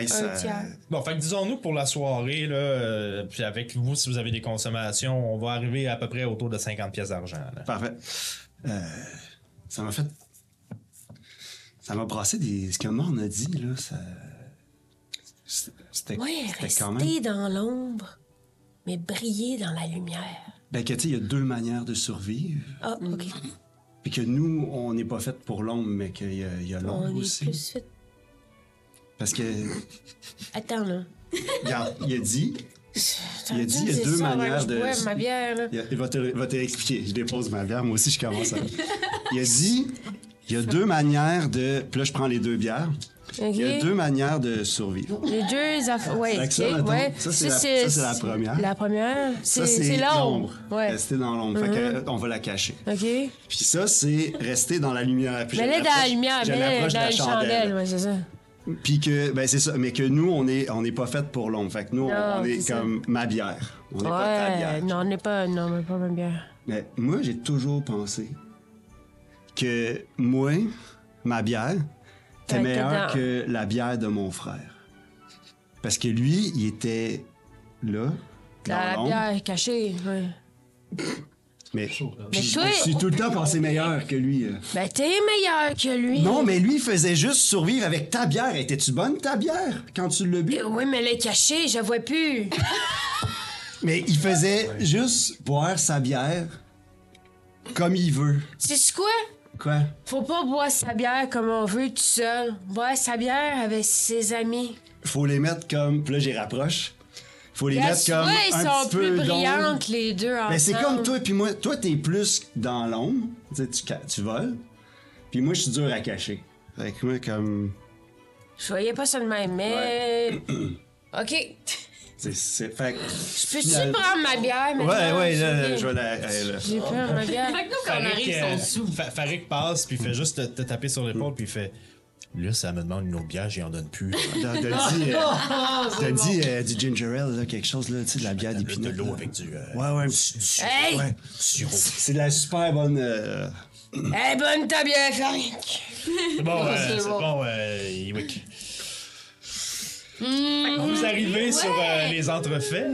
Hey, ça-
Un tiers.
Bon, fait que disons-nous pour la soirée, là, euh, puis avec vous, si vous avez des consommations, on va arriver à peu près autour de 50 pièces d'argent. là.
Parfait. Euh, ça m'a fait. Ça m'a brassé des. Ce que Morne a dit, là, ça. C'était
Ouais,
c'était quand même.
rester dans l'ombre, mais briller dans la lumière.
Ben, que tu sais, il y a deux manières de survivre.
Ah, OK.
Puis que nous, on n'est pas fait pour l'ombre, mais qu'il y a, il y a l'ombre
On est
aussi.
plus fait.
Parce que.
Attends, là.
Regarde, il a dit. Il a dit, il y a deux
ça,
manières de.
Ma bière, là.
Il, a- il va te, il va te expliquer. Je dépose ma bière. Moi aussi, je commence à. Il a dit il y a deux manières de. Puis là, je prends les deux bières. Il y a deux manières de survivre.
Les deux affaires. Ouais,
Fait que ça,
OK,
mettons,
ouais.
ça, c'est la- ça, la première.
La première, c'est l'ombre. Ouais. Mm-hmm.
Rester dans l'ombre. Que, euh, on va la cacher.
OK.
Puis ça, c'est rester dans la lumière. Puis je
Mets-les dans la lumière,
de
dans
la
une
chandelle.
chandelle, ouais, c'est ça.
Puis que, ben c'est ça, mais que nous, on est, on n'est pas fait pour l'ombre. Fait que nous, on-
Non,
on est comme ma bière. On n'est pas ta bière.
non, on n'est pas, non, mais pas ma bière.
Mais moi, j'ai toujours pensé que moi, ma bière,
t'es dans-
que la bière de mon frère. Parce que lui, il était là, dans
La, la bière cachée, ouais.
Mais, puis
toi-
je suis tout le temps pensé meilleur que lui. euh.
Ben, t'es meilleur que lui.
Non, mais lui, il faisait juste survivre avec ta bière. Étais-tu bonne, ta bière, quand tu l'as bu?
Euh, Oui, mais elle est cachée, je la vois plus.
Mais il faisait juste boire sa bière comme il veut.
C'est quoi?
Quoi?
Faut pas boire sa bière comme on veut tout seul. Boire sa bière avec ses amis.
Faut les mettre comme... Puis là, j'y rapproche. Faut les mettre
tu
comme
ils
un
sont
petit
plus
peu d'ombre.
brillantes, les deux, ensemble.
Mais c'est comme toi puis moi. Toi, t'es plus dans l'ombre. Tu, sais, tu, ca- tu voles. Puis moi, je suis dur à cacher. Fait que moi, comme...
Je voyais pas ça de même, mais... OK.
C'est... c'est- Fait que...
Je peux-tu
Final-
prendre ma bière maintenant?
Ouais, ouais, là, je vais la...
J'ai peur, ma bière.
Fait que nous, quand on
Farik,
arrive,
euh,
ils sont sous.
Fa- Farik passe, puis il fait juste te, te taper sur l'épaule, puis il fait. Là, ça me demande une autre bière, j'y en donne plus.
T'as dit, euh, t'as dit euh, du ginger ale, là, quelque chose, là, tu sais, de la bière
De
d'épinette.
l'eau
là.
avec du. euh,
Ouais, ouais, petit-
Hey!
ouais.
sirop.
C'est de la super bonne... euh,
Eh, bonne ta bière, Farik.
C'est bon, euh,
c'est
c'est
bon.
bon, euh, Vous arrivez sur euh, les entrefaits.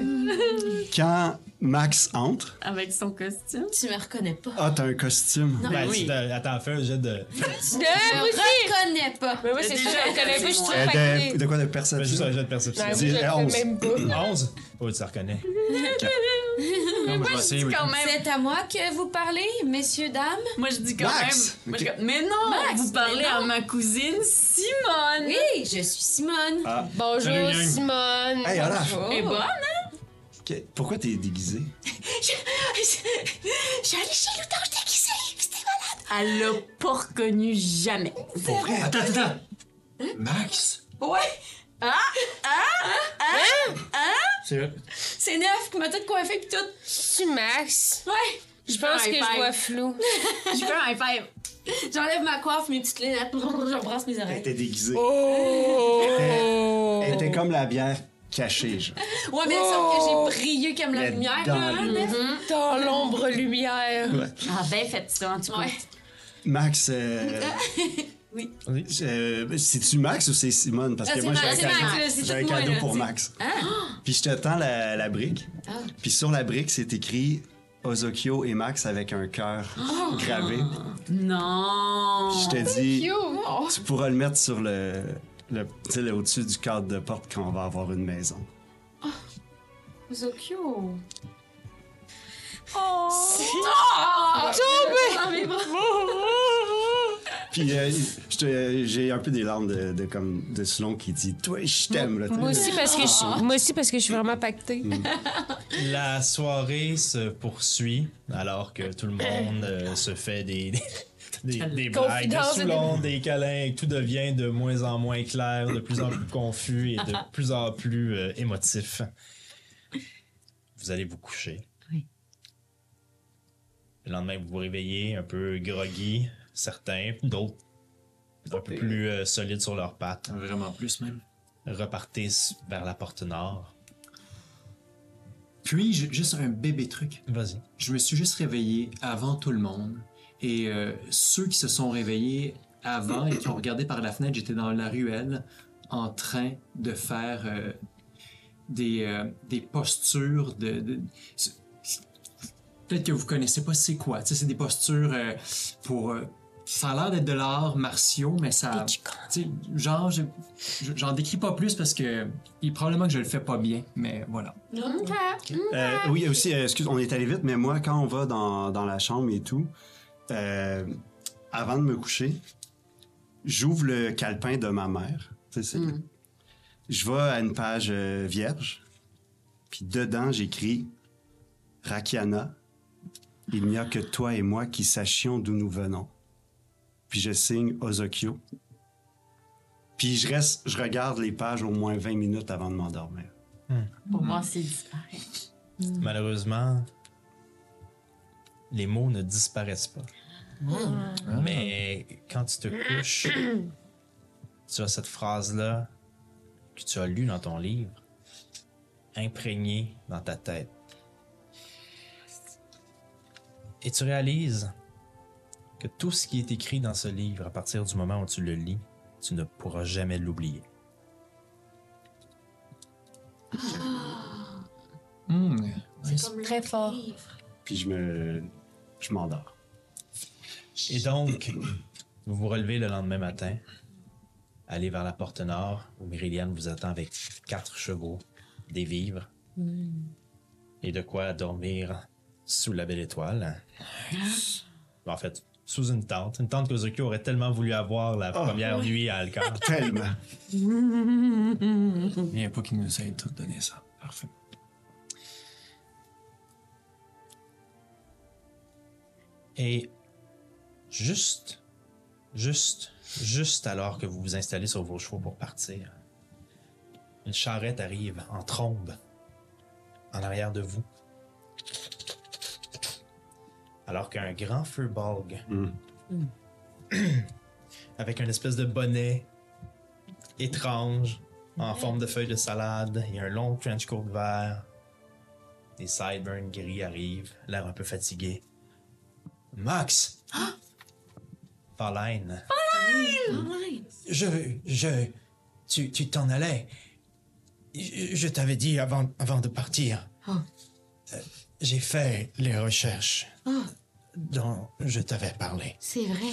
Quand Max entre,
Avec son costume.
Tu me reconnais pas.
ah, t'as un costume.
Ben,
oui.
tu t'as- attends, fais un jet de.
Euh, moi aussi.
reconnais pas.
Mais moi, c'est
Déjà,
ça, je connais pas, je suis trop
Euh, de, de quoi de
Fais juste un
perception?
jet de perception.
Ben,
Dis
je le fais
11.
même pas.
11? Oh, tu te reconnais.
Non, moi, je mais-
Quand même.
C'est à moi que vous parlez, messieurs, dames?
Moi, je dis quand
Max!
même. Moi, je dis- Mais non,
Max,
vous parlez
non.
à ma cousine Simone.
Oui, je suis Simone.
Ah,
Bonjour. Simone.
hey,
Elle est bonne, hein?
Que- pourquoi t'es déguisé?
Je allée chez l'autre déguisé. C'était malade.
Elle l'a pas reconnu jamais.
Pour vrai?
Attends, attends, attends. Max?
Ouais.
C'est vrai.
C'est Neuf qui m'a tout coiffé pis tout.
Tu Max?
Ouais.
Je pense que je vois flou.
Je fais un high five.
J'enlève ma coiffe, mes petites lunettes, j'embrasse mes
Elle
oreilles.
était déguisée.
Oh!
Elle était comme la bière cachée, genre.
Ouais, mais sauf que j'ai brillé comme la
Mais
lumière,
dans
là,
le-
Nef.
Dans l'ombre lumière.
Ah, ben, faites ça, en tout cas.
Ouais.
Max, euh,
Oui.
euh, c'est-tu Max ou c'est Simone? Parce
Ah,
que moi, j'ai un cadeau,
Max,
j'ai un
moi,
cadeau pour Max.
Ah.
Puis je te tends la, la brique. Puis sur la brique, c'est écrit Ozokyo et Max avec un cœur
Oh.
gravé.
Non.
Puis je te dis, tu pourras le mettre sur le, le, tu sais, le au-dessus du cadre de porte quand on va avoir une maison.
Zokyo.
Puis euh, je te- j'ai un peu des larmes de, de comme de Sloan qui dit, toi, je t'aime. là.
Moi aussi, parce que je, moi aussi parce que je suis vraiment pactée.
La soirée se poursuit alors que tout le monde euh, se fait des, des, des, des blagues de
Confidence.
Soulon, des câlins, et tout devient de moins en moins clair, de plus en plus confus et de plus en plus euh, émotif. Vous allez vous coucher.
Oui.
Le lendemain, vous vous réveillez un peu groggy, certains, d'autres un peu plus euh, solides sur leurs pattes.
Vraiment plus, même.
Repartez vers la porte nord.
Puis, juste un bébé truc.
Vas-y.
Je me suis juste réveillé avant tout le monde. Et euh, ceux qui se sont réveillés avant et qui ont regardé par la fenêtre, j'étais dans la ruelle en train de faire euh, des, euh, des postures de... Peut-être que vous connaissez pas c'est quoi. Tu sais, c'est des postures euh, pour... euh, ça a l'air d'être de l'art martiaux, mais ça... Tu sais, genre, je- je- j'en décris pas plus parce que il probablement que je le fais pas bien, mais voilà.
Euh, oui, aussi, euh, excuse, on est allé vite, mais moi, quand on va dans, dans la chambre et tout, euh, avant de me coucher, j'ouvre le calepin de ma mère. C'est- Je vais à une page euh, vierge, puis dedans, j'écris Rakiana, il n'y a que toi et moi qui sachions d'où nous venons. Puis je signe Ozokyo. Puis je reste, je regarde les pages au moins 20 minutes avant de m'endormir.
Pour moi, c'est disparaît.
Malheureusement, les mots ne disparaissent pas. Mais quand tu te couches, tu as cette phrase-là que tu as lue dans ton livre, imprégnée dans ta tête. Et tu réalises que tout ce qui est écrit dans ce livre, à partir du moment où tu le lis, tu ne pourras jamais l'oublier.
Hmm,
C'est comme
Très fort.
Puis je me, je m'endors.
Et donc, vous vous relevez le lendemain matin, allez vers la porte nord, où Myriliane vous attend avec quatre chevaux, des vivres, et de quoi dormir sous la belle étoile. En fait, sous une tente. Une tente que Zuki aurait tellement voulu avoir la première nuit à Alcar.
Tellement.
Il n'y a pas qui nous aide tout donner ça. Parfait.
Et juste, juste, juste alors que vous vous installez sur vos chevaux pour partir, une charrette arrive en trombe en arrière de vous. Alors qu'un grand furbolg, avec un espèce de bonnet étrange en forme de feuille de salade et un long trench coat vert, des sideburns gris arrivent, l'air un peu fatigué. Max! Pauline. Je, je, tu, tu t'en allais. Je, je t'avais dit avant, avant de partir. Euh, J'ai fait les recherches dont je t'avais parlé.
C'est vrai.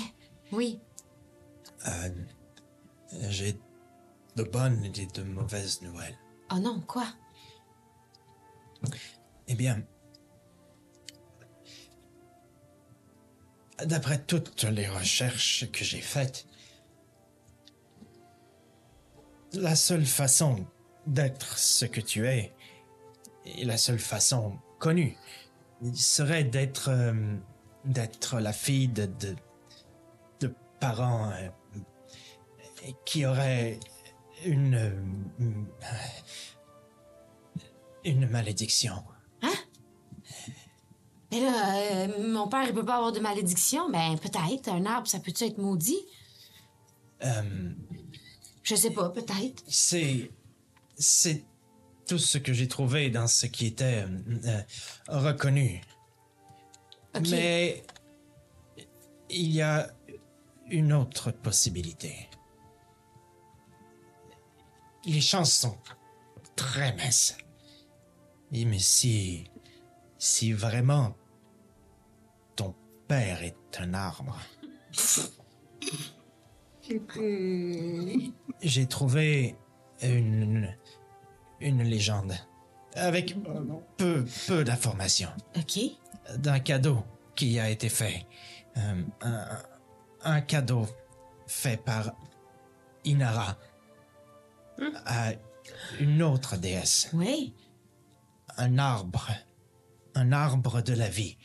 Oui.
Euh, J'ai de bonnes et de mauvaises nouvelles.
Oh non, quoi?
Eh bien, d'après toutes les recherches que j'ai faites, la seule façon d'être ce que tu es, et la seule façon connue, serait d'être euh, d'être la fille de, de, de parents euh, qui auraient une euh, une malédiction.
Mais là, euh, mon père, il peut pas avoir de malédiction. Ben, peut-être. Un arbre, ça peut-tu être maudit?
Euh,
Je sais pas, peut-être.
c'est c'est tout ce que j'ai trouvé dans ce qui était euh, reconnu. Mais il y a une autre possibilité. Les chances sont très minces. Et mais si si vraiment père est un arbre. J'ai trouvé une une légende avec peu peu d'informations
OK.
d'un cadeau qui a été fait. Euh, un, un cadeau fait par Inara à une autre déesse.
Oui.
Un arbre. Un arbre de la vie.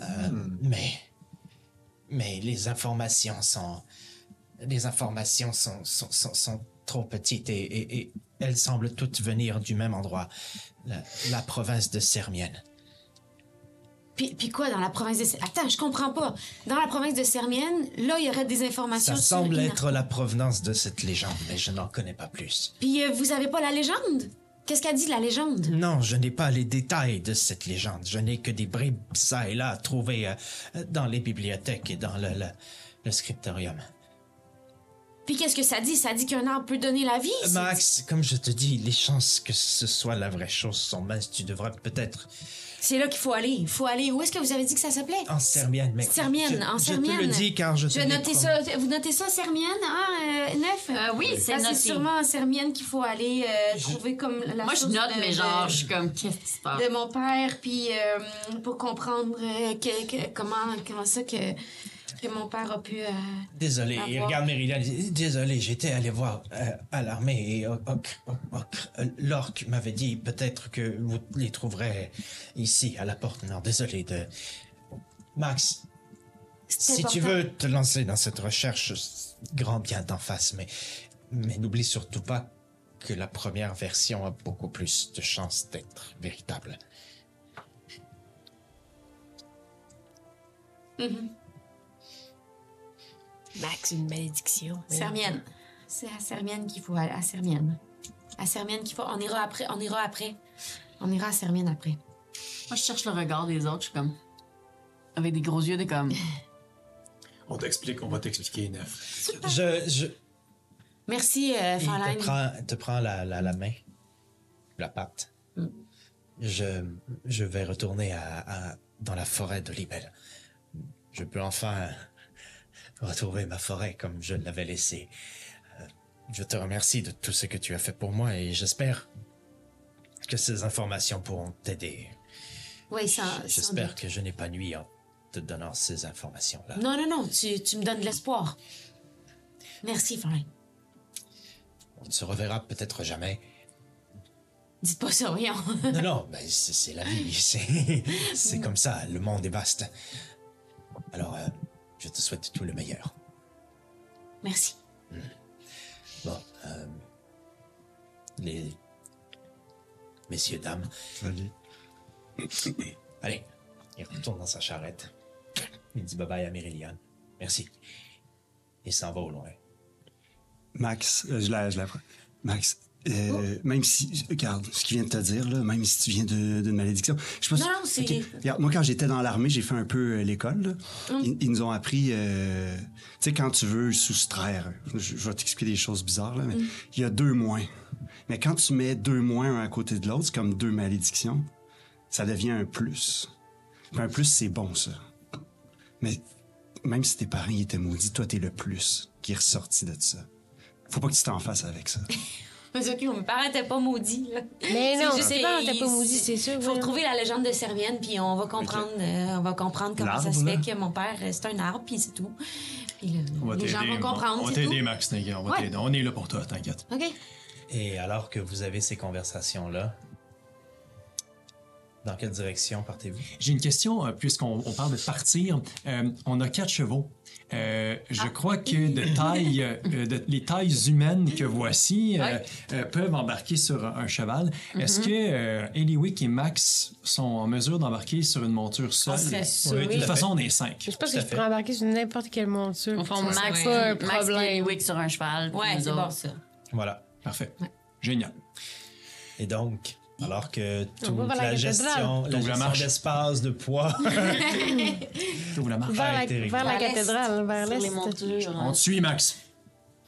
Euh, mais. Mais les informations sont. Les informations sont, sont, sont, sont trop petites et, et- et elles semblent toutes venir du même endroit. La, la province de Sermienne.
Puis, puis quoi, dans la province de... Attends, je comprends pas. Dans la province de Sermienne, là, il y aurait des informations
Ça
sur
semble être la provenance de cette légende, mais je n'en connais pas plus.
Puis euh, vous avez pas la légende? Qu'est-ce qu'a dit la légende?
Non, je n'ai pas les détails de cette légende. Je n'ai que des bribes ça et là trouvées euh, dans les bibliothèques et dans le, le, le scriptorium.
Puis qu'est-ce que ça dit? Ça dit qu'un arbre peut donner la vie? c'est-
Max, comme je te dis, les chances que ce soit la vraie chose sont minces. Tu devrais peut-être
C'est là qu'il faut aller. Il faut aller. Où est-ce que vous avez dit que ça s'appelait?
en Sermienne. Mais
Sermienne,
je,
en
je
Sermienne.
te le dis car je
Je vais
l'ai
noter
promis.
ça. Vous notez ça, Sermienne, hein, euh, Neuf?
Euh, oui, c'est
Ah,
noté.
C'est sûrement en Sermienne qu'il faut aller euh, trouver comme la
Moi, je note,
de-
mais genre,
de-
je suis comme, qu'est-ce qui se passe?
de mon père, puis euh, pour comprendre euh, que, que- comment, comment ça que, que mon père a pu... euh,
Désolé, il regarde Méridian. il dit, Désolé, j'étais allé voir euh, à l'armée et euh, l'orque m'avait dit peut-être que vous les trouverez ici, à la porte nord. Désolé de. Max, si tu veux te lancer dans cette recherche, grand bien d'en face, mais, mais n'oublie surtout pas que la première version a beaucoup plus de chances d'être véritable.
Max, une malédiction.
Sermienne. C'est à Sermienne qu'il faut aller. À Sermienne. À Sermienne qu'il faut... On ira après. On ira après. On ira à Sermienne après.
Moi, je cherche le regard des autres, je suis comme. Avec des gros yeux, de comme.
On t'explique, on va t'expliquer, Neuf.
Je, je,
Merci, euh,
Il
Farline.
te prend, te prend la, la, la main, la patte. Je, je vais retourner à, à- dans la forêt de Libelle. Je peux enfin retrouver ma forêt comme je l'avais laissée. Euh, Je te remercie de tout ce que tu as fait pour moi et j'espère que ces informations pourront t'aider.
Oui, ça...
J'espère que je n'ai pas nuit en te donnant ces informations-là.
Non, non, non. Tu, tu me donnes de l'espoir. Merci, Farline.
On ne se reverra peut-être jamais.
Dites pas ça, voyons.
Non, non, c'est la vie. C'est c'est comme ça. Le monde est vaste. Alors, euh, je te souhaite tout le meilleur.
Merci.
Bon, euh, les messieurs, dames,
Salut.
allez, il retourne dans sa charrette. Il dit bye bye à Mériliane. Merci. Il s'en va au loin.
Max, euh, je la, je la. Max, euh, même si, regarde, ce qu'il vient de te dire, là, même si tu viens d'une malédiction, je pas
Non, non, c'est-
Ok. Regarde, moi, quand j'étais dans l'armée, j'ai fait un peu euh, l'école.
Hum.
Ils, ils nous ont appris, euh, tu sais, quand tu veux soustraire, je, je vais t'expliquer des choses bizarres, là, mais
Hum.
il y a deux moins. Mais quand tu mets deux moins un à côté de l'autre, c'est comme deux malédictions, ça devient un plus. Puis un plus, c'est bon, ça. Mais même si tes parents étaient maudits, toi, t'es le plus qui est ressorti de ça. Faut pas que tu t'en fasses avec ça.
Parce que mes parents étaient pas maudits. là.
Mais non, pas,
que
t'as pas
il-
maudit, c'est sûr.
Il faut
ouais.
retrouver la légende de Servienne, puis on va comprendre, euh, on va comprendre comment ça se fait
là.
que mon père, euh, c'est un arbre, puis c'est tout. Puis là,
On va
les gens vont comprendre,
On va t'aider, Max. On va
Ouais.
t'aider. On est là pour toi, t'inquiète.
OK.
Et alors que vous avez ces conversations-là, dans quelle direction partez-vous?
J'ai une question, euh, puisqu'on on parle de partir. Euh, on a quatre chevaux. Euh, je crois que de taille, euh, de- les tailles humaines que voici euh, euh, peuvent embarquer sur un, un cheval. Est-ce que euh, Eliwick et Max sont en mesure d'embarquer sur une monture seule?
sûr,
Oui,
oui.
De toute façon, on est cinq.
Je pense que je pourrais embarquer sur n'importe quelle monture.
Au fond, Max,
pas un
Max et
problème.
Wick sur un cheval.
Ouais, c'est bon, ça.
Voilà.
Parfait. Génial.
Et donc, alors que toute
la
la, gestion, la gestion
marche.
d'espace, de poids,
la marche.
Vers la, vers la cathédrale, vers l'est.
On te suit, Max.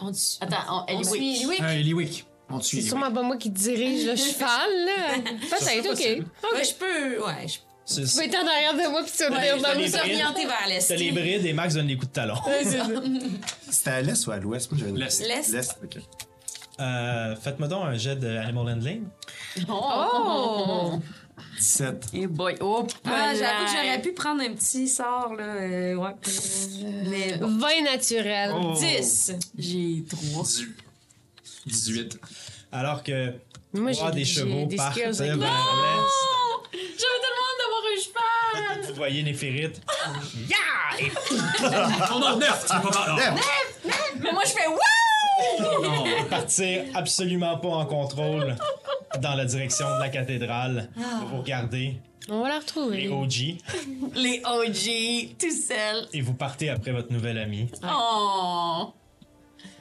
On dit-
Attends, on,
on suit. Eliwick.
Euh. On te suit.
C'est sûrement pas moi qui dirige le cheval, là. Peut-être,
possible.
OK.
Ouais, je peux, ouais, je
c'est-
Tu peux être en arrière de moi puis tu vas
Ouais, nous orienter vers l'est.
T'as les brides et Max donne les coups de talon.
C'était à l'est ou à l'ouest?
L'est.
L'est,
ok.
Euh, Faites-moi donc un jet de Animal Handling.
Oh!
17.
Et boy, oh,
Ah, j'avoue que j'aurais pu prendre un petit sort, là. euh, ouais. Mais bon.
Vin naturel.
Oh.
10.
J'ai trois.
18.
Alors que
Moi,
trois
j'ai-
des
j'ai
chevaux
des
partent
skills
vers
avec-
l'est.
J'avais tellement d'avoir un cheval.
Vous voyez Néphérite.
Oh non, neuf! Tu vas pas mal.
Mais moi, je fais wouh!
Non.
partir absolument pas en contrôle dans la direction de la cathédrale. Vous regardez
On va la
les
retrouver.
OG
Les OG, tout seul.
et vous partez après votre nouvelle amie
Oh!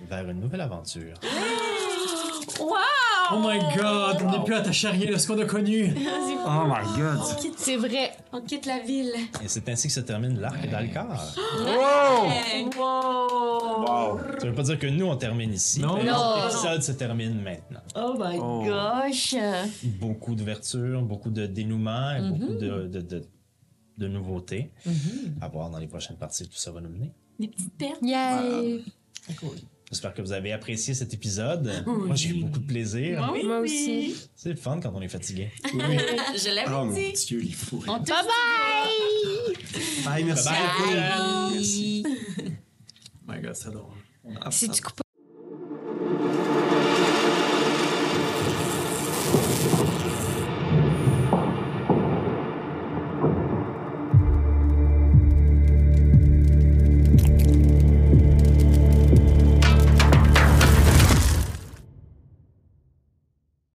Vers une nouvelle aventure.
Oh my god, on n'est plus attaché à rien de ce qu'on a connu.
Oh my god.
C'est vrai.
On quitte la ville.
Et c'est ainsi que se termine l'arc d'Alcar.
Hey.
Wow.
Ça veut pas dire que nous on termine ici.
Non.
Non.
L'épisode se termine maintenant.
Oh my gosh!
Beaucoup d'ouverture, beaucoup de dénouement et beaucoup de, de, de, de nouveautés. À voir dans les prochaines parties, tout ça va nous mener.
Des petites pertes.
Yay!
J'espère que vous avez apprécié cet épisode. Moi, j'ai eu beaucoup de plaisir.
Moi aussi.
C'est le fun quand on est fatigué.
Je l'avais
Oh mon
dit.
dieu, il faut.
On
Bye bye!
Bye, merci.
Bye bye.
Merci.
My god, c'est drôle.
Si tu coupes